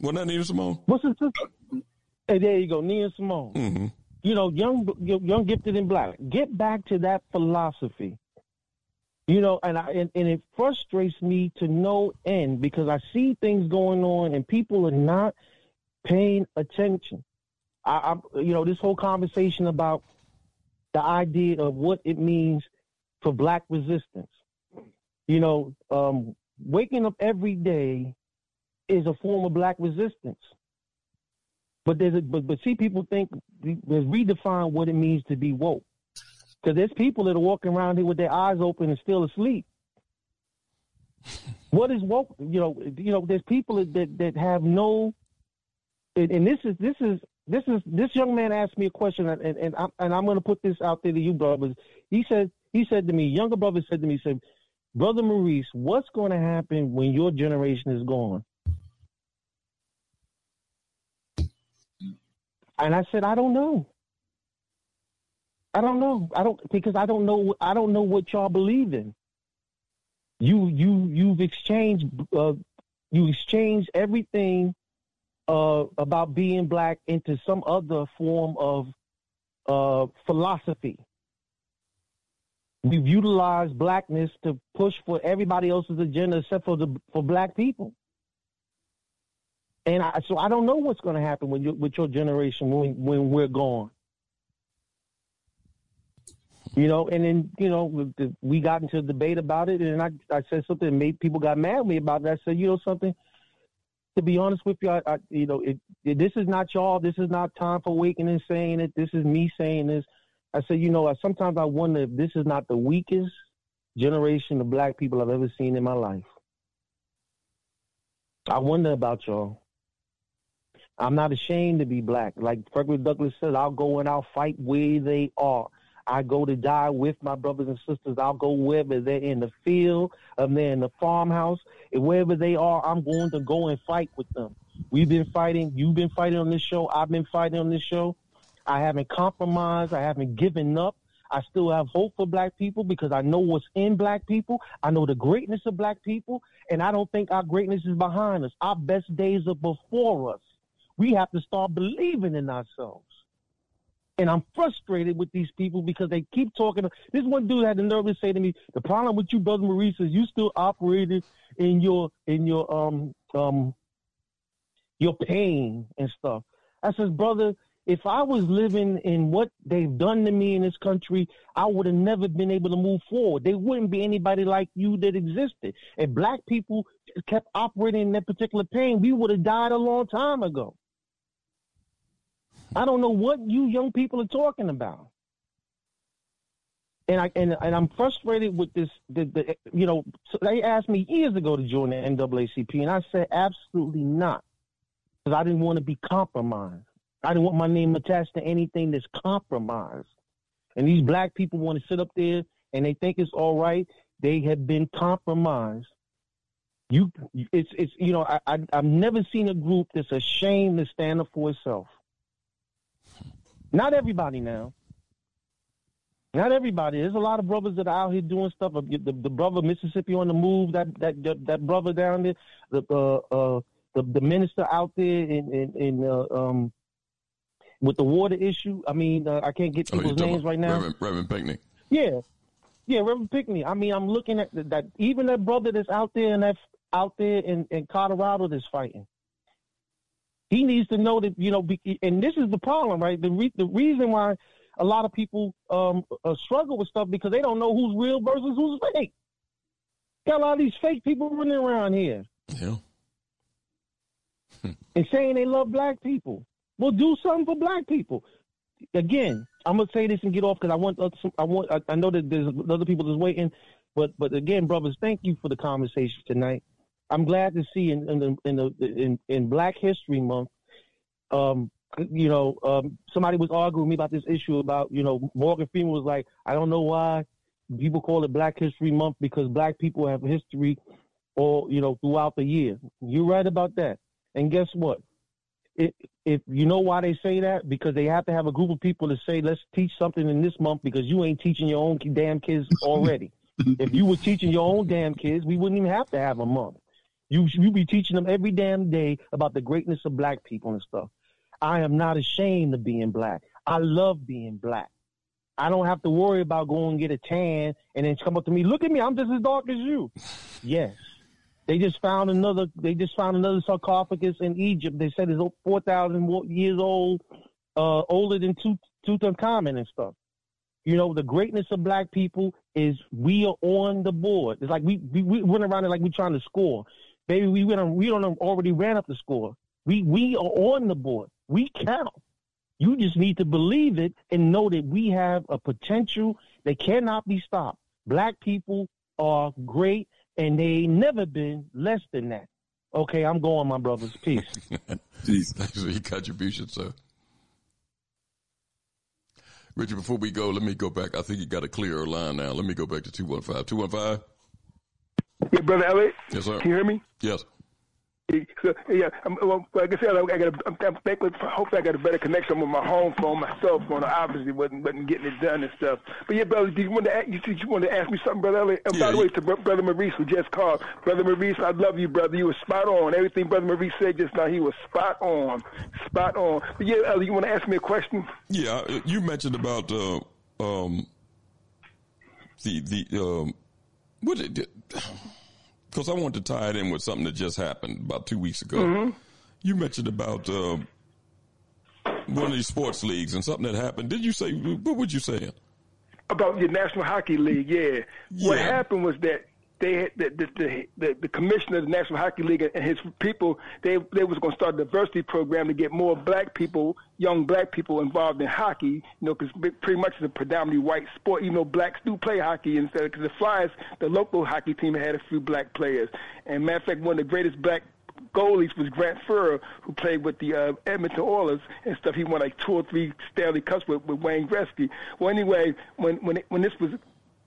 Wasn't that Nina Simone? What's his sister? Hey, there you go, Nina Simone. Mm-hmm. You know, young, young, gifted and black. Get back to that philosophy. You know, and I and, and it frustrates me to no end because I see things going on and people are not paying attention. I, I you know, this whole conversation about the idea of what it means for black resistance. You know, um, waking up every day is a form of black resistance. But there's a, but but see, people think there's redefine what it means to be woke. Because there's people that are walking around here with their eyes open and still asleep. What is woke? You know, you know, there's people that that, that have no. And, and this is this is this is this young man asked me a question, and and, I'm, and I'm going to put this out there to you, brothers. He said he said to me, younger brother said to me, said, brother Maurice, what's going to happen when your generation is gone? And I said, I don't know. I don't know. I don't because I don't know. I don't know what y'all believe in. You you you've exchanged uh, you exchanged everything uh, about being black into some other form of uh, philosophy. We've utilized blackness to push for everybody else's agenda except for the for black people. And I, so I don't know what's going to happen with your, with your generation when when we're gone. You know, and then you know we got into a debate about it, and I I said something, and made people got mad at me about that. I said, you know something. To be honest with you, I, I you know, it, it, this is not y'all. This is not time for awakening saying it. This is me saying this. I said, you know, I, sometimes I wonder if this is not the weakest generation of black people I've ever seen in my life. I wonder about y'all. I'm not ashamed to be black. Like Frederick Douglass said, I'll go and I'll fight where they are. I go to die with my brothers and sisters. I'll go wherever they're in the field, if they're in the farmhouse, and wherever they are, I'm going to go and fight with them. We've been fighting. You've been fighting on this show. I've been fighting on this show. I haven't compromised. I haven't given up. I still have hope for black people because I know what's in black people. I know the greatness of black people, and I don't think our greatness is behind us. Our best days are before us. We have to start believing in ourselves. And I'm frustrated with these people because they keep talking. This one dude had the nerve to say to me, "The problem with you, brother Maurice, is you still operated in your in your um um your pain and stuff." I says, "Brother, if I was living in what they've done to me in this country, I would have never been able to move forward. There wouldn't be anybody like you that existed. If black people kept operating in that particular pain, we would have died a long time ago." I don't know what you young people are talking about. And I and, and I'm frustrated with this. The, the you know so they asked me years ago to join the NAACP, and I said absolutely not, because I didn't want to be compromised. I didn't want my name attached to anything that's compromised. And these black people want to sit up there and they think it's all right. They have been compromised. You, it's it's you know I, I I've never seen a group that's ashamed to stand up for itself. Not everybody now. Not everybody. There's a lot of brothers that are out here doing stuff. The, the, the brother Mississippi on the move, that that that, that brother down there, the uh, uh the the minister out there in in, in uh, um with the water issue. I mean, uh, I can't get people's oh, names right now. Reverend, Reverend Pinckney. Yeah, yeah, Reverend Pinckney. I mean, I'm looking at that, that even that brother that's out there and that out there in, in Colorado that's fighting. He needs to know that you know, and this is the problem, right? The re- the reason why a lot of people um, uh, struggle with stuff because they don't know who's real versus who's fake. Got a lot of these fake people running around here. Yeah. and saying they love black people. Well, do something for black people. Again, I'm gonna say this and get off because I want I want I know that there's other people that's waiting, but but again, brothers, thank you for the conversation tonight. I'm glad to see in in the, in, the, in, in Black History Month, um, you know, um, somebody was arguing with me about this issue about you know Morgan Freeman was like, I don't know why people call it Black History Month because black people have history, or you know, throughout the year. You're right about that. And guess what? It, if you know why they say that, because they have to have a group of people to say, let's teach something in this month because you ain't teaching your own damn kids already. (laughs) if you were teaching your own damn kids, we wouldn't even have to have a month. You you be teaching them every damn day about the greatness of black people and stuff. I am not ashamed of being black. I love being black. I don't have to worry about going and get a tan and then come up to me. Look at me, I'm just as dark as you. (laughs) yes. They just found another. They just found another sarcophagus in Egypt. They said it's four thousand years old, uh, older than Tutankhamun and common and stuff. You know, the greatness of black people is we are on the board. It's like we we, we run around it like we're trying to score. Baby, we went we don't already ran up the score. We we are on the board. We count. You just need to believe it and know that we have a potential that cannot be stopped. Black people are great and they never been less than that. Okay, I'm going, my brothers. Peace. (laughs) Jeez, thanks for your contribution, sir. Richard, before we go, let me go back. I think you got a clearer line now. Let me go back to 215. 215? Yeah, Brother Elliot. Yes, sir. Can you hear me? Yes. So, yeah, I'm, well, like I said, I, I got. I'm, I'm thankful. Hopefully, I got a better connection with my home phone, my cell phone. I obviously wasn't, wasn't getting it done and stuff. But yeah, brother, did you want to ask, you, said you wanted to ask me something, brother? Elliot? And by the way, to brother Maurice who just called, brother Maurice, I love you, brother. You were spot on. Everything brother Maurice said just now, he was spot on, spot on. But yeah, Elliot, you want to ask me a question? Yeah, uh, you mentioned about uh, um, the the um, what it because (sighs) I want to tie it in with something that just happened about two weeks ago. Mm-hmm. You mentioned about uh, one of these sports leagues and something that happened. Did you say what would you say? About your National Hockey League, yeah. What happened was that they the the, the the commissioner of the National Hockey League and his people they they was going to start a diversity program to get more black people, young black people involved in hockey. You know, because pretty much it's a predominantly white sport. Even though blacks do play hockey, instead because the Flyers, the local hockey team had a few black players. And matter of fact, one of the greatest black goalies was Grant Fuhr, who played with the uh, Edmonton Oilers and stuff. He won like two or three Stanley Cups with, with Wayne Gretzky. Well, anyway, when when it, when this was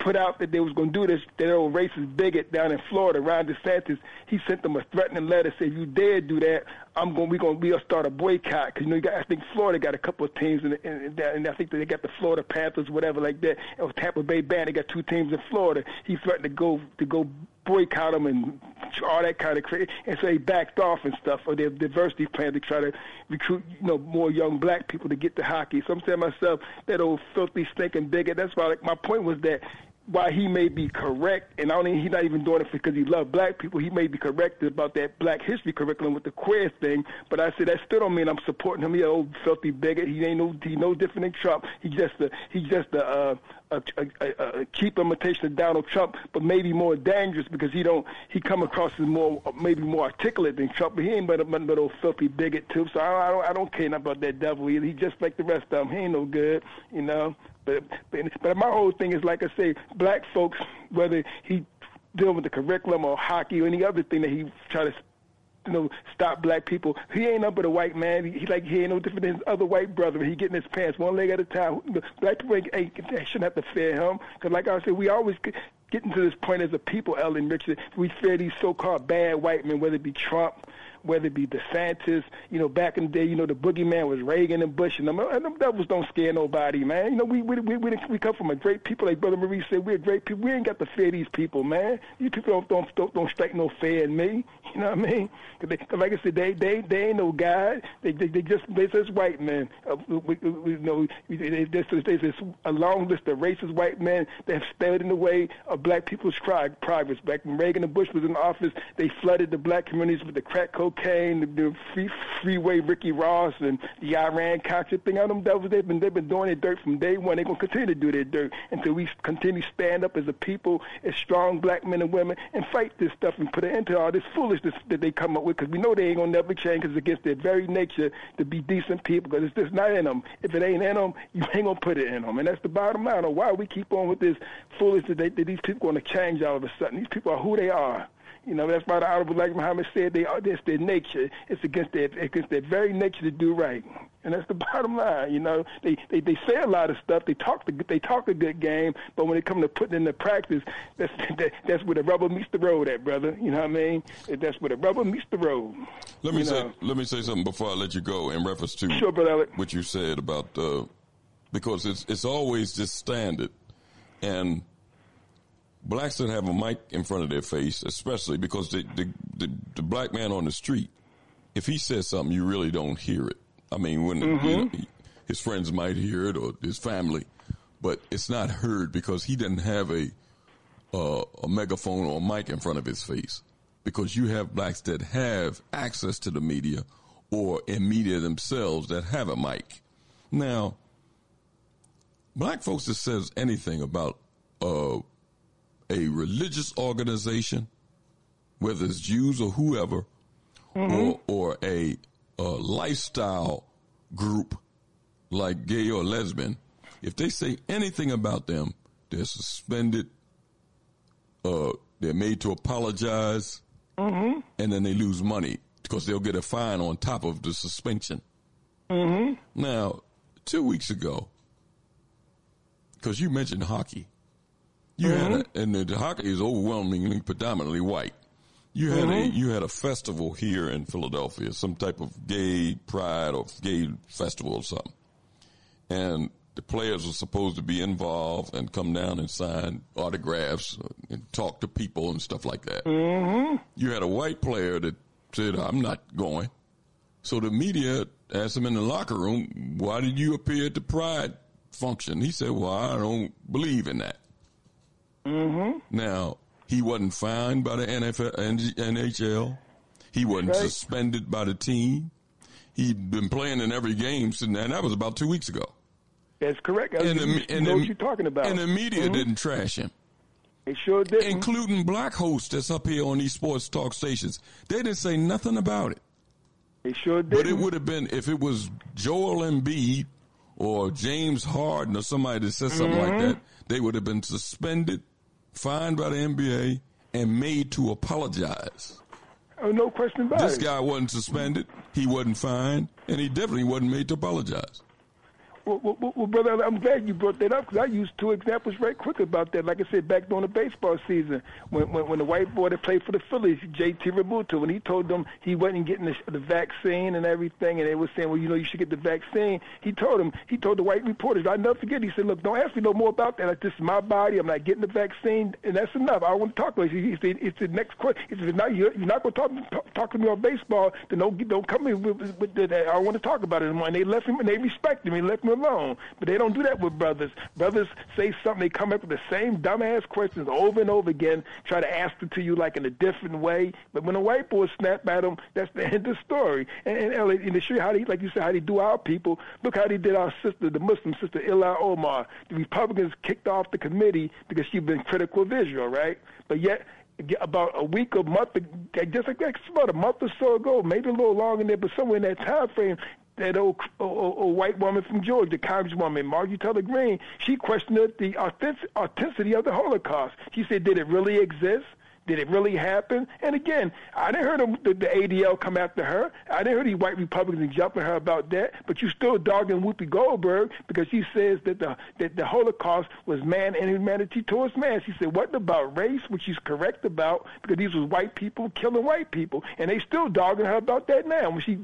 put out that they was going to do this, that old racist bigot down in Florida, Ron DeSantis, he sent them a threatening letter, said, you dare do that, I'm going, we're going, we'll start a boycott. Cause you know, you got, I think Florida got a couple of teams in, in, in and I think they got the Florida Panthers, whatever like that. Or Tampa Bay Band, they got two teams in Florida. He threatened to go, to go boycott them and all that kind of crazy. And so they backed off and stuff for their diversity plan to try to recruit, you know, more young black people to get to hockey. So I'm saying to myself, that old filthy, stinking bigot. That's why, like, my point was that while he may be correct, and I don't even, he's not even doing it because he loved black people, he may be correct about that black history curriculum with the queer thing. But I said that still don't mean I'm supporting him. He an old filthy bigot. He ain't no he no different than Trump. He just a he just a, uh, a, a, a, cheap imitation of Donald Trump, but maybe more dangerous because he don't he come across as more maybe more articulate than Trump. But he ain't but a but a old filthy bigot too. So I, I don't I don't care nothing about that devil either. He just like the rest of them. He ain't no good, you know. But, but but my whole thing is like I say, black folks, whether he dealing with the curriculum or hockey or any other thing that he try to you know, stop black people. He ain't nothing but a white man. He, he like he ain't no different than his other white brother. He getting his pants one leg at a time. Black people ain't, ain't shouldn't have to fear him. Because like I said, we always get, getting to this point as a people, Ellen Richard. We fear these so-called bad white men, whether it be Trump, whether it be DeSantis. You know, back in the day, you know, the boogeyman was Reagan and Bush, and them, and them devils don't scare nobody, man. You know, we we we we, come from a great people, like Brother Marie said. We're great people. We ain't got to fear these people, man. These people don't don't don't, don't strike no fear in me. You know what I mean? Cause, they, cause like I said, they they they ain't no God. They they, they just they just white men. Uh, we, we, we, you know, there's, there's this a long list of racist white men that have stood in the way of black people's progress. Back when Reagan and Bush was in office, they flooded the black communities with the crack cocaine, the, the free, freeway Ricky Ross, and the Iran Contra thing. All them devils, they've been they've been doing their dirt from day one. They're gonna continue to do their dirt until we continue to stand up as a people, as strong black men and women, and fight this stuff and put an end to all this foolishness that they come up with. Because we know they ain't gonna never change. Because it's against their very nature to be decent people. Because it's just not in them. If it ain't in them, you ain't gonna put it in them. And that's the bottom line. I why we keep on with this foolishness that, that these people gonna change all of a sudden. These people are who they are. You know, that's why the Honorable like Muhammad said they are that's their nature. It's against their against their very nature to do right. And that's the (laughs) bottom line, you know. They they, they say a lot of stuff, they talk the they talk a good game, but when it comes to putting it into practice, (laughs) that's that, that's where the rubber meets the road at, brother. You know what I mean? That's where the rubber meets the road. Let me say know. let me say something before I let you go in reference to Sure, brother what you said about uh, because it's it's always just standard and blacks that have a mic in front of their face, especially because the the, the, the black man on the street, if he says something, you really don't hear it. I mean, when you know, his friends might hear it or his family, but it's not heard because he doesn't have a uh, a megaphone or a mic in front of his face. Because you have blacks that have access to the media or in media themselves that have a mic. Now, black folks that says anything about uh, a religious organization, whether it's Jews or whoever, or or a, uh lifestyle group like gay or lesbian, if they say anything about them, they're suspended. Uh, they're made to apologize, Mm-hmm. and then they lose money because they'll get a fine on top of the suspension. Mm-hmm. Now, two weeks ago, because you mentioned hockey, you had a, and the, hockey is overwhelmingly predominantly white. You had a Mhm. you had a festival here in Philadelphia, some type of gay pride or gay festival or something, and the players were supposed to be involved and come down and sign autographs and talk to people and stuff like that. Mm-hmm. You had a white player that said, "I'm not going." So the media asked him in the locker room, "Why did you appear at the pride function?" He said, "Well, I don't believe in that." Mm-hmm. Now, he wasn't fined by the NFL, NHL. He wasn't Right. suspended by the team. He'd been playing in every game since, and that was about two weeks ago. That's correct. I And the, and know the- what you're talking about. And the media Mhm. didn't trash him. They sure did. Including black hosts that's up here on these sports talk stations. They didn't say nothing about it. They sure did. But it would have been, if it was Joel Embiid or James Harden or somebody that said something like Mhm. that, they would have been suspended, fined by the NBA, and made to apologize. Oh, no question about This it. This guy wasn't suspended, he wasn't fined, and he definitely wasn't made to apologize. Well, well, well, brother, I'm glad you brought that up because I used two examples right quick about that. Like I said, back during the baseball season, when when, when the white boy that played for the Phillies, J.T. Realmuto, when he told them he wasn't getting the, the vaccine and everything, and they were saying, well, you know, you should get the vaccine. He told them, he told the white reporters, I never forget. He said, look, don't ask me no more about that. Like, this is my body. I'm not getting the vaccine, and that's enough. I don't want to talk about it. He said, it's the next question. He said, now you're, you're not going to talk, talk to me on baseball. Then don't don't come in with, with, that. I don't want to talk about it. And they left him, and they respect him. They left him alone. But they don't do that with brothers. Brothers say something, they come up with the same dumbass questions over and over again, try to ask it to you like in a different way. But when a white boy snap at them, that's the end of the story. And, and, Elliot, and to show how they, like you said, how they do our people, look how they did our sister, the Muslim sister, Ilhan Omar. The Republicans kicked off the committee because she'd been critical of Israel, right? But yet, about a week or month, just like about a month or so ago, maybe a little longer than that, but somewhere in that time frame, that old, old, old white woman from Georgia, the congresswoman, Margie Taylor Greene, she questioned the authentic, authenticity of the Holocaust. She said, did it really exist? Did it really happen? And again, I didn't hear the, the, the ADL come after her. I didn't hear these white Republicans jumping her about that. But you still dogging Whoopi Goldberg because she says that the that the Holocaust was man and humanity towards man. She said, "What about race?" Which she's correct about because these was white people killing white people, and they still dogging her about that now. When she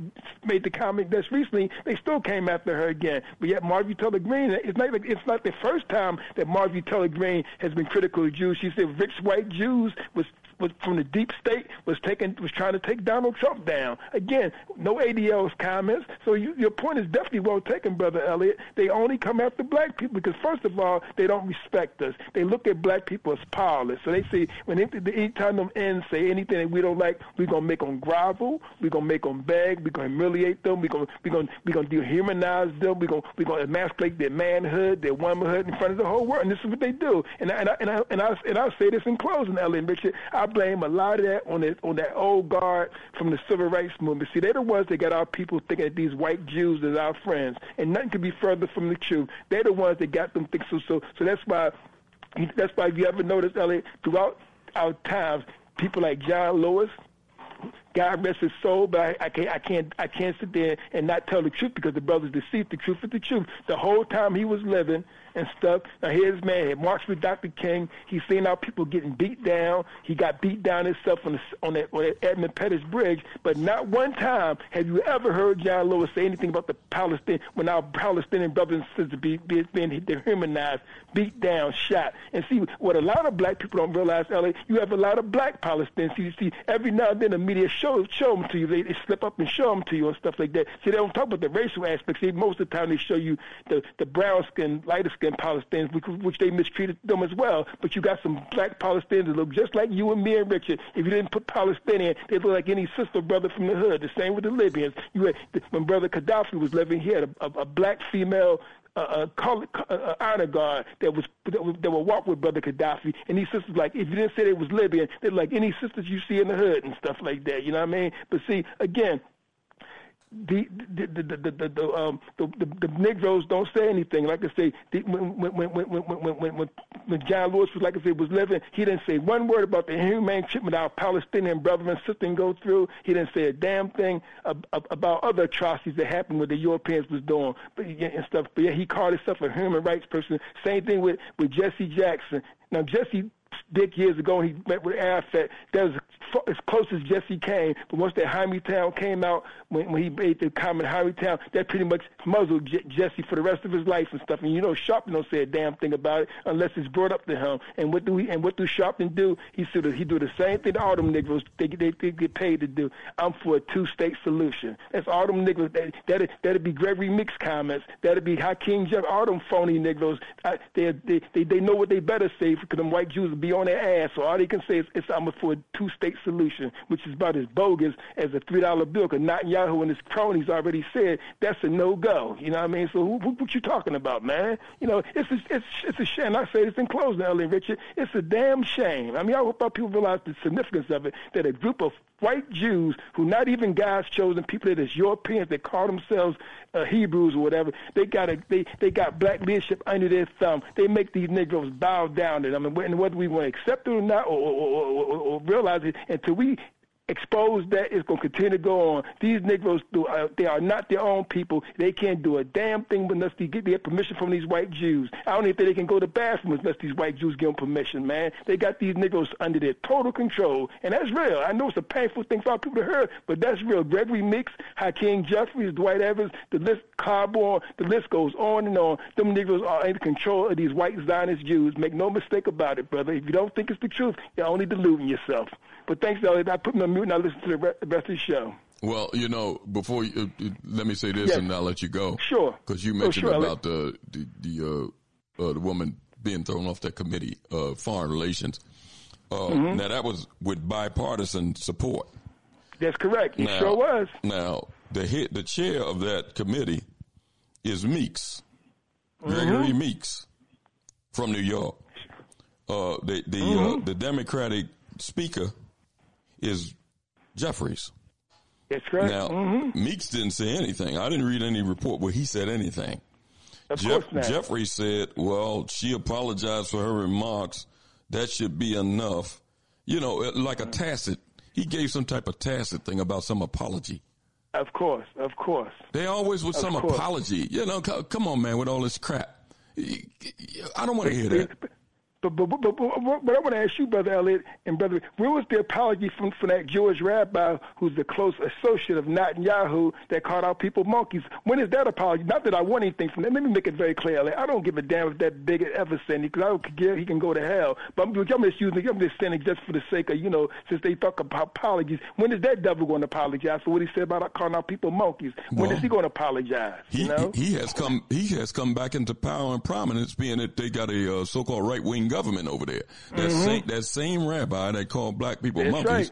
made the comment just recently, they still came after her again. But yet, Margie Taylor Greene, it's not like it's not the first time that Margie Taylor Greene has been critical of Jews. She said rich white Jews was was from the deep state was taking was trying to take Donald Trump down. Again, no ADL's comments. So you, your point is definitely well taken, brother Elliot. They only come after black people because first of all, they don't respect us. They look at black people as powerless. So they say when they, anytime them ends say anything that we don't like, we're gonna make them grovel. We're gonna make them beg. We're gonna humiliate them. We're gonna we're gonna we're gonna dehumanize them. We're gonna we're gonna emasculate their manhood, their womanhood in front of the whole world. And this is what they do. And I, and I, and I, and I, and I'll say this in closing, Elliot Richard. I blame a lot of that on that on that old guard from the civil rights movement. See, they're the ones that got our people thinking that these white Jews are our friends, and nothing could be further from the truth. They're the ones that got them thinking so. So, so that's why. That's why if you ever notice, Elliot, throughout our times, people like John Lewis, God rest his soul, but I, I can't, I can't, I can't sit there and not tell the truth because the brother's deceived. The truth is the truth. The whole time he was living and stuff. Now here's man, he marched with Dr. King. He's seen our people getting beat down. He got beat down himself on the on that, on that Edmund Pettus Bridge. But not one time have you ever heard John Lewis say anything about the Palestinian when our Palestinian brothers and sisters be, be being dehumanized, beat down, shot. And see what a lot of black people don't realize, Ellie, you have a lot of black Palestinians. You see, every now and then the media show show them to you. They, they slip up and show them to you and stuff like that. See, they don't talk about the racial aspects. See, most of the time they show you the the brown skin, lighter skin Palestinians, which, which they mistreated them as well. But you got some black Palestinians that look just like you and me and Richard. If you didn't put Palestinian, they look like any sister brother from the hood. The same with the Libyans. You had when brother Gaddafi was living here, a, a, a black female uh, uh, uh, honor guard that was that, was, that would walk with Brother Gaddafi, and these sisters like if you didn't say they was Libyan, they're like any sisters you see in the hood and stuff like that. You know what I mean? But see, again, the the the the the, um, the, the, the Negroes don't say anything. Like I say, the, when, when, when, when, when, when, when John Lewis was like I say was living, he didn't say one word about the inhumane treatment our Palestinian brother and sister go through. He didn't say a damn thing ab- ab- about other atrocities that happened with the Europeans was doing, but yeah, and stuff. But yeah, he called himself a human rights person. Same thing with with Jesse Jackson. Now Jesse Dick years ago, he met with Arafat. That was as close as Jesse came. But once that Town came out, when, when he made the comment Town, that pretty much muzzled J- Jesse for the rest of his life and stuff. And you know, Sharpton don't say a damn thing about it unless it's brought up to him. And what do he? And what do Sharpton do? He sort he do the same thing all them Negroes they, they, they get paid to do. I'm for a two-state solution. That's all them Negroes. That that that'd be Gregory Meeks comments. That'd be Hakeem Jeff. All them phony Negroes. I, they, they they they know what they better say because them white Jews be on their ass. So all they can say is, is I'm for a two-state solution, which is about as bogus as a three-dollar bill. Because Netanyahu and his cronies already said that's a no-go. You know what I mean? So who, who, what you talking about, man? You know, it's a, it's it's a shame. I say this in closing, Ellie Richard. It's a damn shame. I mean, I hope people realize the significance of it. That a group of white Jews who not even God's chosen people that is Europeans that call themselves uh, Hebrews or whatever, they got a, they they got black leadership under their thumb. They make these Negroes bow down to them, and whether we want to accept it or not, or, or, or, or realize it, until we expose that. It's going to continue to go on. These Negroes, uh, they are not their own people. They can't do a damn thing unless they get their permission from these white Jews. I don't even think they can go to the bathroom unless these white Jews give them permission, man. They got these Negroes under their total control, and that's real. I know it's a painful thing for our people to hear, but that's real. Gregory Meeks, Hakeem Jeffries, Dwight Evans, the list, Carborn, the list goes on and on. Them Negroes are in control of these white Zionist Jews. Make no mistake about it, brother. If you don't think it's the truth, you're only deluding yourself. But thanks, Elliott. I put me on mute and I listen to the rest of the show. Well, you know, before you, uh, let me say this, Yes. and I'll let you go. Sure. Because you Oh, mentioned sure, about the the the, uh, uh, the woman being thrown off that committee, uh, foreign relations. Uh, Mhm. Now that was with bipartisan support. That's correct. It Now- sure was. Now the head, the chair of that committee is Meeks, Mm-hmm. Gregory Meeks, from New York. Uh, the the uh, Mhm. the Democratic speaker is Jeffries. That's correct. Now, Mhm. Meeks didn't say anything. I didn't read any report where he said anything. Of Jeff, course not. Jeffries said, well, she apologized for her remarks. That should be enough. You know, like a tacit. He gave some type of tacit thing about some apology. Of course, of course. They always with Of some course. apology. You know, co- come on, man, with all this crap. I don't want to hear that. But, but, but, but, but, I want to ask you, Brother Elliott, and Brother, where was the apology from, from that Jewish rabbi who's the close associate of Netanyahu that called our people monkeys? When is that apology? Not that I want anything from that. Let me make it very clear, Elliott. I don't give a damn if that bigot ever sent because I don't care. He can go to hell. But I'm, I'm just using, I'm just saying it just for the sake of, you know, since they talk about apologies. When is that devil going to apologize for what he said about calling our people monkeys? When Well, is he going to apologize? He, you know? he has come. He has come back into power and prominence, being that they got a uh, so-called right-wing government over there. That Mhm. same that same rabbi that called black people That's monkeys right.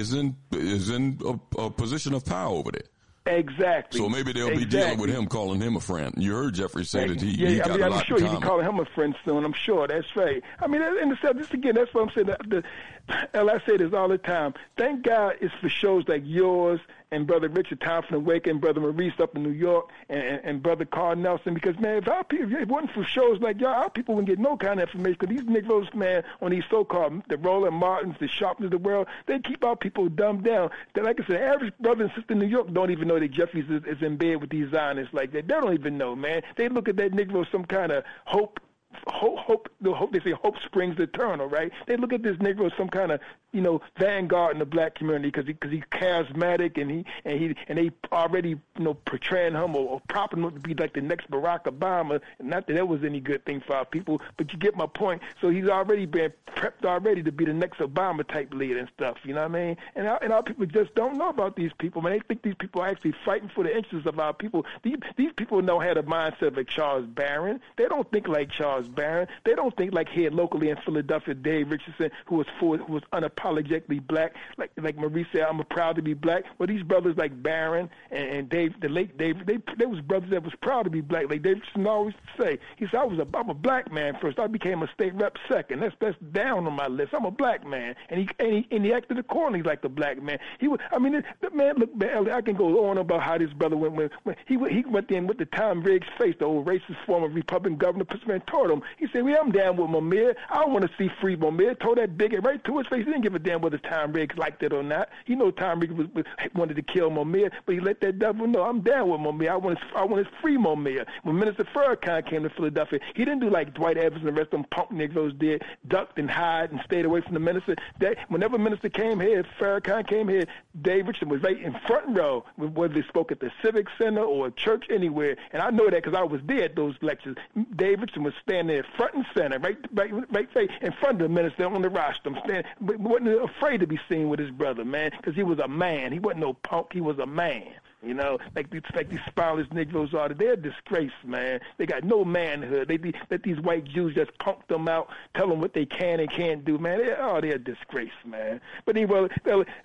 is in is in a, a position of power over there. Exactly. So maybe they'll be dealing with him, calling him a friend. You heard Jeffries say that he, yeah, he I got mean, a I'm lot sure in he'll be calling him a friend soon. I'm sure that's right. I mean, and the, this again, that's what I'm saying. The, the, and I say this all the time. Thank God it's for shows like yours and Brother Richard Thompson and Wake and Brother Maurice up in New York and, and, and Brother Carl Nelson. Because man, if our people, if it wasn't for shows like y'all, our people wouldn't get no kind of information. Because these Negroes, man, on these so-called the Roland Martins, the Sharptons of the world, they keep our people dumbed down. That, like I said, average brother and sister in New York don't even know that Jeffries is, is in bed with these Zionists like that. They don't even know, man. They look at that Negro as some kind of hope hope, hope, the hope, they say hope springs eternal, right? They look at this Negro as some kind of, you know, vanguard in the black community because he, cause he's charismatic and he, and he, and they already, you know, portraying him or, or propping him to be like the next Barack Obama. Not that that was any good thing for our people, but you get my point. So he's already been prepped already to be the next Obama type leader and stuff, you know what I mean? And our, and our people just don't know about these people, man. They think these people are actually fighting for the interests of our people. These, these people had a mindset of like Charles Barron. They don't think like Charles Barron. They don't think like here locally in Philadelphia, Dave Richardson, who was for, who was unapologetically black. Like like Marie said, I'm proud to be black. Well, these brothers like Barron and, and Dave, the late Dave, they they was brothers that was proud to be black. Like Dave Richardson always say, he said I was a I'm a black man first. I became a state rep second. That's that's down on my list. I'm a black man, and he and he, and he acted accordingly like the black man. He was. I mean, the man look. man, I can go on about how this brother went when, when he he went in with the Tom Ridge face, the old racist former Republican governor of With him. He said, "Well, I'm down with Mumia. I want to see free Mumia." Told that bigot right to his face. He didn't give a damn whether Tom Ridge liked it or not. He know Tom Ridge was, was, wanted to kill Mumia, but he let that devil know, "I'm down with Mumia. I want his, I want his free Mumia." When Minister Farrakhan came to Philadelphia, he didn't do like Dwight Evans and the rest of them punk Negroes did, ducked and hide and stayed away from the minister. That whenever minister came here, Farrakhan came here, Dave Richardson was right in front row, whether they spoke at the Civic Center or a church anywhere. And I know that because I was there at those lectures. Dave Richardson was standing there front and center, right, right, right, in front of the minister on the rostrum, standing, but wasn't afraid to be seen with his brother, man, because he was a man. He wasn't no punk. He was a man. You know, like these like these spineless Negroes are. They're a disgrace, man. They got no manhood. They be, let these white Jews just punk them out, tell them what they can and can't do, man. They, oh, they're a disgrace, man. But anyway,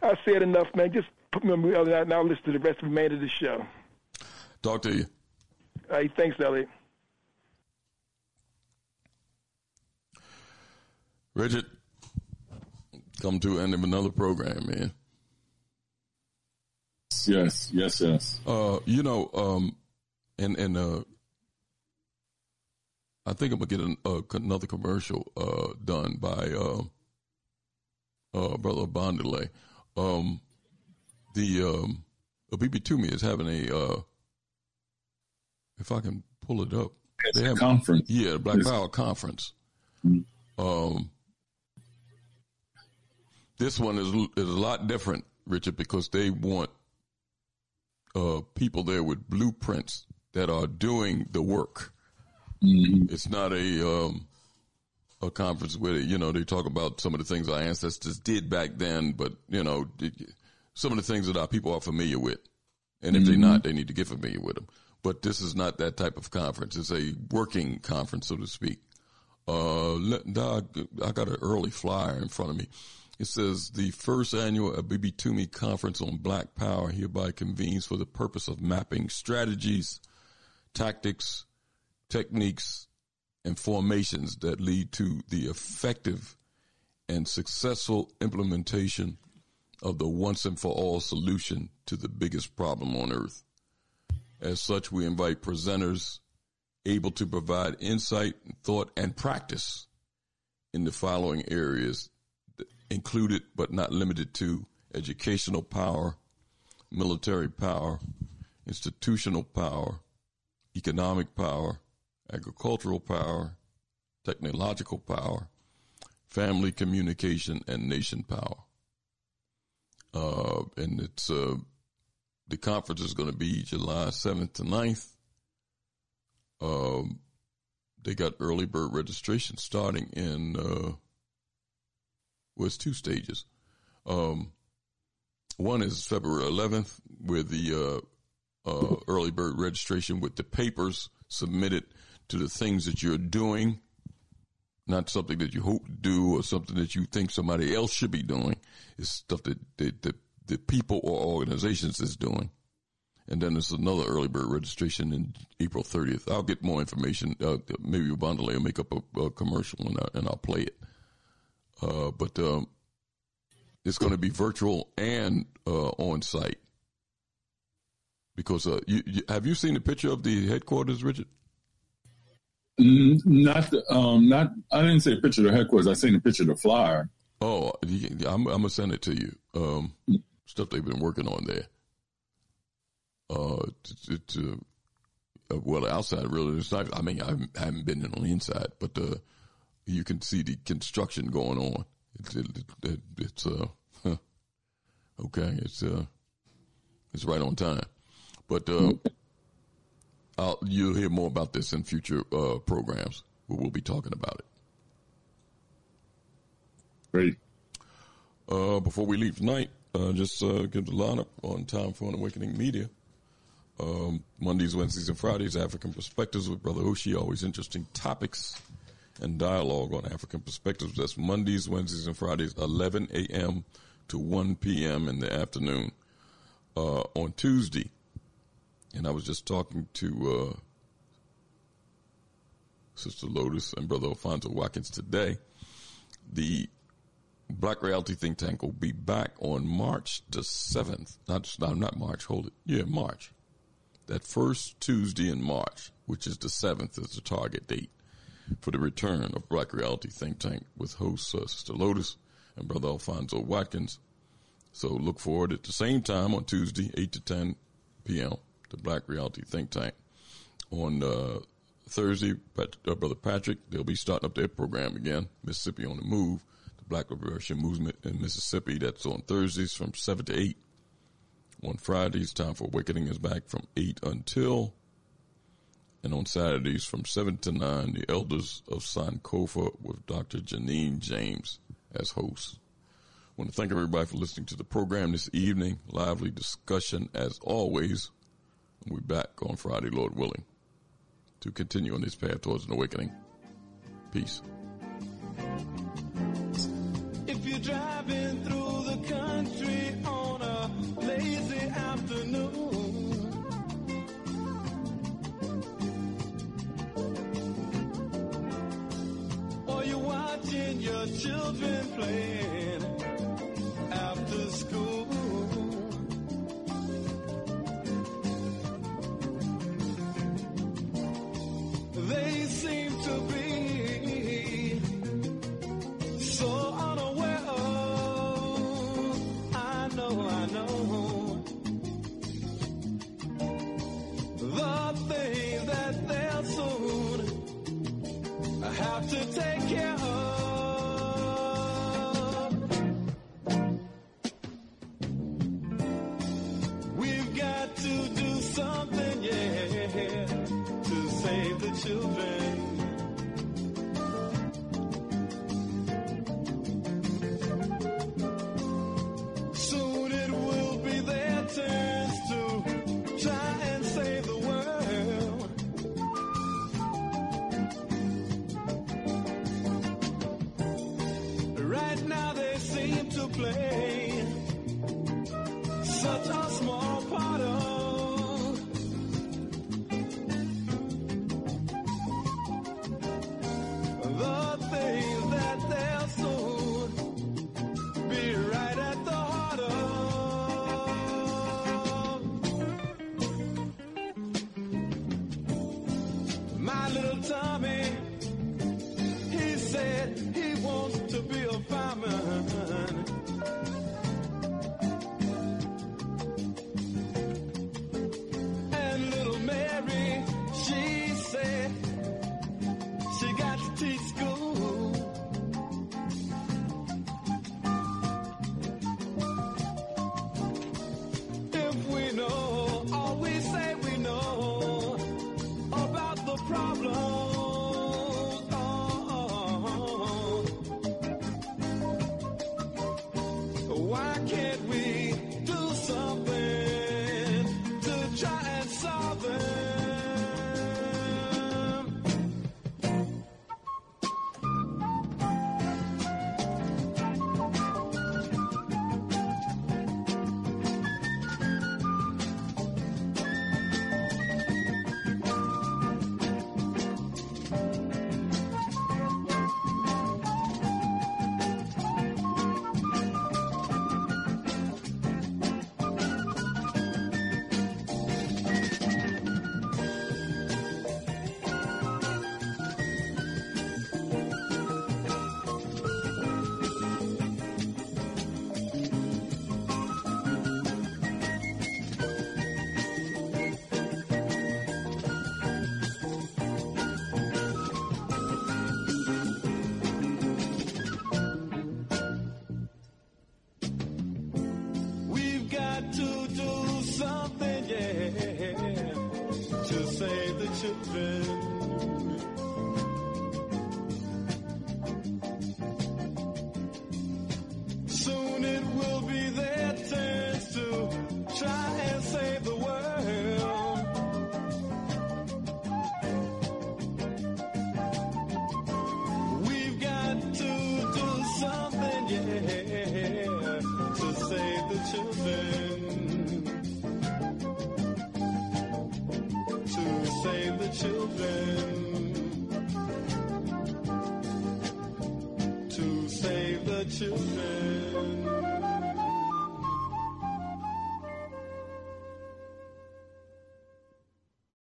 I said enough, man. Just put me on mute. Now listen to the rest of the man of the show. Talk to you. All right, thanks, Elliott. Richard, come to end of another program, man. Yes, yes, yes. Uh, you know, um, and and uh, I think I'm gonna get an, uh, another commercial uh, done by uh, uh, brother Bondele. Um, the um, Abibitumi is having a uh, if I can pull it up, it's they have conference. Yeah, Black it's, Power conference. Mm-hmm. Um, this one is is a lot different, Richard, because they want uh, people there with blueprints that are doing the work. Mm-hmm. It's not a um, a conference where you know they talk about some of the things our ancestors did back then, but you know some of the things that our people are familiar with, and if mm-hmm. they're not, they need to get familiar with them. But this is not that type of conference. It's a working conference, so to speak. Uh, I got an early flyer in front of me. It says the first annual Abibitumi Conference on Black Power hereby convenes for the purpose of mapping strategies, tactics, techniques, and formations that lead to the effective and successful implementation of the once and for all solution to the biggest problem on earth. As such, we invite presenters able to provide insight, thought, and practice in the following areas included but not limited to educational power, military power, institutional power, economic power, agricultural power, technological power, family communication, and nation power. Uh, and it's uh, the conference is going to be July 7th to 9th. Um, they got early bird registration starting in uh, was two stages. Um, one is February 11th, where the uh, uh, early bird registration with the papers submitted to the things that you're doing, not something that you hope to do or something that you think somebody else should be doing. It's stuff that, that, that the people or organizations is doing. And then there's another early bird registration in April 30th. I'll get more information. Uh, maybe Bondele will make up a, a commercial and, I, and I'll play it. Uh, but um, it's going to be virtual and uh, on site. Because uh, you, you, have you seen the picture of the headquarters, Richard? Not, um, not. I didn't say a picture of the headquarters. I seen a picture of the flyer. Oh, I'm, I'm gonna send it to you. Um, stuff they've been working on there. Uh, to, to uh, well, the outside really. It's not, I mean, I haven't been in on the inside, but uh, you can see the construction going on. It's it, it, it's uh okay. It's uh it's right on time, but uh, I'll, you'll hear more about this in future uh, programs where we'll be talking about it. Great. Uh, before we leave tonight, uh, just uh, give the lineup on Time for an Awakening Media. Um, Mondays, Wednesdays, and Fridays, African Perspectives with Brother Oshi. Always interesting topics and dialogue on African perspectives. That's Mondays, Wednesdays, and Fridays, 11 a.m. to 1 p.m. in the afternoon. Uh, on Tuesday, and I was just talking to uh, Sister Lotus and Brother Alfonso Watkins today. The Black Reality Think Tank will be back on March the 7th. Not, not, not March, hold it. Yeah, March. That first Tuesday in March, which is the 7th, is the target date for the return of Black Reality Think Tank with hosts uh, Sister Lotus and Brother Alfonso Watkins. So look forward at the same time on Tuesday, 8 to 10 p.m., the Black Reality Think Tank. On uh, Thursday, Pat, uh, Brother Patrick, they'll be starting up their program again, Mississippi on the Move, the Black Liberation Movement in Mississippi. That's on Thursdays from 7 to 8. On Fridays, Time for Awakening is back from 8 until and on Saturdays from 7 to 9, the Elders of Sankofa with Dr. Janine James as hosts. I want to thank everybody for listening to the program this evening. Lively discussion as always. We'll be back on Friday, Lord willing, to continue on this path towards an awakening. Peace. If you're driving through watching your children playing after school. Children. To save the children.